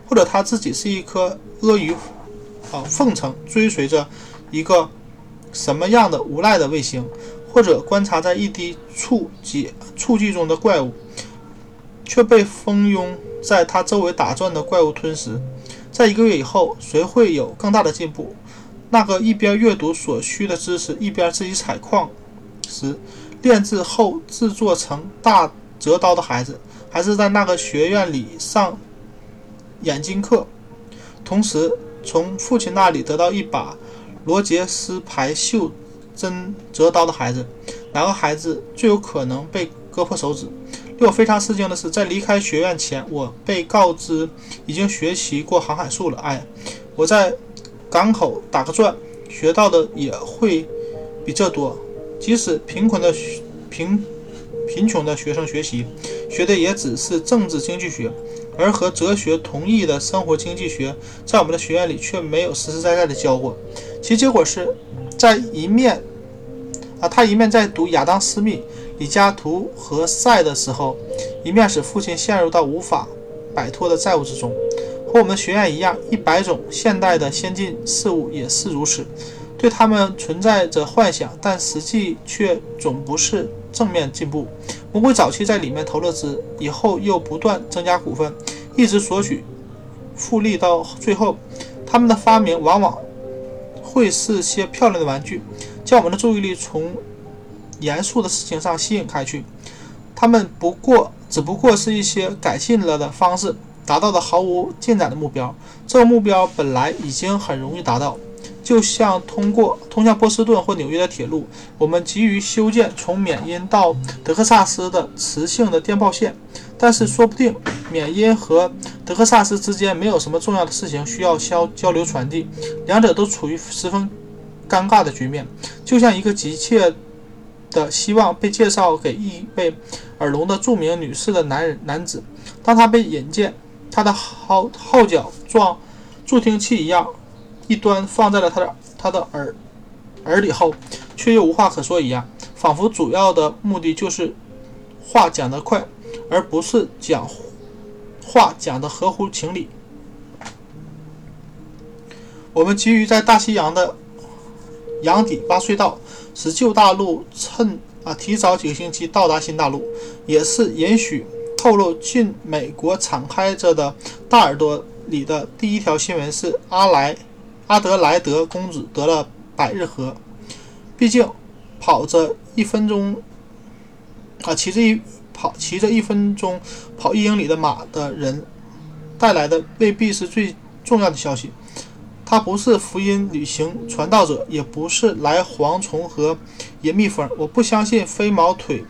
或者他自己是一颗阿谀啊奉承追随着一个什么样的无赖的卫星。或者观察在一滴醋剂醋剂中的怪物，却被蜂拥在它周围打转的怪物吞食。在一个月以后，谁会有更大的进步？那个一边阅读所需的知识，一边自己采矿时炼制后制作成大折刀的孩子，还是在那个学院里上眼睛课，同时从父亲那里得到一把罗杰斯牌绣？真折刀的孩子，哪个孩子最有可能被割破手指？令我非常吃惊的是，在离开学院前，我被告知已经学习过航海术了。哎，我在港口打个转，学到的也会比这多。即使贫困的贫贫穷的学生学习，学的也只是政治经济学，而和哲学同义的生活经济学，在我们的学院里却没有实实在在的教过。其结果是。在一面，啊，他一面在读亚当·斯密、李嘉图和赛的时候，一面使父亲陷入到无法摆脱的债务之中。和我们学院一样，一百种现代的先进事物也是如此，对他们存在着幻想，但实际却总不是正面进步。魔鬼早期在里面投了资，以后又不断增加股份，一直索取复利，到最后，他们的发明往往。会是些漂亮的玩具，将我们的注意力从严肃的事情上吸引开去。他们不过只不过是一些改进了的方式达到的毫无进展的目标。这个目标本来已经很容易达到，就像通过通向波士顿或纽约的铁路。我们急于修建从缅因到德克萨斯的磁性的电报线，但是说不定缅因和德克萨斯之间没有什么重要的事情需要交交流传递，两者都处于十分尴尬的局面，就像一个急切的希望被介绍给一位耳聋的著名女士的男人男子，当他被引荐，他的号号角状助听器一样，一端放在了他的他的耳耳里后，却又无话可说一样，仿佛主要的目的就是话讲得快，而不是讲。话讲的合乎情理。我们急于在大西洋的洋底挖隧道，使旧大陆趁啊提早几个星期到达新大陆，也是允许透露进美国敞开着的大耳朵里的第一条新闻是阿莱阿德莱德公子得了百日咳。毕竟跑着一分钟啊，骑着一。跑骑着一分钟跑一英里的马的人带来的未必是最重要的消息。他不是福音旅行传道者，也不是来蝗虫和野蜜蜂。我不相信飞毛腿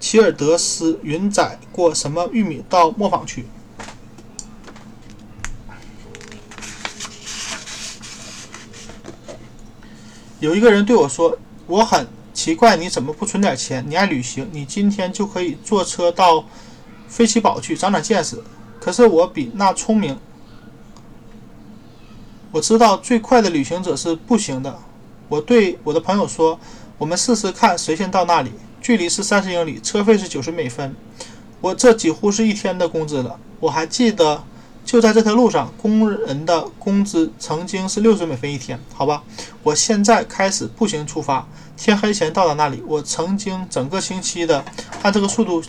齐尔德斯云载过什么玉米到磨坊去。有一个人对我说：“我很。”奇怪，你怎么不存点钱？你爱旅行，你今天就可以坐车到飞奇堡去长点见识。可是我比那聪明，我知道最快的旅行者是步行的。我对我的朋友说：“我们试试看，谁先到那里？距离是三十英里，车费是九十美分。我这几乎是一天的工资了。”我还记得就在这条路上，工人的工资曾经是六十美分一天，好吧？我现在开始步行出发，天黑前到达那里。我曾经整个星期的按这个速度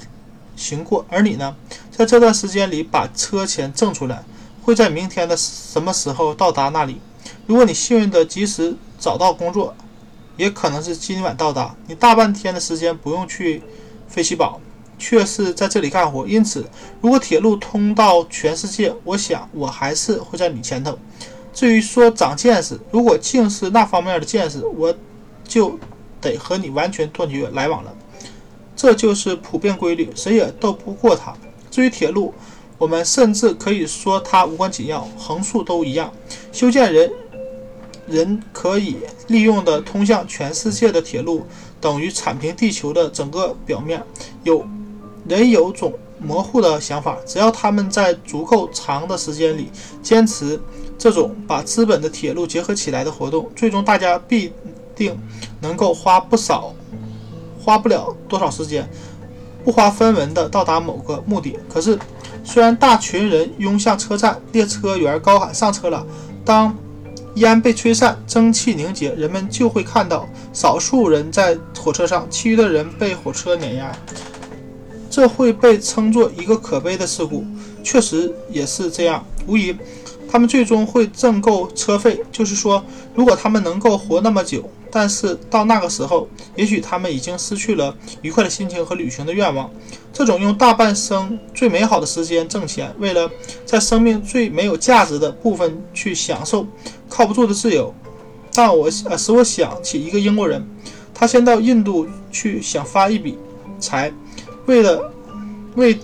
行过，而你呢，在这段时间里把车钱挣出来，会在明天的什么时候到达那里？如果你幸运的及时找到工作，也可能是今晚到达。你大半天的时间不用去费希堡。却是在这里干活，因此，如果铁路通到全世界，我想我还是会在你前头。至于说长见识，如果竟是那方面的见识，我就得和你完全断绝来往了。这就是普遍规律，谁也斗不过它。至于铁路，我们甚至可以说它无关紧要，横竖都一样。修建人人可以利用的通向全世界的铁路，等于铲平地球的整个表面。有。人有种模糊的想法，只要他们在足够长的时间里坚持这种把资本的铁路结合起来的活动，最终大家必定能够花不少，花不了多少时间，不花分文的到达某个目的。可是，虽然大群人拥向车站，列车员高喊上车了，当烟被吹散，蒸汽凝结，人们就会看到少数人在火车上，其余的人被火车碾压。这会被称作一个可悲的事故，确实也是这样。无疑，他们最终会挣够车费。就是说，如果他们能够活那么久，但是到那个时候，也许他们已经失去了愉快的心情和旅行的愿望。这种用大半生最美好的时间挣钱，为了在生命最没有价值的部分去享受靠不住的自由，让我呃使我想起一个英国人，他先到印度去想发一笔财。为了为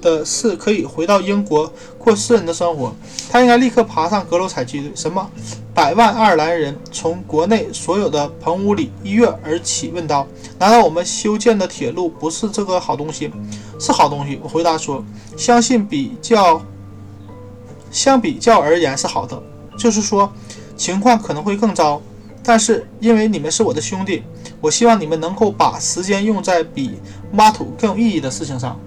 的是可以回到英国过私人的生活，他应该立刻爬上阁楼采集。什么？百万爱尔兰人从国内所有的棚屋里一跃而起，问道：“难道我们修建的铁路不是这个好东西？”“是好东西。”我回答说：“相信比较相比较而言是好的，就是说情况可能会更糟，但是因为你们是我的兄弟。”我希望你们能够把时间用在比挖土更有意义的事情上。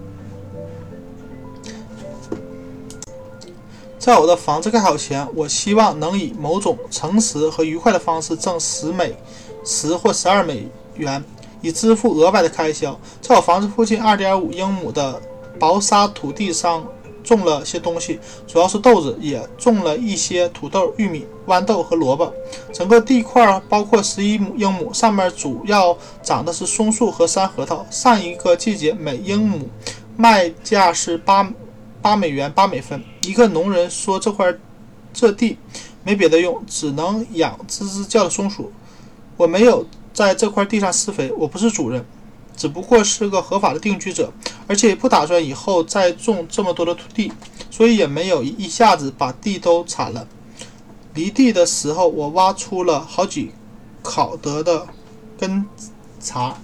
在我的房子盖好前，我希望能以某种诚实和愉快的方式挣十美、十或十二美元，以支付额外的开销。在我房子附近二点五英亩的薄沙土地上。种了些东西，主要是豆子，也种了一些土豆、玉米、豌豆和萝卜。整个地块包括十一亩英亩，上面主要长的是松树和山核桃。上一个季节每英亩卖价是八八美元八美分。一个农人说：“这块这地没别的用，只能养吱吱叫的松鼠。我没有在这块地上施肥，我不是主人。”只不过是个合法的定居者，而且也不打算以后再种这么多的土地，所以也没有一下子把地都铲了。犁地的时候，我挖出了好几烤得的根茬，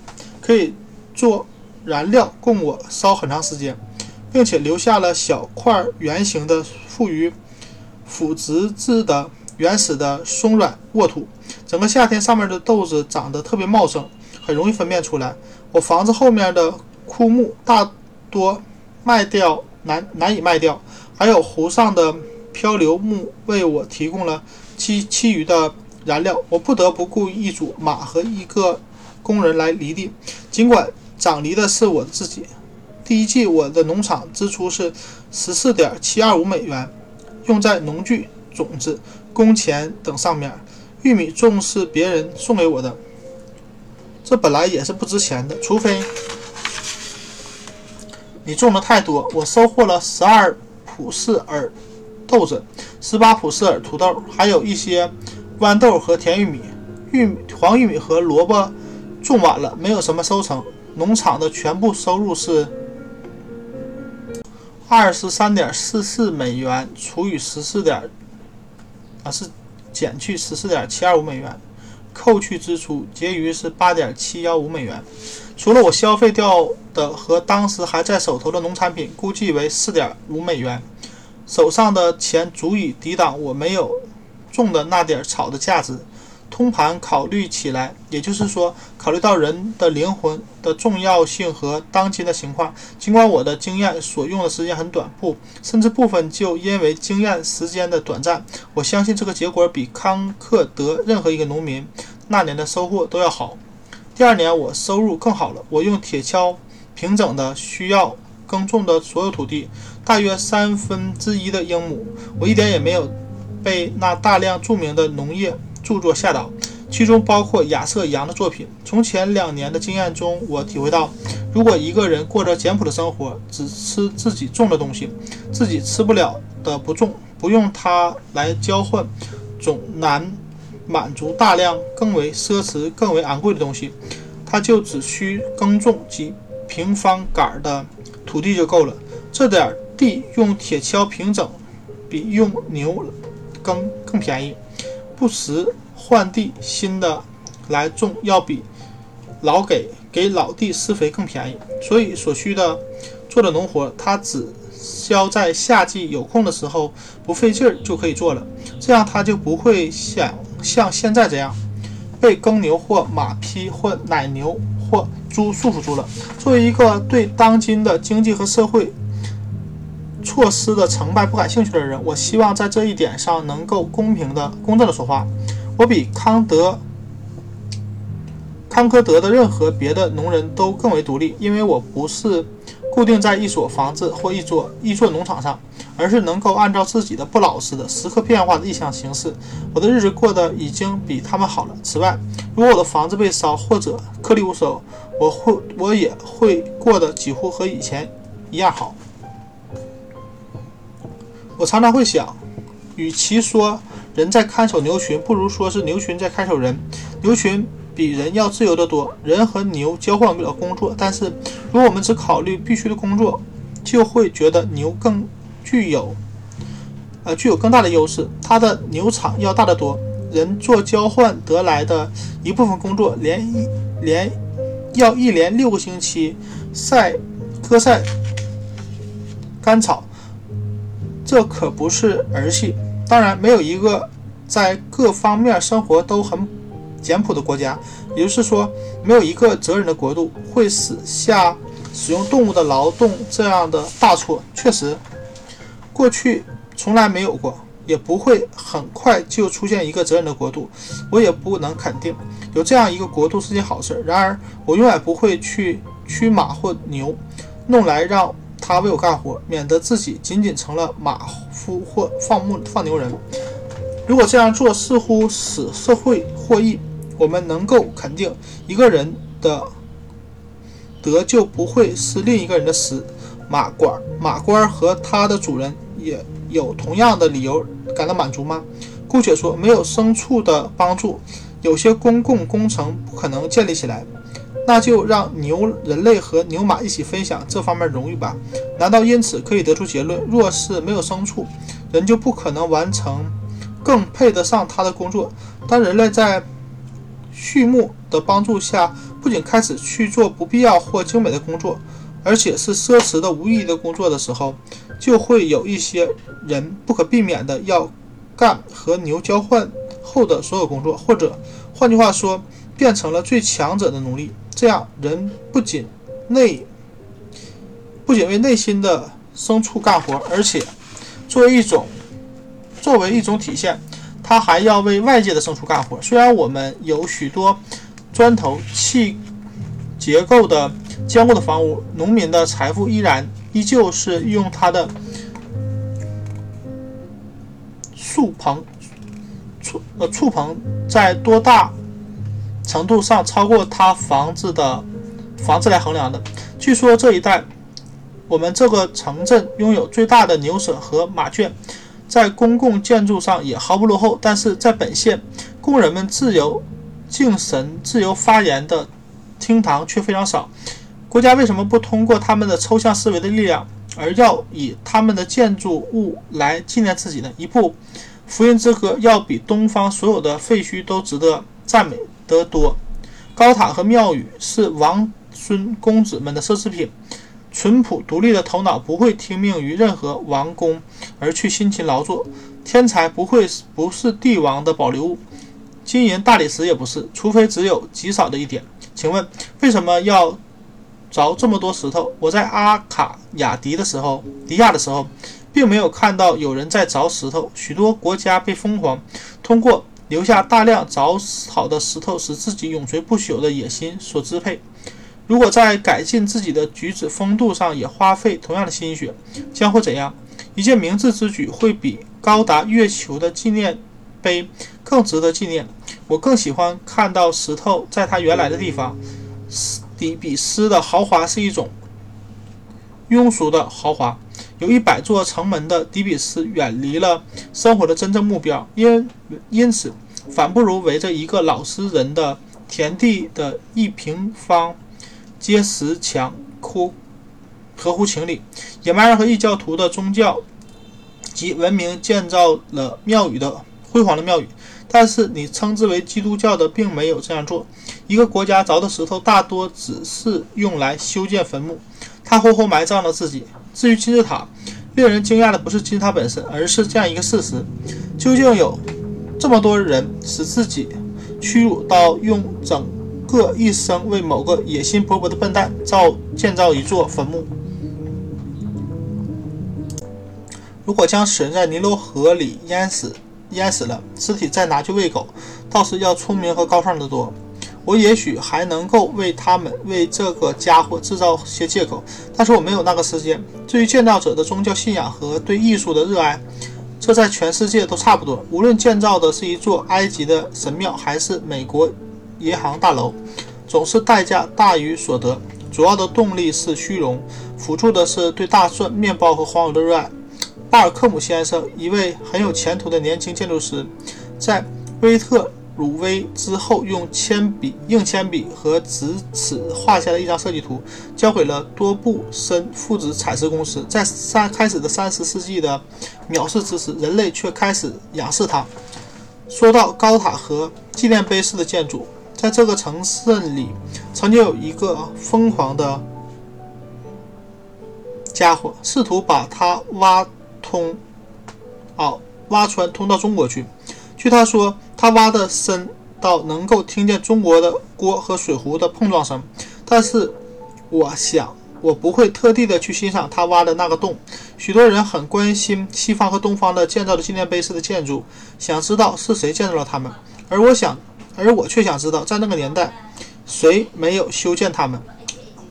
可以做燃料供我烧很长时间，并且留下了小块圆形的、富于腐殖质的原始的松软沃土。整个夏天，上面的豆子长得特别茂盛，很容易分辨出来。我房子后面的枯木大多卖掉难难以卖掉，还有湖上的漂流木为我提供了其其余的燃料。我不得不雇一组马和一个工人来犁地，尽管长犁的是我自己。第一季我的农场支出是十四点七二五美元，用在农具、种子、工钱等上面。玉米种是别人送给我的。这本来也是不值钱的，除非你种的太多。我收获了十二普氏尔豆子，十八普氏尔土豆，还有一些豌豆和甜玉米。玉米黄玉米和萝卜种晚了，没有什么收成。农场的全部收入是二十三点四四美元除以十四点啊，是减去十四点七二五美元。扣去支出，结余是八点七幺五美元。除了我消费掉的和当时还在手头的农产品，估计为四点五美元。手上的钱足以抵挡我没有种的那点草的价值。通盘考虑起来，也就是说，考虑到人的灵魂的重要性和当今的情况，尽管我的经验所用的时间很短，不，甚至部分就因为经验时间的短暂，我相信这个结果比康克德任何一个农民那年的收获都要好。第二年我收入更好了，我用铁锹平整的需要耕种的所有土地，大约三分之一的英亩，我一点也没有被那大量著名的农业。著作吓倒，其中包括亚瑟·杨的作品。从前两年的经验中，我体会到，如果一个人过着简朴的生活，只吃自己种的东西，自己吃不了的不种，不用它来交换，总难满足大量更为奢侈、更为昂贵的东西，他就只需耕种几平方杆的土地就够了。这点地用铁锹平整，比用牛耕更便宜。不时换地新的来种，要比老给给老地施肥更便宜。所以所需的做的农活，他只需要在夏季有空的时候不费劲儿就可以做了。这样他就不会想像现在这样被耕牛或马匹或奶牛或猪束缚住了。作为一个对当今的经济和社会，措施的成败不感兴趣的人，我希望在这一点上能够公平的、公正的说话。我比康德、康科德的任何别的农人都更为独立，因为我不是固定在一所房子或一座一座农场上，而是能够按照自己的不老实的、时刻变化的意向行事。我的日子过得已经比他们好了。此外，如果我的房子被烧或者颗粒无收，我会我也会过得几乎和以前一样好。我常常会想，与其说人在看守牛群，不如说是牛群在看守人。牛群比人要自由得多，人和牛交换不了工作。但是，如果我们只考虑必须的工作，就会觉得牛更具有，呃，具有更大的优势。它的牛场要大得多。人做交换得来的一部分工作，连一连要一连六个星期晒割晒干草。这可不是儿戏。当然，没有一个在各方面生活都很简朴的国家，也就是说，没有一个责任的国度会使下使用动物的劳动这样的大错。确实，过去从来没有过，也不会很快就出现一个责任的国度。我也不能肯定有这样一个国度是件好事。然而，我永远不会去驱马或牛，弄来让。他为我干活，免得自己仅仅成了马夫或放牧放牛人。如果这样做似乎使社会获益，我们能够肯定一个人的德就不会是另一个人的死。马官马官和他的主人也有同样的理由感到满足吗？姑且说，没有牲畜的帮助，有些公共工程不可能建立起来。那就让牛人类和牛马一起分享这方面荣誉吧。难道因此可以得出结论：若是没有牲畜，人就不可能完成更配得上他的工作？当人类在畜牧的帮助下，不仅开始去做不必要或精美的工作，而且是奢侈的、无意义的工作的时候，就会有一些人不可避免的要干和牛交换后的所有工作，或者换句话说，变成了最强者的奴隶。这样，人不仅内不仅为内心的牲畜干活，而且作为一种作为一种体现，他还要为外界的牲畜干活。虽然我们有许多砖头砌结构的坚固的房屋，农民的财富依然依旧是用他的树棚触呃触棚在多大？程度上超过他房子的房子来衡量的。据说这一带，我们这个城镇拥有最大的牛舍和马圈，在公共建筑上也毫不落后。但是在本县，工人们自由敬神、自由发言的厅堂却非常少。国家为什么不通过他们的抽象思维的力量，而要以他们的建筑物来纪念自己呢？一部福音之歌要比东方所有的废墟都值得赞美。得多，高塔和庙宇是王孙公子们的奢侈品。淳朴独立的头脑不会听命于任何王公而去辛勤劳作。天才不会不是帝王的保留物。金银大理石也不是，除非只有极少的一点。请问为什么要凿这么多石头？我在阿卡亚迪的时候，迪亚的时候，并没有看到有人在凿石头。许多国家被疯狂通过留下大量凿好的石头，使自己永垂不朽的野心所支配。如果在改进自己的举止风度上也花费同样的心血，将会怎样？一件明智之举会比高达月球的纪念碑更值得纪念。我更喜欢看到石头在它原来的地方。斯底比斯的豪华是一种庸俗的豪华。有一百座城门的底比斯远离了生活的真正目标，因因此反不如围着一个老实人的田地的一平方结石墙哭合乎情理。野蛮人和异教徒的宗教及文明建造了庙宇的辉煌的庙宇。但是你称之为基督教的并没有这样做。一个国家凿的石头大多只是用来修建坟墓，他活活埋葬了自己。至于金字塔，令人惊讶的不是金字塔本身，而是这样一个事实：究竟有这么多人使自己屈辱到用整个一生为某个野心勃勃的笨蛋造建造一座坟墓？如果将死人在尼罗河里淹死？淹死了，尸体再拿去喂狗，倒是要聪明和高尚的多。我也许还能够为他们为这个家伙制造些借口，但是我没有那个时间。至于建造者的宗教信仰和对艺术的热爱，这在全世界都差不多。无论建造的是一座埃及的神庙，还是美国银行大楼，总是代价大于所得。主要的动力是虚荣，辅助的是对大蒜、面包和黄油的热爱。巴尔克姆先生，一位很有前途的年轻建筑师，在威特鲁威之后，用铅笔、硬铅笔和直尺画下了一张设计图，交给了多布森父子采石公司。在三开始的三十世纪的藐视之时，人类却开始仰视它。说到高塔和纪念碑式的建筑，在这个城市里，曾经有一个疯狂的家伙，试图把它挖。通，啊，挖穿通到中国去。据他说，他挖的深到能够听见中国的锅和水壶的碰撞声。但是，我想我不会特地的去欣赏他挖的那个洞。许多人很关心西方和东方的建造的纪念碑式的建筑，想知道是谁建造了它们。而我想，而我却想知道，在那个年代，谁没有修建它们？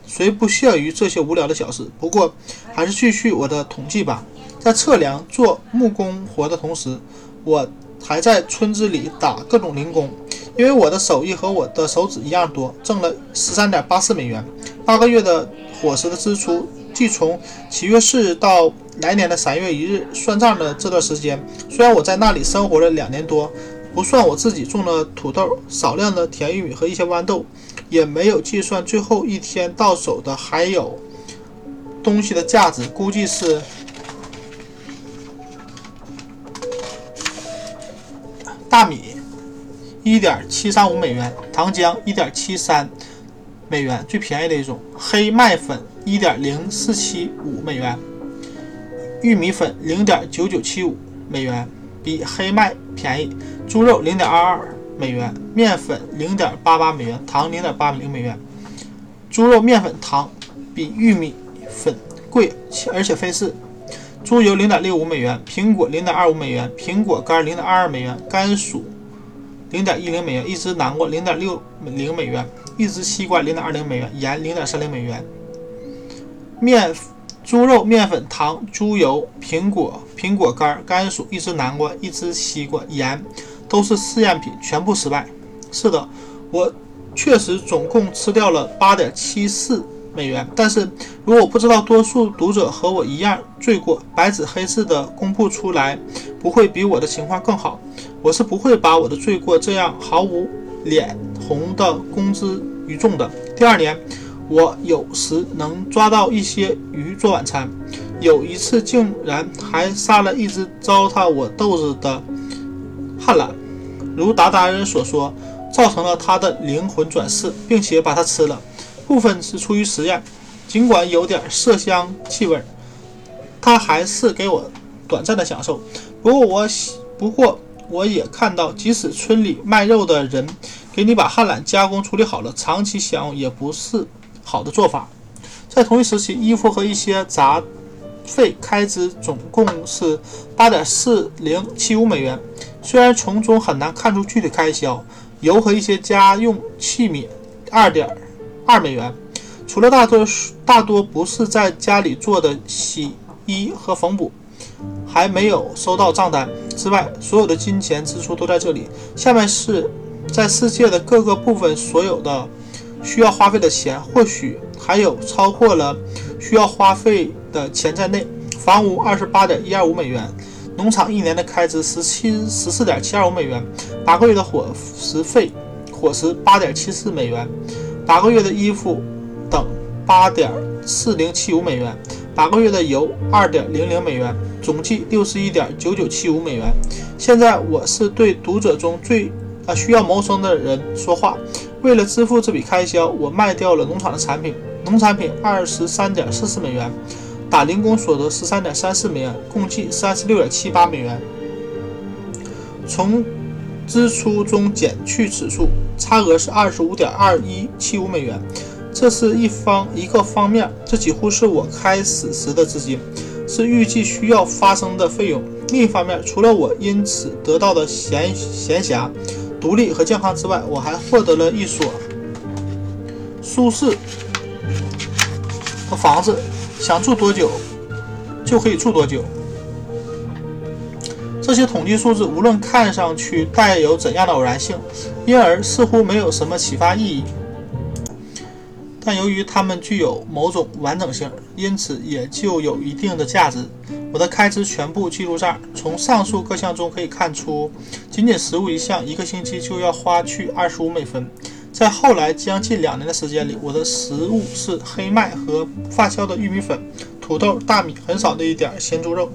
谁不屑于这些无聊的小事？不过，还是继续我的统计吧。在测量做木工活的同时，我还在村子里打各种零工，因为我的手艺和我的手指一样多，挣了十三点八四美元。八个月的伙食的支出，即从七月四日到来年的三月一日算账的这段时间，虽然我在那里生活了两年多，不算我自己种了土豆、少量的甜玉米和一些豌豆，也没有计算最后一天到手的还有东西的价值，估计是。大米一点七三五美元，糖浆一点七三美元，最便宜的一种。黑麦粉一点零四七五美元，玉米粉零点九九七五美元，比黑麦便宜。猪肉零点二二美元，面粉零点八八美元，糖零点八零美元。猪肉、面粉、糖比玉米粉贵，而且费事。猪油零点六五美元，苹果零点二五美元，苹果干零点二二美元，甘薯零点一零美元，一只南瓜零点六零美元，一只西瓜零点二零美元，盐零点三零美元。面、猪肉、面粉、糖、猪油、苹果、苹果干、甘薯、一只南瓜、一只西瓜、盐，都是试验品，全部失败。是的，我确实总共吃掉了八点七四。美元，但是如果不知道多数读者和我一样罪过，白纸黑字的公布出来，不会比我的情况更好。我是不会把我的罪过这样毫无脸红的公之于众的。第二年，我有时能抓到一些鱼做晚餐，有一次竟然还杀了一只糟蹋我豆子的旱懒，如达达人所说，造成了他的灵魂转世，并且把它吃了。部分是出于实验，尽管有点麝香气味，它还是给我短暂的享受。不过我喜，不过我也看到，即使村里卖肉的人给你把旱缆加工处理好了，长期享用也不是好的做法。在同一时期，衣服和一些杂费开支总共是八点四零七五美元。虽然从中很难看出具体开销，油和一些家用器皿二点二美元。除了大多大多不是在家里做的洗衣和缝补，还没有收到账单之外，所有的金钱支出都在这里。下面是在世界的各个部分所有的需要花费的钱，或许还有超过了需要花费的钱在内。房屋二十八点一二五美元，农场一年的开支十七十四点七二五美元，八个月的伙食费伙食八点七四美元，八个月的衣服。等八点四零七五美元，八个月的油二点零零美元，总计六十一点九九七五美元。现在我是对读者中最啊需要谋生的人说话。为了支付这笔开销，我卖掉了农场的产品，农产品二十三点四四美元，打零工所得十三点三四美元，共计三十六点七八美元。从支出中减去此数，差额是二十五点二一七五美元。这是一方一个方面，这几乎是我开始时的资金，是预计需要发生的费用。另一方面，除了我因此得到的闲闲暇、独立和健康之外，我还获得了一所舒适的房子，想住多久就可以住多久。这些统计数字无论看上去带有怎样的偶然性，因而似乎没有什么启发意义。但由于它们具有某种完整性，因此也就有一定的价值。我的开支全部记录这儿。从上述各项中可以看出，仅仅食物一项，一个星期就要花去二十五美分。在后来将近两年的时间里，我的食物是黑麦和发酵的玉米粉、土豆、大米，很少的一点鲜猪肉、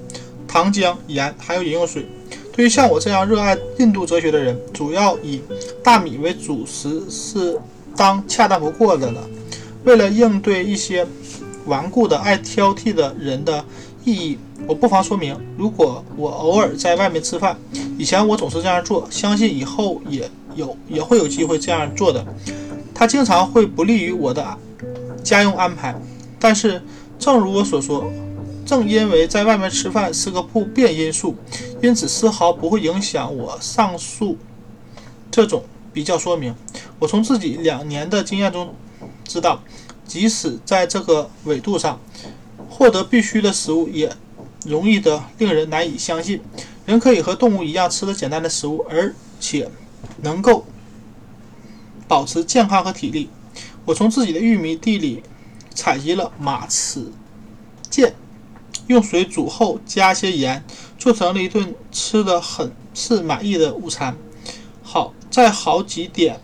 糖浆、盐，还有饮用水。对于像我这样热爱印度哲学的人，主要以大米为主食是当恰当不过的了。为了应对一些顽固的、爱挑剔的人的意义，我不妨说明：如果我偶尔在外面吃饭，以前我总是这样做，相信以后也有也会有机会这样做的。它经常会不利于我的家用安排，但是正如我所说，正因为在外面吃饭是个不变因素，因此丝毫不会影响我上述这种比较说明。我从自己两年的经验中。知道，即使在这个纬度上，获得必须的食物也容易的令人难以相信。人可以和动物一样吃的简单的食物，而且能够保持健康和体力。我从自己的玉米地里采集了马齿苋，用水煮后加些盐，做成了一顿吃的很是满意的午餐。好，在好几点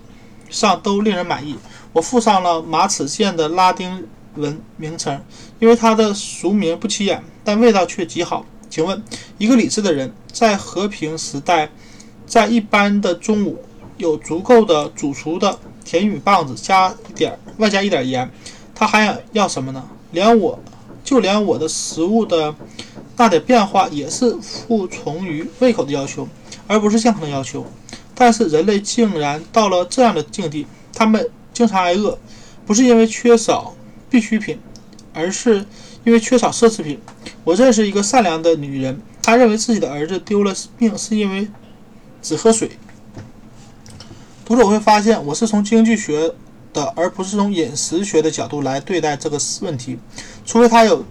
上都令人满意。我附上了马齿苋的拉丁文名称，因为它的俗名不起眼，但味道却极好。请问，一个理智的人在和平时代，在一般的中午，有足够的煮熟的甜玉米棒子，加一点外加一点盐，他还想要什么呢？连我就连我的食物的那点变化，也是服从于胃口的要求，而不是健康的要求。但是人类竟然到了这样的境地，他们。经常挨饿，不是因为缺少必需品，而是因为缺少奢侈品。我认识一个善良的女人，她认为自己的儿子丢了命是因为只喝水。读者会发现，我是从经济学的，而不是从饮食学的角度来对待这个问题。除非他有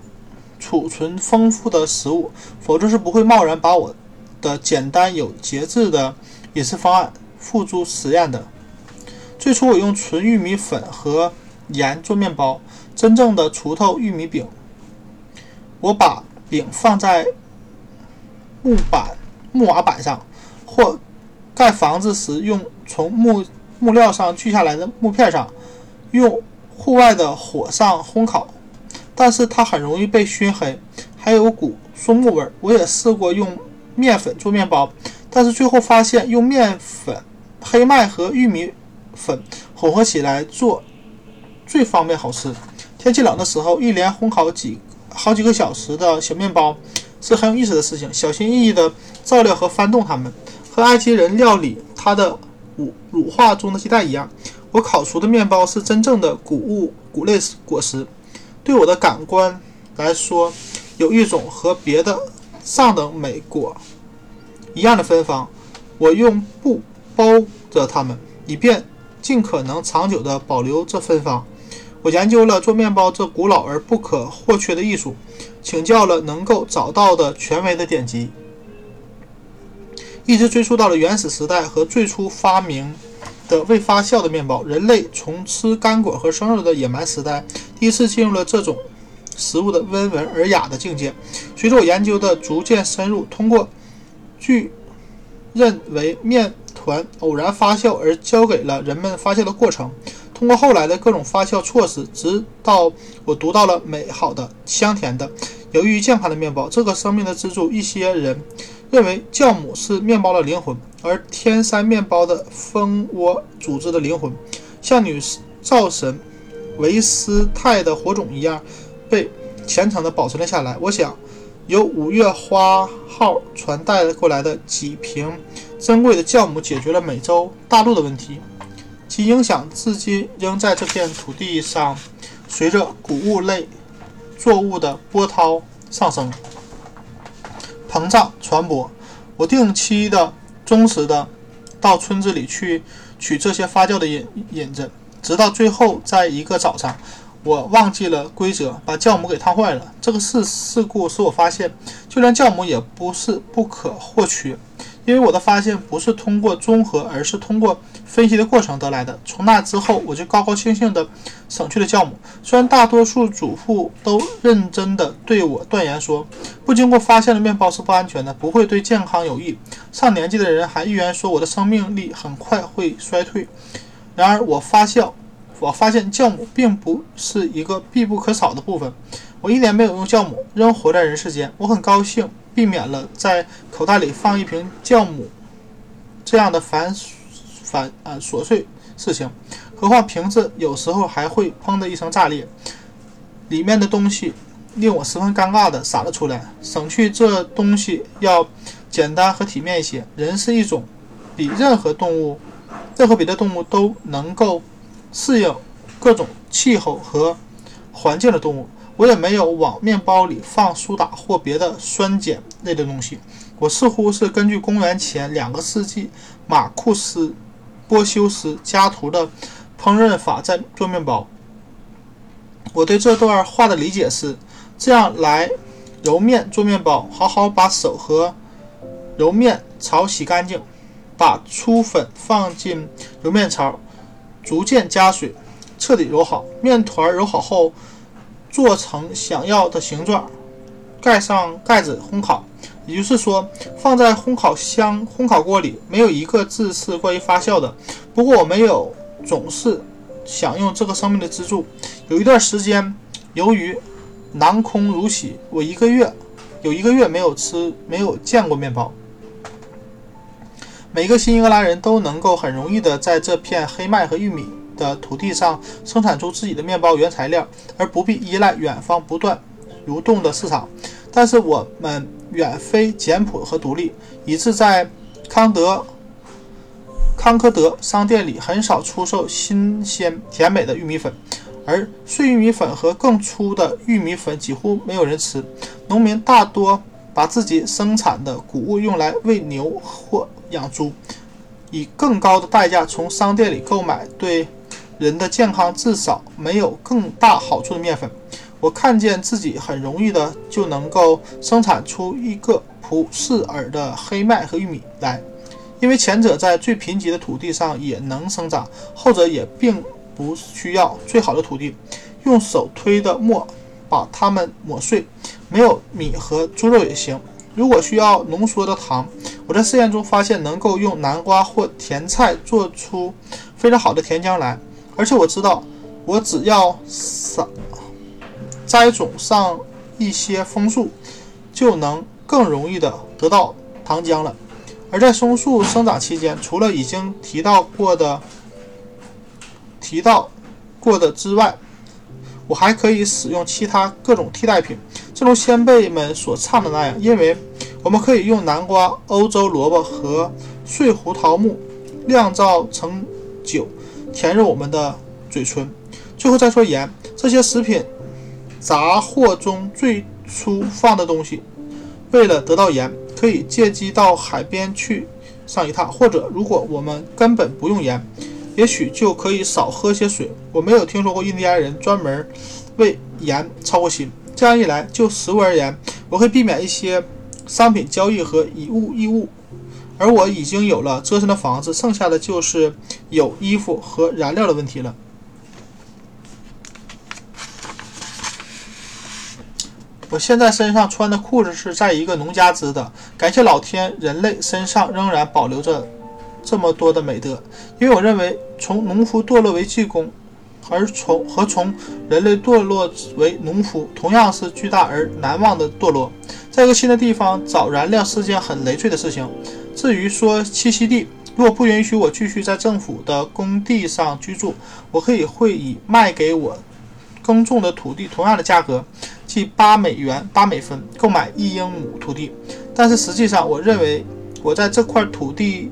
储存丰富的食物，否则是不会贸然把我的简单有节制的饮食方案付诸实验的。最初我用纯玉米粉和盐做面包，真正的锄头玉米饼。我把饼放在木板、木瓦板上，或盖房子时用从木木料上锯下来的木片上，用户外的火上烘烤。但是它很容易被熏黑，还有股松木味。我也试过用面粉做面包，但是最后发现用面粉、黑麦和玉米。粉混合起来做最方便好吃。天气冷的时候，一连烘烤几好几个小时的小面包是很有意思的事情。小心翼翼地照料和翻动它们，和埃及人料理它的乳化中的鸡蛋一样，我烤熟的面包是真正的谷物谷类果实。对我的感官来说，有一种和别的上等美果一样的芬芳。我用布包着它们，以便尽可能长久地保留这芬芳。我研究了做面包这古老而不可或缺的艺术，请教了能够找到的权威的典籍，一直追溯到了原始时代和最初发明的未发酵的面包。人类从吃干果和生肉的野蛮时代，第一次进入了这种食物的温文尔雅的境界。随着我研究的逐渐深入，通过据认为面团偶然发酵而教给了人们发酵的过程。通过后来的各种发酵措施，直到我读到了美好的、香甜的、有益于健康的面包，这个生命的支柱。一些人认为酵母是面包的灵魂，而天山面包的蜂窝组织的灵魂，像女灶神维斯泰的火种一样，被虔诚地保存了下来。我想，由五月花号传带过来的几瓶珍贵的酵母，解决了美洲大陆的问题。其影响至今仍在这片土地上，随着谷物类作物的波涛上升、膨胀、传播。我定期的、忠实的到村子里去取这些发酵的引引子，直到最后，在一个早上，我忘记了规则，把酵母给烫坏了。这个事事故使我发现，就连酵母也不是不可或缺。因为我的发现不是通过综合，而是通过分析的过程得来的。从那之后，我就高高兴兴地省去了酵母。虽然大多数主妇都认真地对我断言说，不经过发现的面包是不安全的，不会对健康有益。上年纪的人还预言说我的生命力很快会衰退。然而，我发酵，我发现酵母并不是一个必不可少的部分。我一年没有用酵母，仍活在人世间，我很高兴。避免了在口袋里放一瓶酵母这样的繁繁啊琐碎事情，何况瓶子有时候还会砰的一声炸裂，里面的东西令我十分尴尬的洒了出来。省去这东西要简单和体面一些。人是一种比任何动物、任何别的动物都能够适应各种气候和环境的动物。我也没有往面包里放苏打或别的酸碱类的东西。我似乎是根据公元前两个世纪马库斯·波修斯家徒的烹饪法在做面包。我对这段话的理解是：这样来揉面做面包，好好把手和揉面槽洗干净，把粗粉放进揉面槽，逐渐加水，彻底揉好。面团揉好后。做成想要的形状，盖上盖子烘烤。也就是说，放在烘烤箱、烘烤锅里，没有一个字是关于发酵的。不过，我没有总是享用这个生命的支柱。有一段时间，由于囊空如洗，我一个月有一个月没有吃、没有见过面包。每个新英格兰人都能够很容易的在这片黑麦和玉米。的土地上生产出自己的面包原材料，而不必依赖远方不断蠕动的市场。但是我们远非简朴和独立，以致在康德康科德商店里很少出售新鲜甜美的玉米粉，而碎玉米粉和更粗的玉米粉几乎没有人吃。农民大多把自己生产的谷物用来喂牛或养猪，以更高的代价从商店里购买对。人的健康至少没有更大好处的面粉，我看见自己很容易的就能够生产出一个普适尔的黑麦和玉米来，因为前者在最贫瘠的土地上也能生长，后者也并不需要最好的土地。用手推的磨把它们磨碎，没有米和猪肉也行。如果需要浓缩的糖，我在试验中发现能够用南瓜或甜菜做出非常好的甜浆来。而且我知道，我只要撒栽种上一些枫树，就能更容易的得到糖浆了。而在松树生长期间，除了已经提到过的提到过的之外，我还可以使用其他各种替代品，正如先辈们所唱的那样，因为我们可以用南瓜、欧洲萝卜和碎胡桃木酿造成酒，甜入我们的嘴唇。最后再说盐，这些食品杂货中最初放的东西，为了得到盐，可以借机到海边去上一趟，或者如果我们根本不用盐，也许就可以少喝些水。我没有听说过印第安人专门为盐操过心。这样一来，就食物而言，我会避免一些商品交易和以物易物，而我已经有了遮身的房子，剩下的就是有衣服和燃料的问题了。我现在身上穿的裤子是在一个农家织的，感谢老天，人类身上仍然保留着这么多的美德。因为我认为，从农夫堕落为技工，而从和从人类堕落为农夫，同样是巨大而难忘的堕落。在一个新的地方找燃料是件很累赘的事情。至于说栖息地，如果不允许我继续在政府的工地上居住，我可以会以卖给我耕种的土地同样的价格。即八美元八美分购买一英亩土地，但是实际上，我认为我在这块土地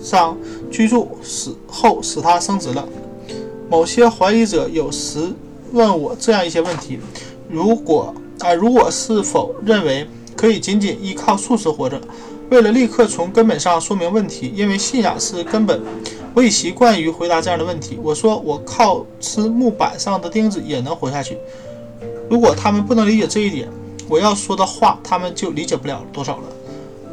上居住死后使它升值了。某些怀疑者有时问我这样一些问题：如果啊，如果是否认为可以仅仅依靠素食活着？为了立刻从根本上说明问题，因为信仰是根本，我已习惯于回答这样的问题。我说我靠吃木板上的钉子也能活下去。如果他们不能理解这一点，我要说的话，他们就理解不了多少了。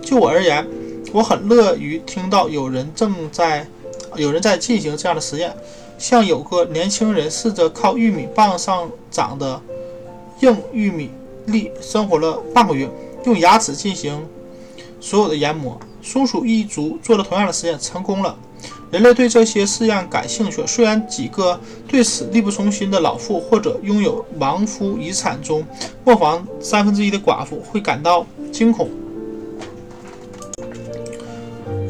就我而言，我很乐于听到有人正在，有人在进行这样的实验，像有个年轻人试着靠玉米棒上长的硬玉米粒生活了半个月，用牙齿进行所有的研磨。松鼠一族做了同样的实验，成功了。人类对这些试验感兴趣，虽然几个对此力不从心的老妇或者拥有亡夫遗产中磨坊三分之一的寡妇会感到惊恐。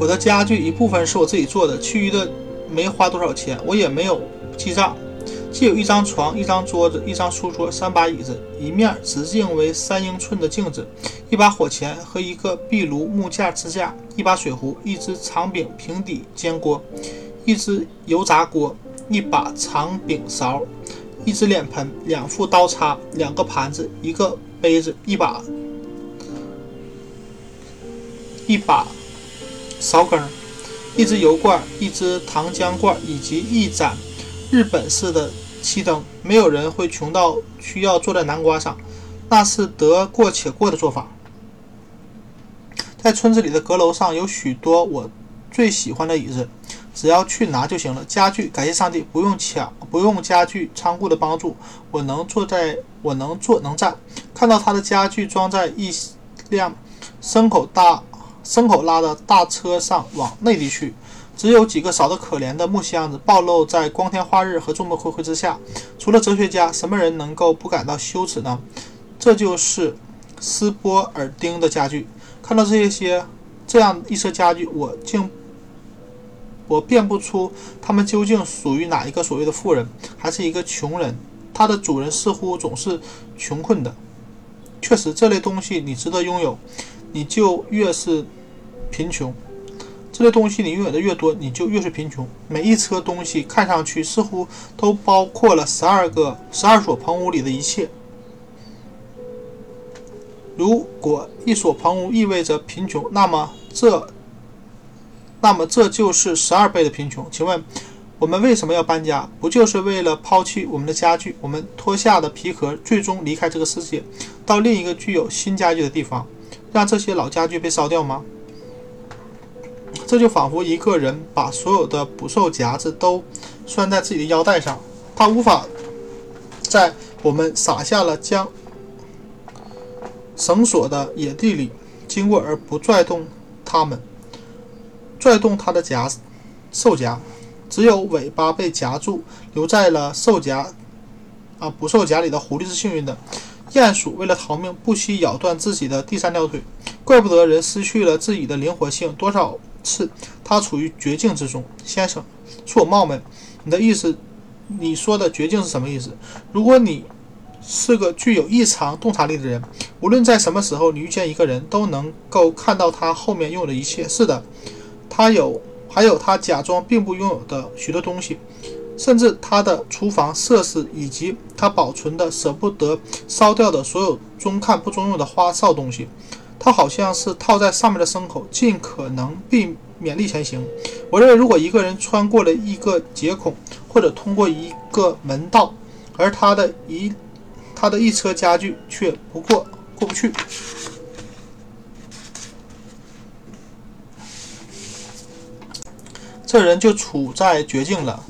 我的家具一部分是我自己做的，其余的没花多少钱，我也没有记账。既有一张床、一张桌子、一张书桌、三把椅子、一面直径为三英寸的镜子、一把火钳和一个壁炉木架支架、一把水壶、一只长柄平底煎锅、一只油炸锅、一把长柄勺、一只脸盆、两副刀叉、两个盘子、一个杯子、一把一把勺羹、一只油罐、一只糖浆罐以及一盏。日本式的漆灯，没有人会穷到需要坐在南瓜上，那是得过且过的做法。在村子里的阁楼上有许多我最喜欢的椅子，只要去拿就行了。家具，感谢上帝，不用抢，不用家具仓库的帮助，我能坐在，我能坐能站。看到他的家具装在一辆牲口大牲口拉的大车上往内地去。只有几个少得可怜的木箱子暴露在光天化日和众目睽睽之下。除了哲学家，什么人能够不感到羞耻呢？这就是斯波尔丁的家具。看到这些这样一车家具，我竟我辨不出他们究竟属于哪一个所谓的富人，还是一个穷人。它的主人似乎总是穷困的。确实，这类东西你值得拥有，你就越是贫穷。这类东西你拥有的越多，你就越是贫穷。每一车东西看上去似乎都包括了十二个、十二所棚屋里的一切。如果一所棚屋意味着贫穷，那么这，那么这就是十二倍的贫穷。请问，我们为什么要搬家？不就是为了抛弃我们的家具，我们脱下的皮壳，最终离开这个世界，到另一个具有新家具的地方，让这些老家具被烧掉吗？这就仿佛一个人把所有的捕兽夹子都拴在自己的腰带上，他无法在我们撒下了将绳索的野地里经过而不拽动它们，拽动它的夹兽夹，只有尾巴被夹住，留在了兽夹啊捕兽夹里的狐狸是幸运的。鼹鼠为了逃命不惜咬断自己的第三条腿，怪不得人失去了自己的灵活性，多少。是，他处于绝境之中，先生，恕我冒昧，你的意思，你说的绝境是什么意思？如果你是个具有异常洞察力的人，无论在什么时候你遇见一个人，都能够看到他后面拥有的一切。是的，他。有还有他假装并不拥有的许多东西，甚至他的厨房设施以及他保存的舍不得烧掉的所有中看不中用的花哨东西。他好像是套在上面的牲口，尽可能避免力前行。我认为，如果一个人穿过了一个接孔，或者通过一个门道，而他的一他的一车家具却不过过不去，这人就处在绝境了。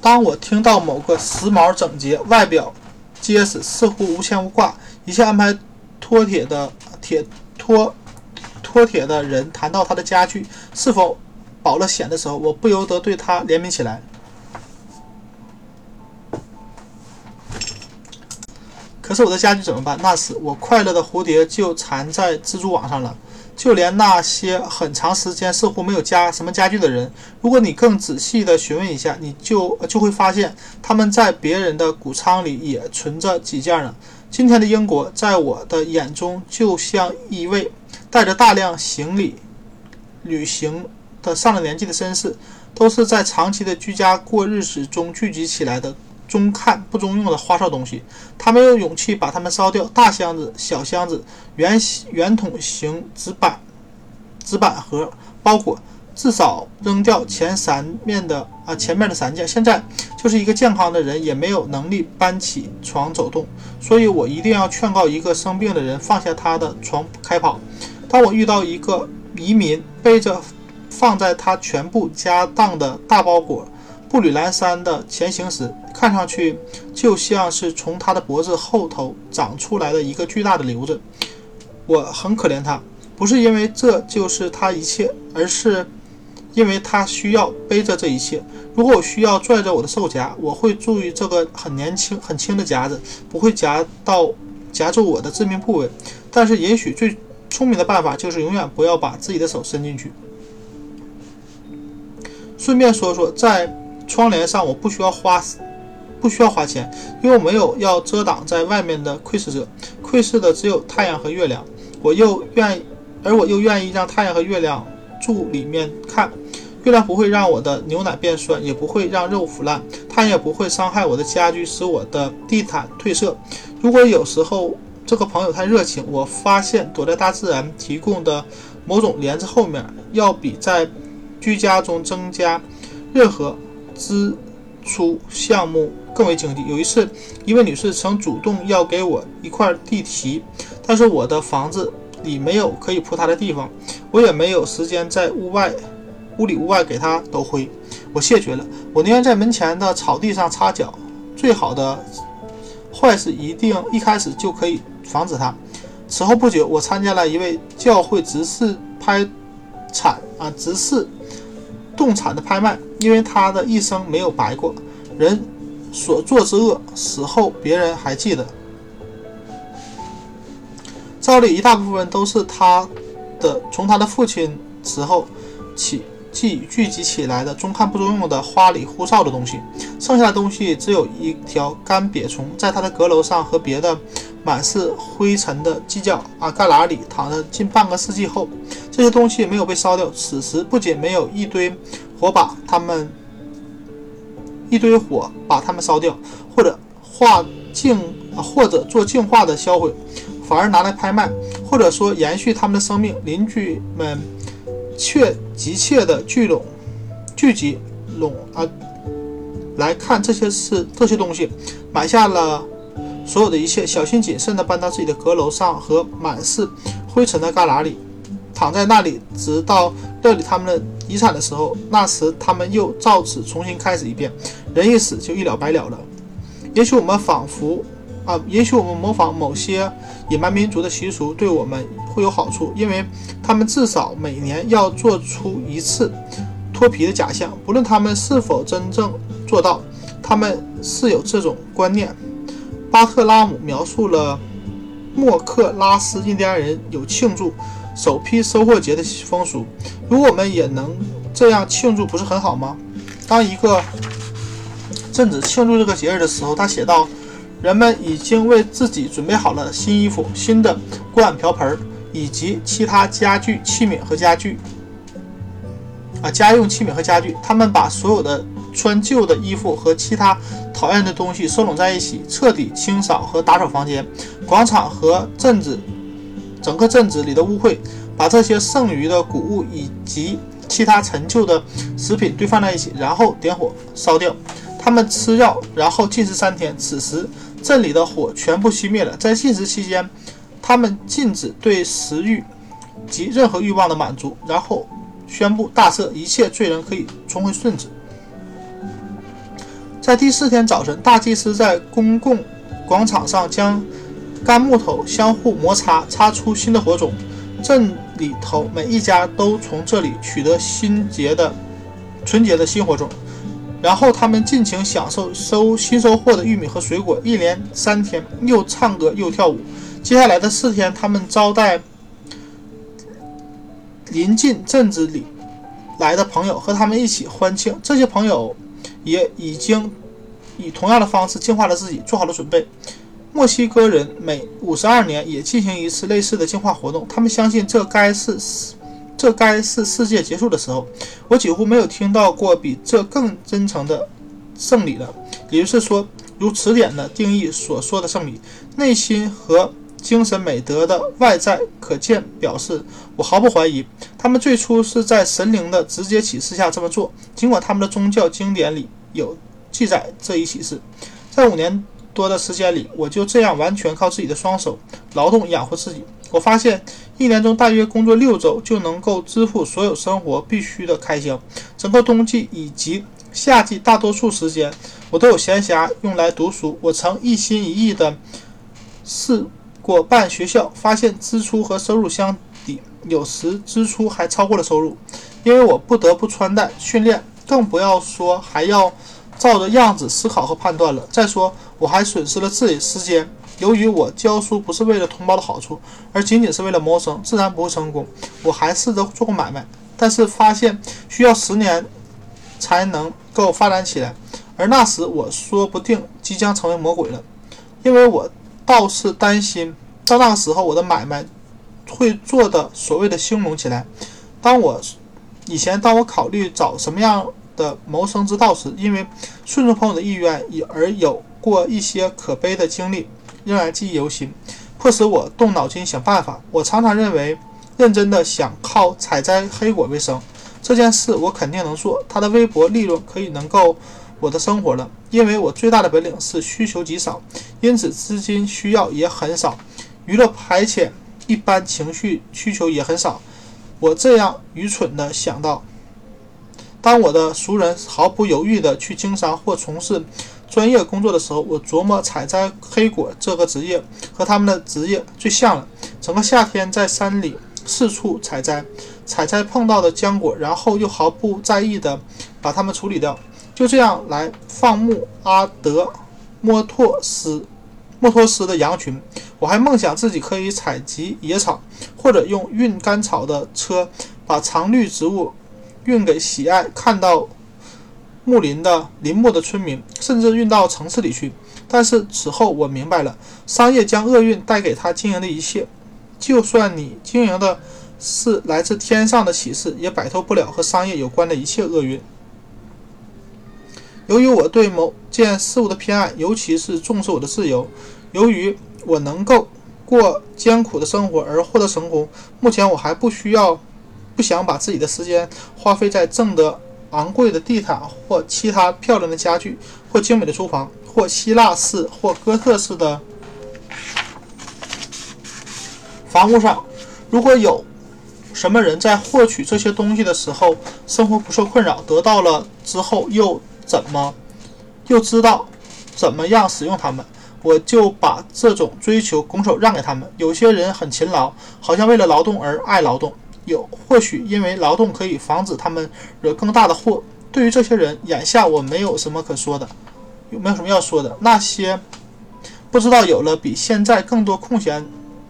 当我听到某个时髦整洁、外表结实、似乎无牵无挂、一切安排妥帖的铁托托铁的人谈到他的家具是否保了险的时候，我不由得对他怜悯起来。可是我的家具怎么办？那时我快乐的蝴蝶就缠在蜘蛛网上了。就连那些很长时间似乎没有加什么家具的人，如果你更仔细的询问一下，你就就会发现他们在别人的谷仓里也存着几件呢。今天的英国，在我的眼中就像一位带着大量行李旅行的上了年纪的绅士，都是在长期的居家过日子中聚集起来的。中看不中用的花哨东西，他没有勇气把它们烧掉。大箱子、小箱子、圆圆筒形纸板、纸板盒包裹，至少扔掉前三面的啊前面的三件。现在就是一个健康的人也没有能力搬起床走动，所以我一定要劝告一个生病的人放下他的床开跑。当我遇到一个移民背着放在他全部家当的大包裹。步履蹒跚地前行时，看上去就像是从他的脖子后头长出来的一个巨大的瘤子。我很可怜他，不是因为这就是他一切，而是因为他需要背着这一切。如果我需要拽着我的兽夹，我会注意这个很年轻、很轻的夹子不会夹到夹住我的致命部位。但是，也许最聪明的办法就是永远不要把自己的手伸进去。顺便说说，在。窗帘上我不需要花，不需要花钱，因为我没有要遮挡在外面的窥视者，窥视的只有太阳和月亮。我又愿，而我又愿意让太阳和月亮住里面看。月亮不会让我的牛奶变酸，也不会让肉腐烂，它也不会伤害我的家居，使我的地毯褪色。如果有时候这个朋友太热情，我发现躲在大自然提供的某种帘子后面，要比在居家中增加任何。支出项目更为经济。有一次，一位女士曾主动要给我一块地皮，但是我的房子里没有可以铺她的地方，我也没有时间在屋外、屋里屋外给他抖灰。我谢绝了，我宁愿在门前的草地上擦脚。最好的坏事一定一开始就可以防止它。此后不久，我参加了一位教会执事拍产啊执事。动产的拍卖，因为他的一生没有白过。人所做之恶，死后别人还记得。照例一大部分都是他的，从他的父亲死后起即聚集起来的中看不中用的花里胡哨的东西。剩下的东西只有一条干瘪虫，在他的阁楼上和别的满是灰尘的犄角啊旮旯里躺了近半个世纪后。这些东西没有被烧掉，此时不仅没有一堆火把它们一堆火把它们烧掉，或者化净，或者做净化的销毁，反而拿来拍卖，或者说延续他们的生命。邻居们却急切地聚拢聚集拢啊来看这些事这些东西，买下了所有的一切，小心谨慎地搬到自己的阁楼上和满是灰尘的旮旯里。躺在那里，直到料理他们的遗产的时候，那时他们又照此重新开始一遍。人一死就一了百了了。也许我们仿佛啊，也许我们模仿某些野蛮民族的习俗，对我们会有好处，因为他们至少每年要做出一次脱皮的假象。不论他们是否真正做到，他们是有这种观念。巴特拉姆描述了莫克拉斯印第安人有庆祝。首批收获节的风俗，如果我们也能这样庆祝，不是很好吗？当一个镇子庆祝这个节日的时候，他写道：“人们已经为自己准备好了新衣服、新的锅碗瓢盆以及其他家具器皿和家具。”啊家用器皿和家具。他们把所有的穿旧的衣服和其他讨厌的东西收拢在一起，彻底清扫和打扫房间、广场和镇子整个镇子里的污秽，把这些剩余的谷物以及其他陈旧的食品堆放在一起，然后点火烧掉。他们吃药，然后禁食三天。此时，镇里的火全部熄灭了。在禁食期间，他们禁止对食欲及任何欲望的满足，然后宣布大赦，一切罪人可以重回顺子。在第四天早晨，大祭司在公共广场上将干木头相互摩擦，擦出新的火种。镇里头每一家都从这里取得新结的、纯洁的新火种。然后他们尽情享受收新收获的玉米和水果，一连三天又唱歌又跳舞。接下来的四天，他们招待临近镇子里来的朋友，和他们一起欢庆。这些朋友也已经以同样的方式净化了自己，做好了准备。墨西哥人每五十二年也进行一次类似的净化活动，他们相信这该是。这该是世界结束的时候，我几乎没有听到过比这更真诚的胜利了。也就是说，如词典的定义所说的胜利，内心和精神美德的外在可见表示，我毫不怀疑，他们最初是在神灵的直接启示下这么做。尽管他们的宗教经典里有记载这一启示，在五年多的时间里，我就这样完全靠自己的双手劳动养活自己。我发现。一年中大约工作六周就能够支付所有生活必须的开销。整个冬季以及夏季大多数时间，我都有闲暇用来读书。我曾一心一意地试过办学校，发现支出和收入相抵，有时支出还超过了收入，因为我不得不穿戴训练，更不要说还要照着样子思考和判断了。再说，我还损失了自己时间。由于我教书不是为了同胞的好处，而仅仅是为了谋生，自然不会成功。我还试着做过买卖，但是发现需要十年才能够发展起来，而那时我说不定即将成为魔鬼了，因为我倒是担心到那个时候我的买卖会做的所谓的兴隆起来。当我以前当我考虑找什么样的谋生之道时，因为顺从朋友的意愿而有过一些可悲的经历。仍然记忆犹新，迫使我动脑筋想办法。我常常认为，认真的想靠采摘黑果为生这件事，我肯定能做。他的微薄利润可以能够我的生活了，因为我最大的本领是需求极少，因此资金需要也很少，娱乐排遣一般情绪需求也很少。我这样愚蠢的想到，当我的熟人毫不犹豫地去经商或从事。专业工作的时候，我琢磨采摘黑果这个职业和他们的职业最像了。整个夏天在山里四处采摘，采摘碰到的浆果，然后又毫不在意地把它们处理掉，就这样来放牧阿德莫托斯莫托斯的羊群。我还梦想自己可以采集野草，或者用运干草的车把常绿植物运给喜爱看到。木林的林木的村民，甚至运到城市里去。但是此后我明白了，商业将厄运带给他经营的一切，就算你经营的是来自天上的启示，也摆脱不了和商业有关的一切厄运。由于我对某件事物的偏爱，尤其是重视我的自由，由于我能够过艰苦的生活而获得成功，目前我还不需要，不想把自己的时间花费在挣得。昂贵的地毯，或其他漂亮的家具，或精美的厨房，或希腊式或哥特式的房屋上。如果有什么人在获取这些东西的时候生活不受困扰，得到了之后又怎么又知道怎么样使用它们，我就把这种追求拱手让给他们。有些人很勤劳，好像为了劳动而爱劳动。有，或许因为劳动可以防止他们惹更大的祸。对于这些人，眼下我没有什么可说的，有没有什么要说的？那些不知道有了比现在更多空闲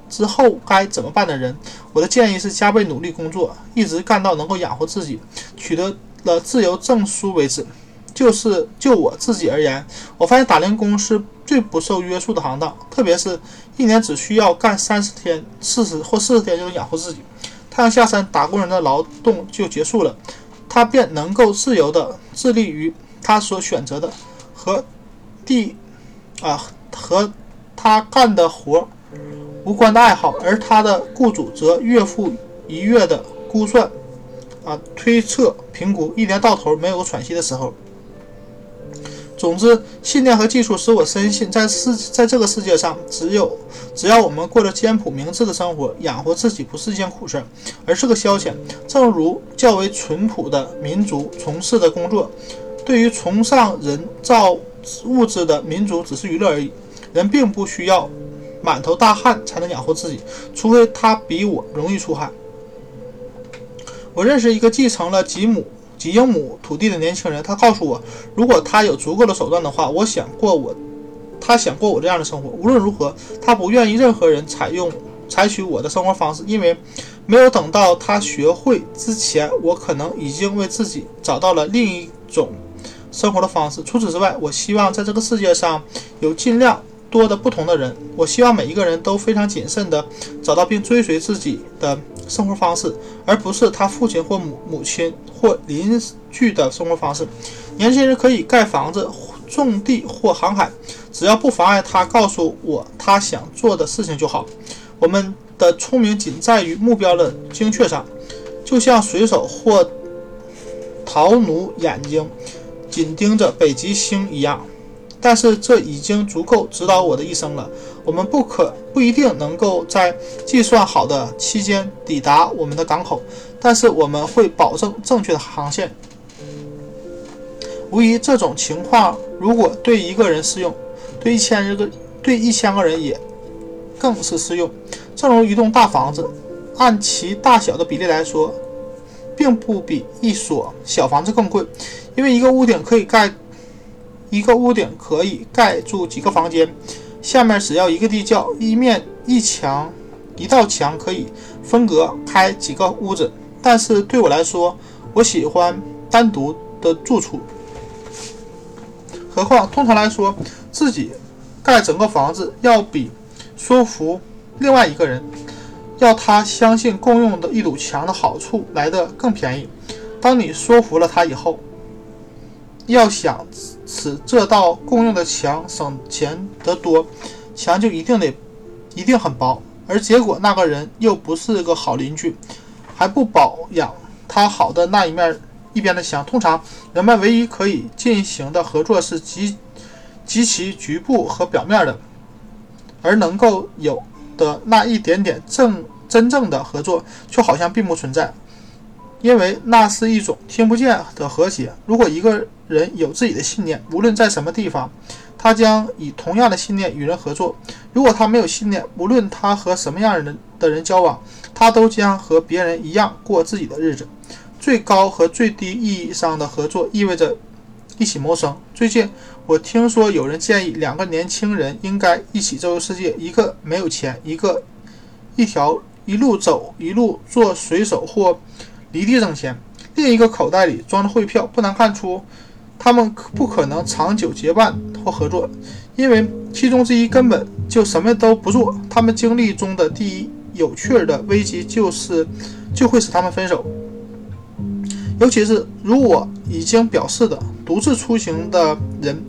之后该怎么办的人，我的建议是加倍努力工作，一直干到能够养活自己，取得了自由证书为止。就是就我自己而言，我发现打零工是最不受约束的行当，特别是一年只需要干三十天、四十或四十天就能养活自己。太阳下山，打工人的劳动就结束了。他便能够自由的致力于他所选择的和地啊和他干的活无关的爱好，而他的雇主则月复一月的估算啊推测评估，一年到头没有喘息的时候。总之，信念和技术使我深信，在世在这个世界上，只有只要我们过着简朴明智的生活，养活自己不是一件苦事，而是个消遣。正如较为淳朴的民族从事的工作，对于崇尚人造物质的民族只是娱乐而已。人并不需要满头大汗才能养活自己，除非他比我容易出汗。我认识一个继承了吉姆。几英亩土地的年轻人，他告诉我，如果他有足够的手段的话，我想过我，他想过我这样的生活。无论如何，他不愿意任何人采用采取我的生活方式，因为没有等到他学会之前，我可能已经为自己找到了另一种生活的方式。除此之外，我希望在这个世界上有尽量多的不同的人。我希望每一个人都非常谨慎地找到并追随自己的生活方式，而不是他父亲或母母亲。或邻居的生活方式，年轻人可以盖房子、种地或航海，只要不妨碍他告诉我他想做的事情就好。我们的聪明仅在于目标的精确上，就像水手或陶奴眼睛紧盯着北极星一样。但是这已经足够指导我的一生了。我们不可不一定能够在计算好的期间抵达我们的港口，但是我们会保证正确的航线。无疑，这种情况如果对一个人适用，对一千个对一千个人也更是适用。正如一栋大房子，按其大小的比例来说，并不比一所小房子更贵，因为一个屋顶可以盖。一个屋顶可以盖住几个房间，下面只要一个地窖，一面一墙，一道墙可以分隔开几个屋子。但是对我来说，我喜欢单独的住处。何况，通常来说，自己盖整个房子要比说服另外一个人要他相信共用的一堵墙的好处来得更便宜。当你说服了他以后，要想。使这道共用的墙省钱得多，墙就一定得一定很薄，而结果那个人又不是个好邻居，还不保养他好的那一面一边的墙。通常人们唯一可以进行的合作是极极其局部和表面的，而能够有的那一点点正真正的合作却好像并不存在，因为那是一种听不见的和谐。如果一个人有自己的信念，无论在什么地方，他将以同样的信念与人合作。如果他没有信念，无论他和什么样的的人交往，他都将和别人一样过自己的日子。最高和最低意义上的合作意味着一起谋生。最近，我听说有人建议两个年轻人应该一起周游世界，一个没有钱，一个一条一路走一路做水手或离地挣钱，另一个口袋里装着汇票。不难看出。他们不可能长久结伴或合作，因为其中之一根本就什么都不做。他们经历中的第一有趣的危机就是就会使他们分手。尤其是如我已经表示的，独自出行的人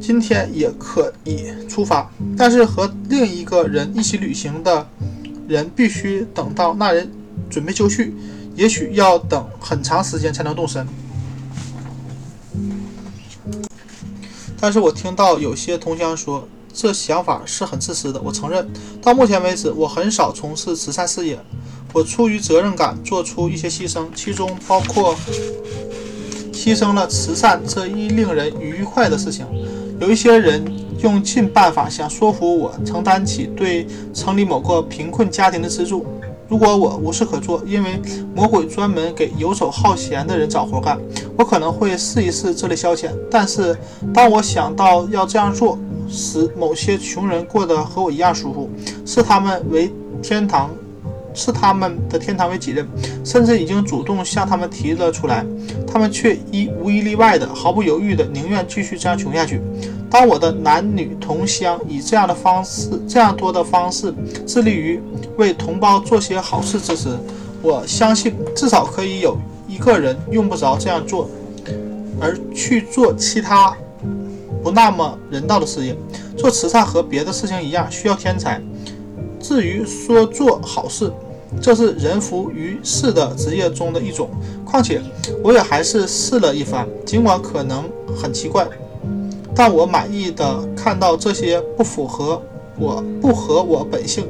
今天也可以出发，但是和另一个人一起旅行的人必须等到那人准备就绪，也许要等很长时间才能动身。但是我听到有些同乡说，这想法是很自私的。我承认，到目前为止，我很少从事慈善事业。我出于责任感做出一些牺牲，其中包括牺牲了慈善这一令人愉快的事情。有一些人用尽办法想说服我承担起对城里某个贫困家庭的资助。如果我无事可做，因为魔鬼专门给游手好闲的人找活干，我可能会试一试这类消遣。但是，当我想到要这样做，使某些穷人过得和我一样舒服，视他们为天堂，视他们的天堂为己任，甚至已经主动向他们提了出来，他们却一无一例外的毫不犹豫的宁愿继续这样穷下去。当我的男女同乡以这样的方式、这样多的方式致力于为同胞做些好事之时，我相信至少可以有一个人用不着这样做，而去做其他不那么人道的事业。做慈善和别的事情一样，需要天才。至于说做好事，这是人浮于事的职业中的一种。况且我也还是试了一番，尽管可能很奇怪，但我满意的看到这些不符合我不合我本性，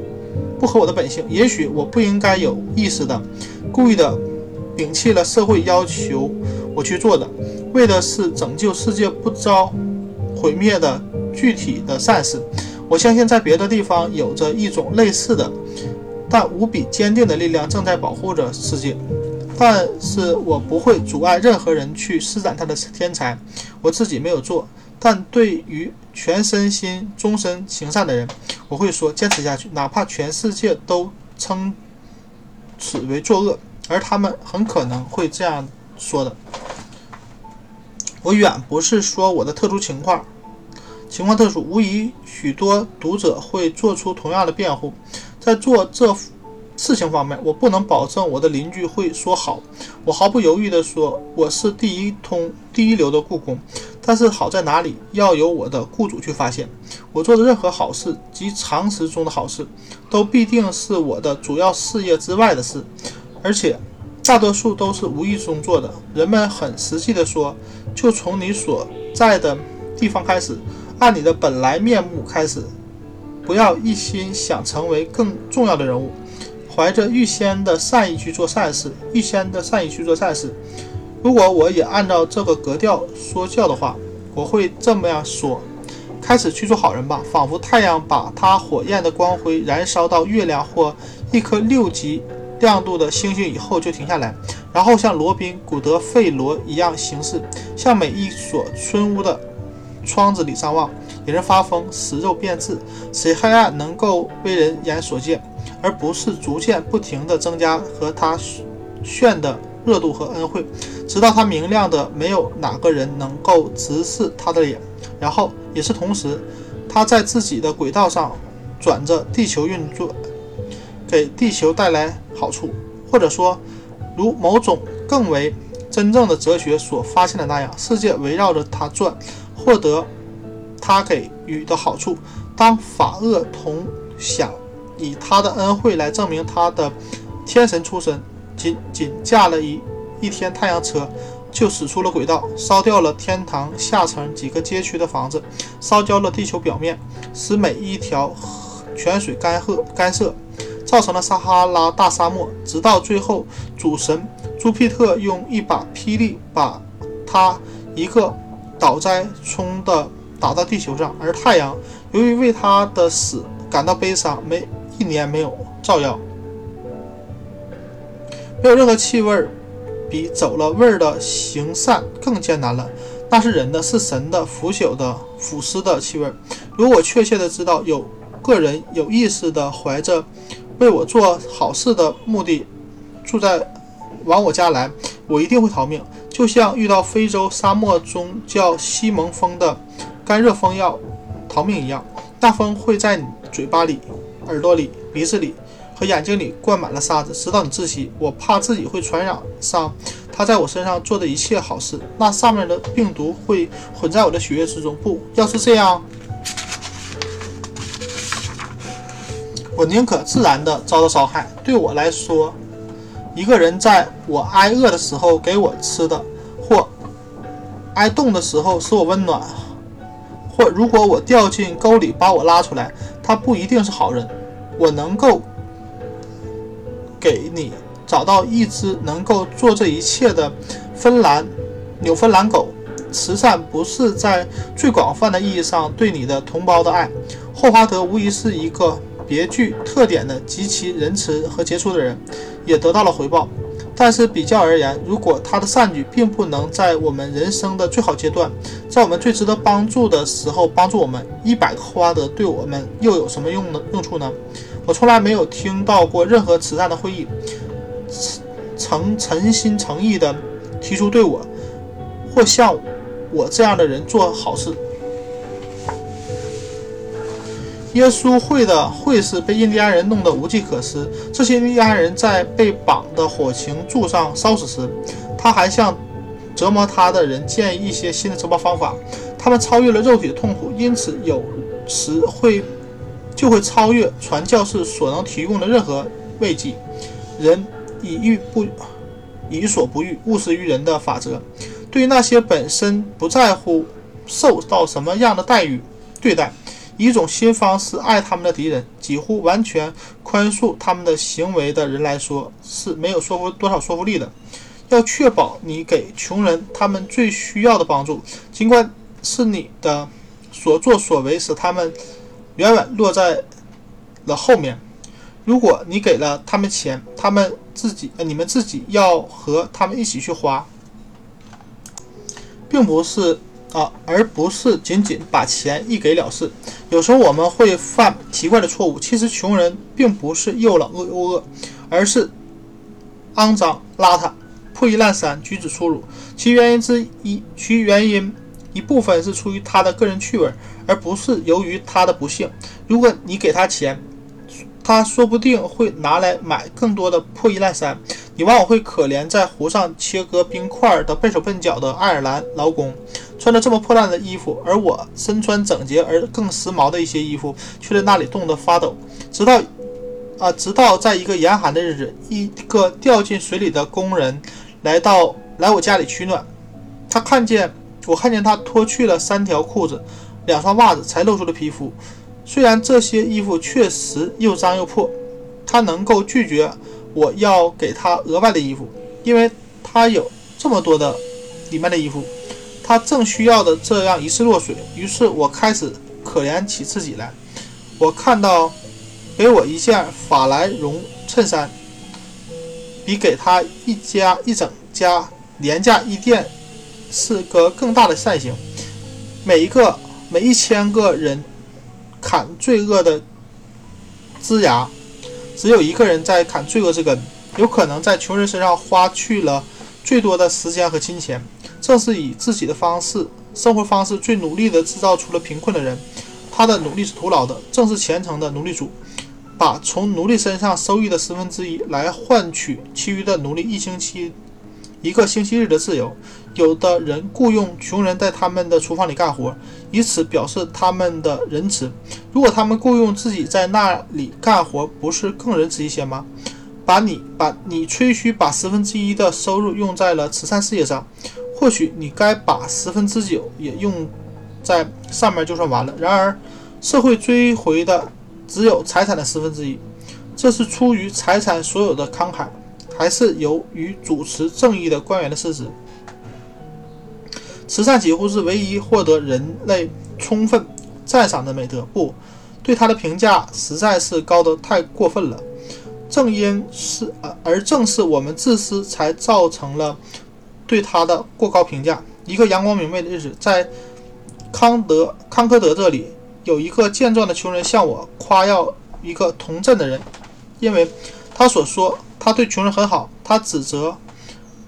不合我的本性。也许我不应该有意识的、故意的摒弃了社会要求我去做的，为的是拯救世界不遭毁灭的具体的善事。我相信在别的地方有着一种类似的，但无比坚定的力量正在保护着世界。但是我不会阻碍任何人去施展他的天才，我自己没有做。但对于全身心、终身行善的人，我会说坚持下去，哪怕全世界都称此为作恶，而他们很可能会这样说的。我远不是说我的特殊情况。情况特殊，无疑许多读者会做出同样的辩护。在做这事情方面，我不能保证我的邻居会说好。我毫不犹豫地说，我是第一通、第一流的故宫。但是好在哪里，要由我的雇主去发现。我做的任何好事及常识中的好事，都必定是我的主要事业之外的事，而且大多数都是无意中做的。人们很实际地说，就从你所在的地方开始。按你的本来面目开始，不要一心想成为更重要的人物，怀着预先的善意去做善事，预先的善意去做善事。如果我也按照这个格调说教的话，我会这么样说：开始去做好人吧，仿佛太阳把它火焰的光辉燃烧到月亮或一颗六级亮度的星星以后就停下来，然后像罗宾·古德费罗一样行事，向每一所村屋的。窗子里张望，引人发疯，使肉变质，使黑暗能够为人眼所见，而不是逐渐不停地增加和他炫的热度和恩惠，直到他明亮的没有哪个人能够直视他的脸。然后也是同时，他在自己的轨道上转着地球运作，给地球带来好处，或者说，如某种更为真正的哲学所发现的那样，世界围绕着他转。获得他给予的好处。当法厄同想以他的恩惠来证明他的天神出身，仅仅驾了一一天太阳车，就驶出了轨道，烧掉了天堂下层几个街区的房子，烧焦了地球表面，使每一条泉水干涸干涩，造成了撒哈拉大沙漠。直到最后，主神朱庇特用一把霹雳把他一个。倒栽葱的打到地球上，而太阳由于为他的死感到悲伤，没一年没有照耀。没有任何气味比走了味儿的行善更艰难了。那是人的，是神的腐朽的腐尸的气味。如果确切的知道有个人有意识的怀着为我做好事的目的住在往我家来，我一定会逃命。就像遇到非洲沙漠中叫西蒙风的干热风要逃命一样，那风会在你嘴巴里、耳朵里、鼻子里和眼睛里灌满了沙子，直到你窒息。我怕自己会传染上他在我身上做的一切好事，那上面的病毒会混在我的血液之中。不要是这样，我宁可自然的遭到伤害。对我来说。一个人在我挨饿的时候给我吃的，或挨冻的时候使我温暖，或如果我掉进沟里把我拉出来，他不一定是好人。我能够给你找到一只能够做这一切的芬兰纽芬兰狗。慈善不是在最广泛的意义上对你的同胞的爱。霍华德无疑是一个。别具特点的极其仁慈和杰出的人，也得到了回报。但是比较而言，如果他的善举并不能在我们人生的最好阶段，在我们最值得帮助的时候帮助我们，一百个霍华德对我们又有什么用呢？用处呢？我从来没有听到过任何慈善的会议，诚诚心诚意的提出对我或像我这样的人做好事。耶稣会的会士被印第安人弄得无计可施。这些印第安人在被绑的火刑柱上烧死时，他还向折磨他的人建议一些新的折磨方法。他们超越了肉体的痛苦，因此有时会就会超越传教士所能提供的任何慰藉。人以欲不以所不欲，勿施于人的法则，对于那些本身不在乎受到什么样的待遇对待。以一种新方式爱他们的敌人，几乎完全宽恕他们的行为的人来说，是没有说服多少说服力的。要确保你给穷人他们最需要的帮助，尽管是你的所作所为使他们远远落在了后面。如果你给了他们钱，他们自己，你们自己要和他们一起去花，并不是。啊，而不是仅仅把钱一给了事。有时候我们会犯奇怪的错误。其实穷人并不是又冷又饿，而是肮脏邋遢、破衣烂衫、举止粗鲁。其原因之一，其原因一部分是出于他的个人趣味，而不是由于他的不幸。如果你给他钱，他说不定会拿来买更多的破衣烂衫。你往往会可怜在湖上切割冰块的笨手笨脚的爱尔兰劳工，穿着这么破烂的衣服，而我身穿整洁而更时髦的一些衣服，却在那里冻得发抖。直到，啊，直到在一个严寒的日子，一个掉进水里的工人来到来我家里取暖，他看见我看见他脱去了三条裤子，两双袜子，才露出了皮肤。虽然这些衣服确实又脏又破，他能够拒绝。我要给他额外的衣服，因为他有这么多的里面的衣服，他正需要的这样一次落水。于是我开始可怜起自己来。我看到给我一件法兰绒衬衫，比给他一家一整家廉价衣店是个更大的善行。每一个每一千个人砍罪恶的枝芽。只有一个人在砍罪恶之根，有可能在穷人身上花去了最多的时间和金钱。正是以自己的方式、生活方式最努力地制造出了贫困的人，他的努力是徒劳的。正是虔诚的奴隶主，把从奴隶身上收益的十分之一来换取其余的奴隶一星期、一个星期日的自由。有的人雇佣穷人在他们的厨房里干活，以此表示他们的仁慈。如果他们雇佣自己在那里干活，不是更仁慈一些吗？把你把你吹嘘把十分之一的收入用在了慈善事业上，或许你该把十分之九也用在上面就算完了。然而，社会追回的只有财产的十分之一，这是出于财产所有的慷慨，还是由于主持正义的官员的事实？慈善几乎是唯一获得人类充分赞赏的美德。不，对他的评价实在是高得太过分了。正因是，而正是我们自私，才造成了对他的过高评价。一个阳光明媚的日子，在康德康科德这里，有一个健壮的穷人向我夸耀一个同镇的人，因为他所说他对穷人很好。他指责。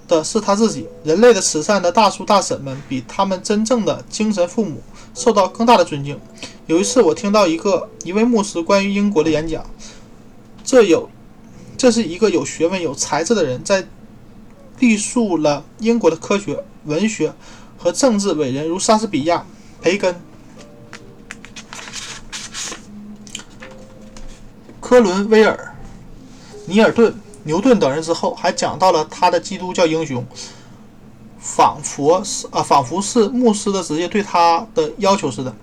的是他自己。人类的慈善的大叔大婶们比他们真正的精神父母受到更大的尊敬。有一次，我听到一个一位牧师关于英国的演讲，这有，这是一个有学问、有才智的人，在历述了英国的科学、文学和政治伟人，如莎士比亚、培根、科伦威尔、尼尔顿。牛顿等人之后，还讲到了他的基督教英雄，仿佛是啊，仿佛是牧师的职业对他的要求似的。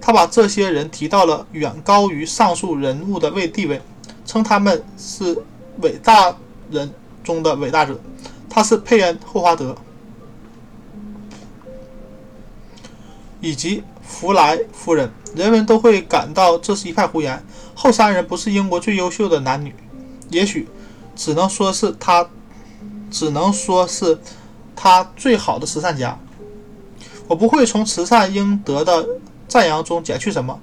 他把这些人提到了远高于上述人物的位地位，称他们是伟大人中的伟大者。他是佩恩·霍华德以及弗莱夫人。人们都会感到这是一派胡言。后三人不是英国最优秀的男女，也许。只能说是他，只能说是他最好的慈善家。我不会从慈善应得的赞扬中减去什么，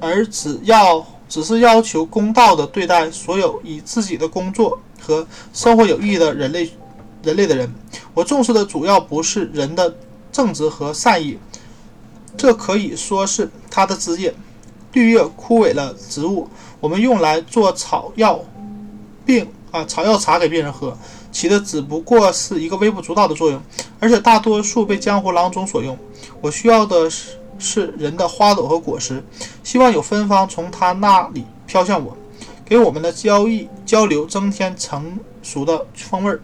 而只要只是要求公道的对待所有以自己的工作和生活有意义的人类人类的人。我重视的主要不是人的正直和善意，这可以说是他的职业，绿叶枯萎了植物，我们用来做草药病啊草药茶给病人喝，起的只不过是一个微不足道的作用，而且大多数被江湖郎中所用。我需要的是是人的花朵和果实，希望有芬芳从他那里飘向我，给我们的交易交流增添成熟的风味儿。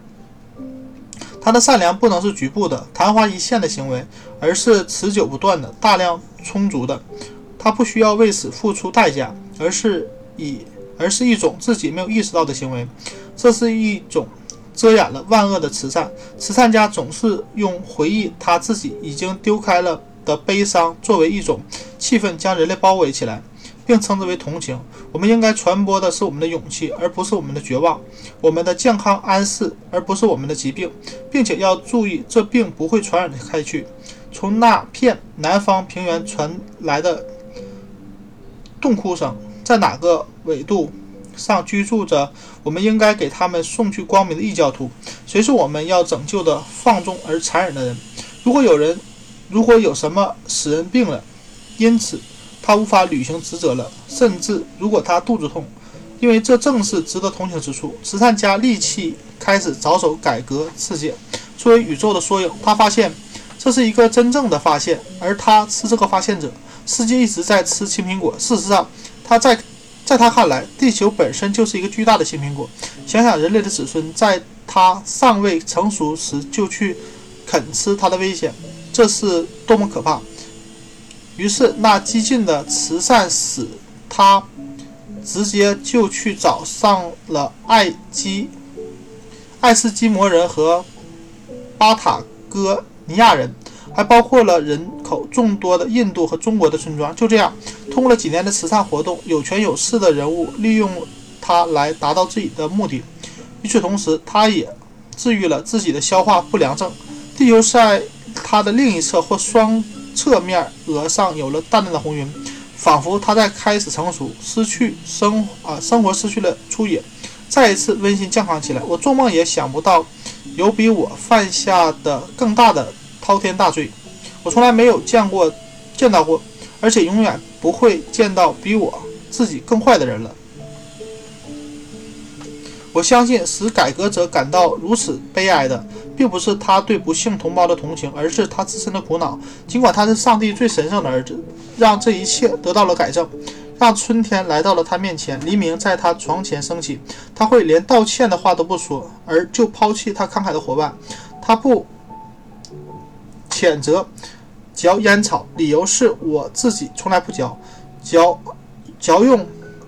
他的善良不能是局部的、昙花一现的行为，而是持久不断的、大量充足的。他不需要为此付出代价，而是以而是一种自己没有意识到的行为。这是一种遮掩了万恶的慈善。慈善家总是用回忆他自己已经丢开了的悲伤作为一种气氛，将人类包围起来。并称之为同情。我们应该传播的是我们的勇气，而不是我们的绝望；我们的健康安适，而不是我们的疾病，并且要注意，这病不会传染开去。从那片南方平原传来的洞哭声，在哪个纬度上居住着？我们应该给他们送去光明的异教徒。谁是我们要拯救的放纵而残忍的人？如果有人，如果有什么使人病了，因此。他无法履行职责了，甚至如果他肚子痛，因为这正是值得同情之处。慈善家立气开始着手改革世界。作为宇宙的缩影，他发现这是一个真正的发现，而他是这个发现者。世界一直在吃青苹果。事实上，他在在他看来，地球本身就是一个巨大的青苹果。想想人类的子孙在他尚未成熟时就去啃吃它的危险，这是多么可怕！于是，那激进的慈善使他直接就去找上了爱基、爱斯基摩人和巴塔哥尼亚人，还包括了人口众多的印度和中国的村庄。就这样，通过了几年的慈善活动，有权有势的人物利用它来达到自己的目的。与此同时，他也治愈了自己的消化不良症。地球在它的另一侧或双。侧面额上有了淡淡的红晕，仿佛他在开始成熟，失去生啊生活失去了初野，再一次温馨健康起来。我做梦也想不到，有比我犯下的更大的滔天大罪。我从来没有见过见到过，而且永远不会见到比我自己更坏的人了。我相信使改革者感到如此悲哀的。并不是他对不幸同胞的同情，而是他自身的苦恼。尽管他是上帝最神圣的儿子，让这一切得到了改正，让春天来到了他面前，黎明在他床前升起。他会连道歉的话都不说，而就抛弃他慷慨的伙伴。他不谴责嚼烟草，理由是我自己从来不嚼。嚼嚼用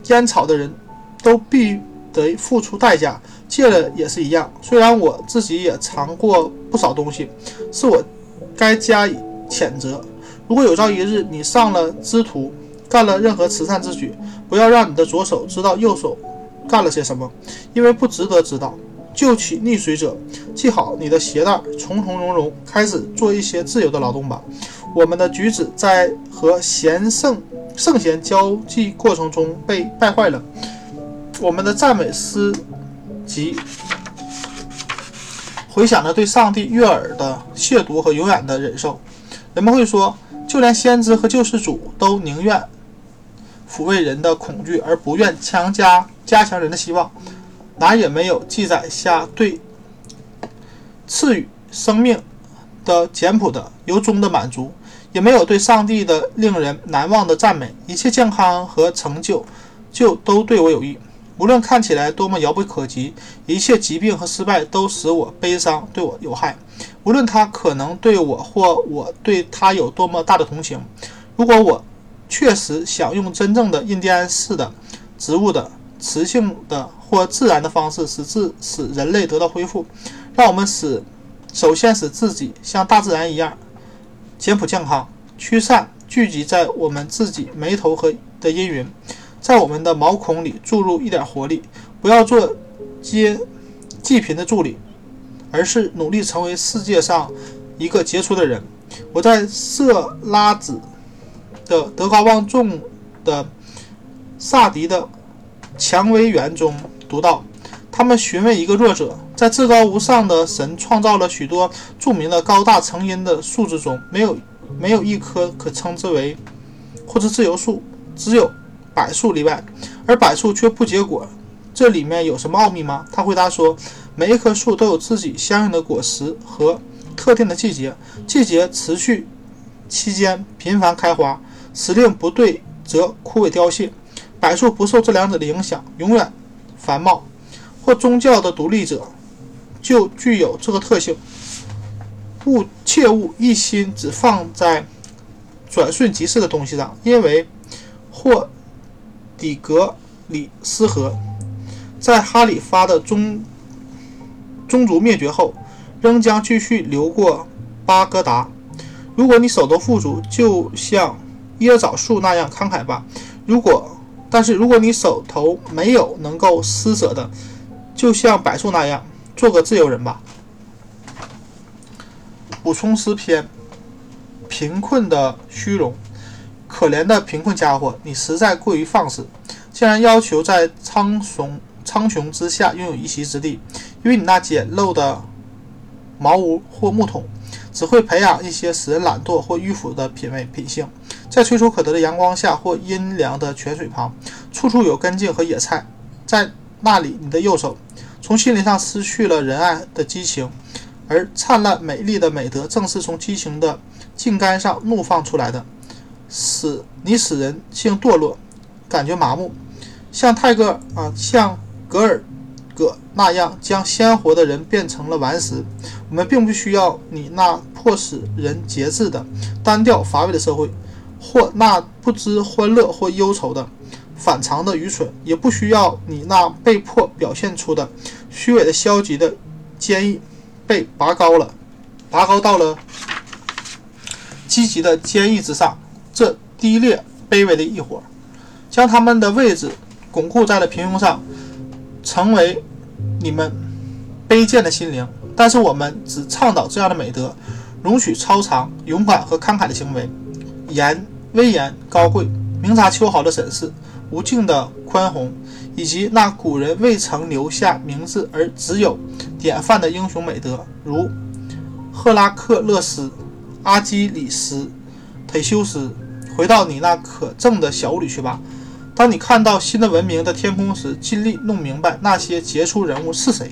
烟草的人都必得付出代价。戒了也是一样，虽然我自己也尝过不少东西，是我该加以谴责。如果有朝一日你上了知途，干了任何慈善之举，不要让你的左手知道右手干了些什么，因为不值得知道。救起溺水者，系好你的鞋带，从从容容开始做一些自由的劳动吧。我们的举止在和贤圣圣贤交际过程中被败坏了，我们的赞美诗。及回想着对上帝悦耳的亵渎和永远的忍受，人们会说，就连先知和救世主都宁愿抚慰人的恐惧，而不愿强加加强人的希望。哪也没有记载下对赐予生命的简朴的由衷的满足，也没有对上帝的令人难忘的赞美。一切健康和成就，就都对我有益。无论看起来多么遥不可及，一切疾病和失败都使我悲伤，对我有害。无论他可能对我或我对他有多么大的同情，如果我确实想用真正的印第安式的植物的雌性的或自然的方式使自使人类得到恢复，让我们使首先使自己像大自然一样简朴健康，驱散聚集在我们自己眉头和的阴云。在我们的毛孔里注入一点活力，不要做接济贫的助理，而是努力成为世界上一个杰出的人。我在色拉子的德高望重的萨迪的蔷薇园中读到，他们询问一个弱者，在至高无上的神创造了许多著名的高大成荫的树枝中，没有没有一棵可称之为或是自由树。只有柏树例外，而柏树却不结果。这里面有什么奥秘吗？他回答说，每一棵树都有自己相应的果。实和特定的季节，季节持续期间频繁开花，时令不对则枯萎凋谢。柏树不受这两者的影响，永远繁茂。或宗教的独立者就具有这个特性。勿切勿一心只放在转瞬即逝的东西上，因为或底格里斯河。在哈里发的宗宗族灭绝后，仍将继续流过巴格达。如果你手头富足，就像椰枣树那样慷慨吧；如果，但是如果你手头没有能够施舍的，就像柏树那样，做个自由人吧。补充诗篇：贫困的虚荣，可怜的贫困家伙，你实在过于放肆，竟然要求在苍穹。苍穹之下拥有一席之地，因为你那简陋的茅屋或木桶，只会培养一些使人懒惰或迂腐的品味品性。在垂手可得的阳光下或阴凉的泉水旁，处处有根茎和野菜，在那里，你的右手从心灵上失去了仁爱的激情，而灿烂美丽的美德正是从激情的茎干上怒放出来的，使你使人性堕落，感觉麻木，像泰戈尔啊，像。格尔戈那样将鲜活的人变成了顽石。我们并不需要你那迫使人节制的单调乏味的社会，或那不知欢乐或忧愁的反常的愚蠢，也不需要你那被迫表现出的虚伪的消极的坚毅。被拔高了，拔高到了积极的坚毅之上。这低劣卑微的一伙，将他们的位置巩固在了平庸上。成为你们卑贱的心灵，但是我们只倡导这样的美德，容许超常、勇敢和慷慨的行为，严、威严、高贵、明察秋毫的审视、无尽的宽宏，以及那古人未曾留下名字而只有典范的英雄美德，如赫拉克勒斯、阿基里斯、忒修斯。回到你那可憎的小屋里去吧。当你看到新的文明的天空时，尽力弄明白那些杰出人物是谁。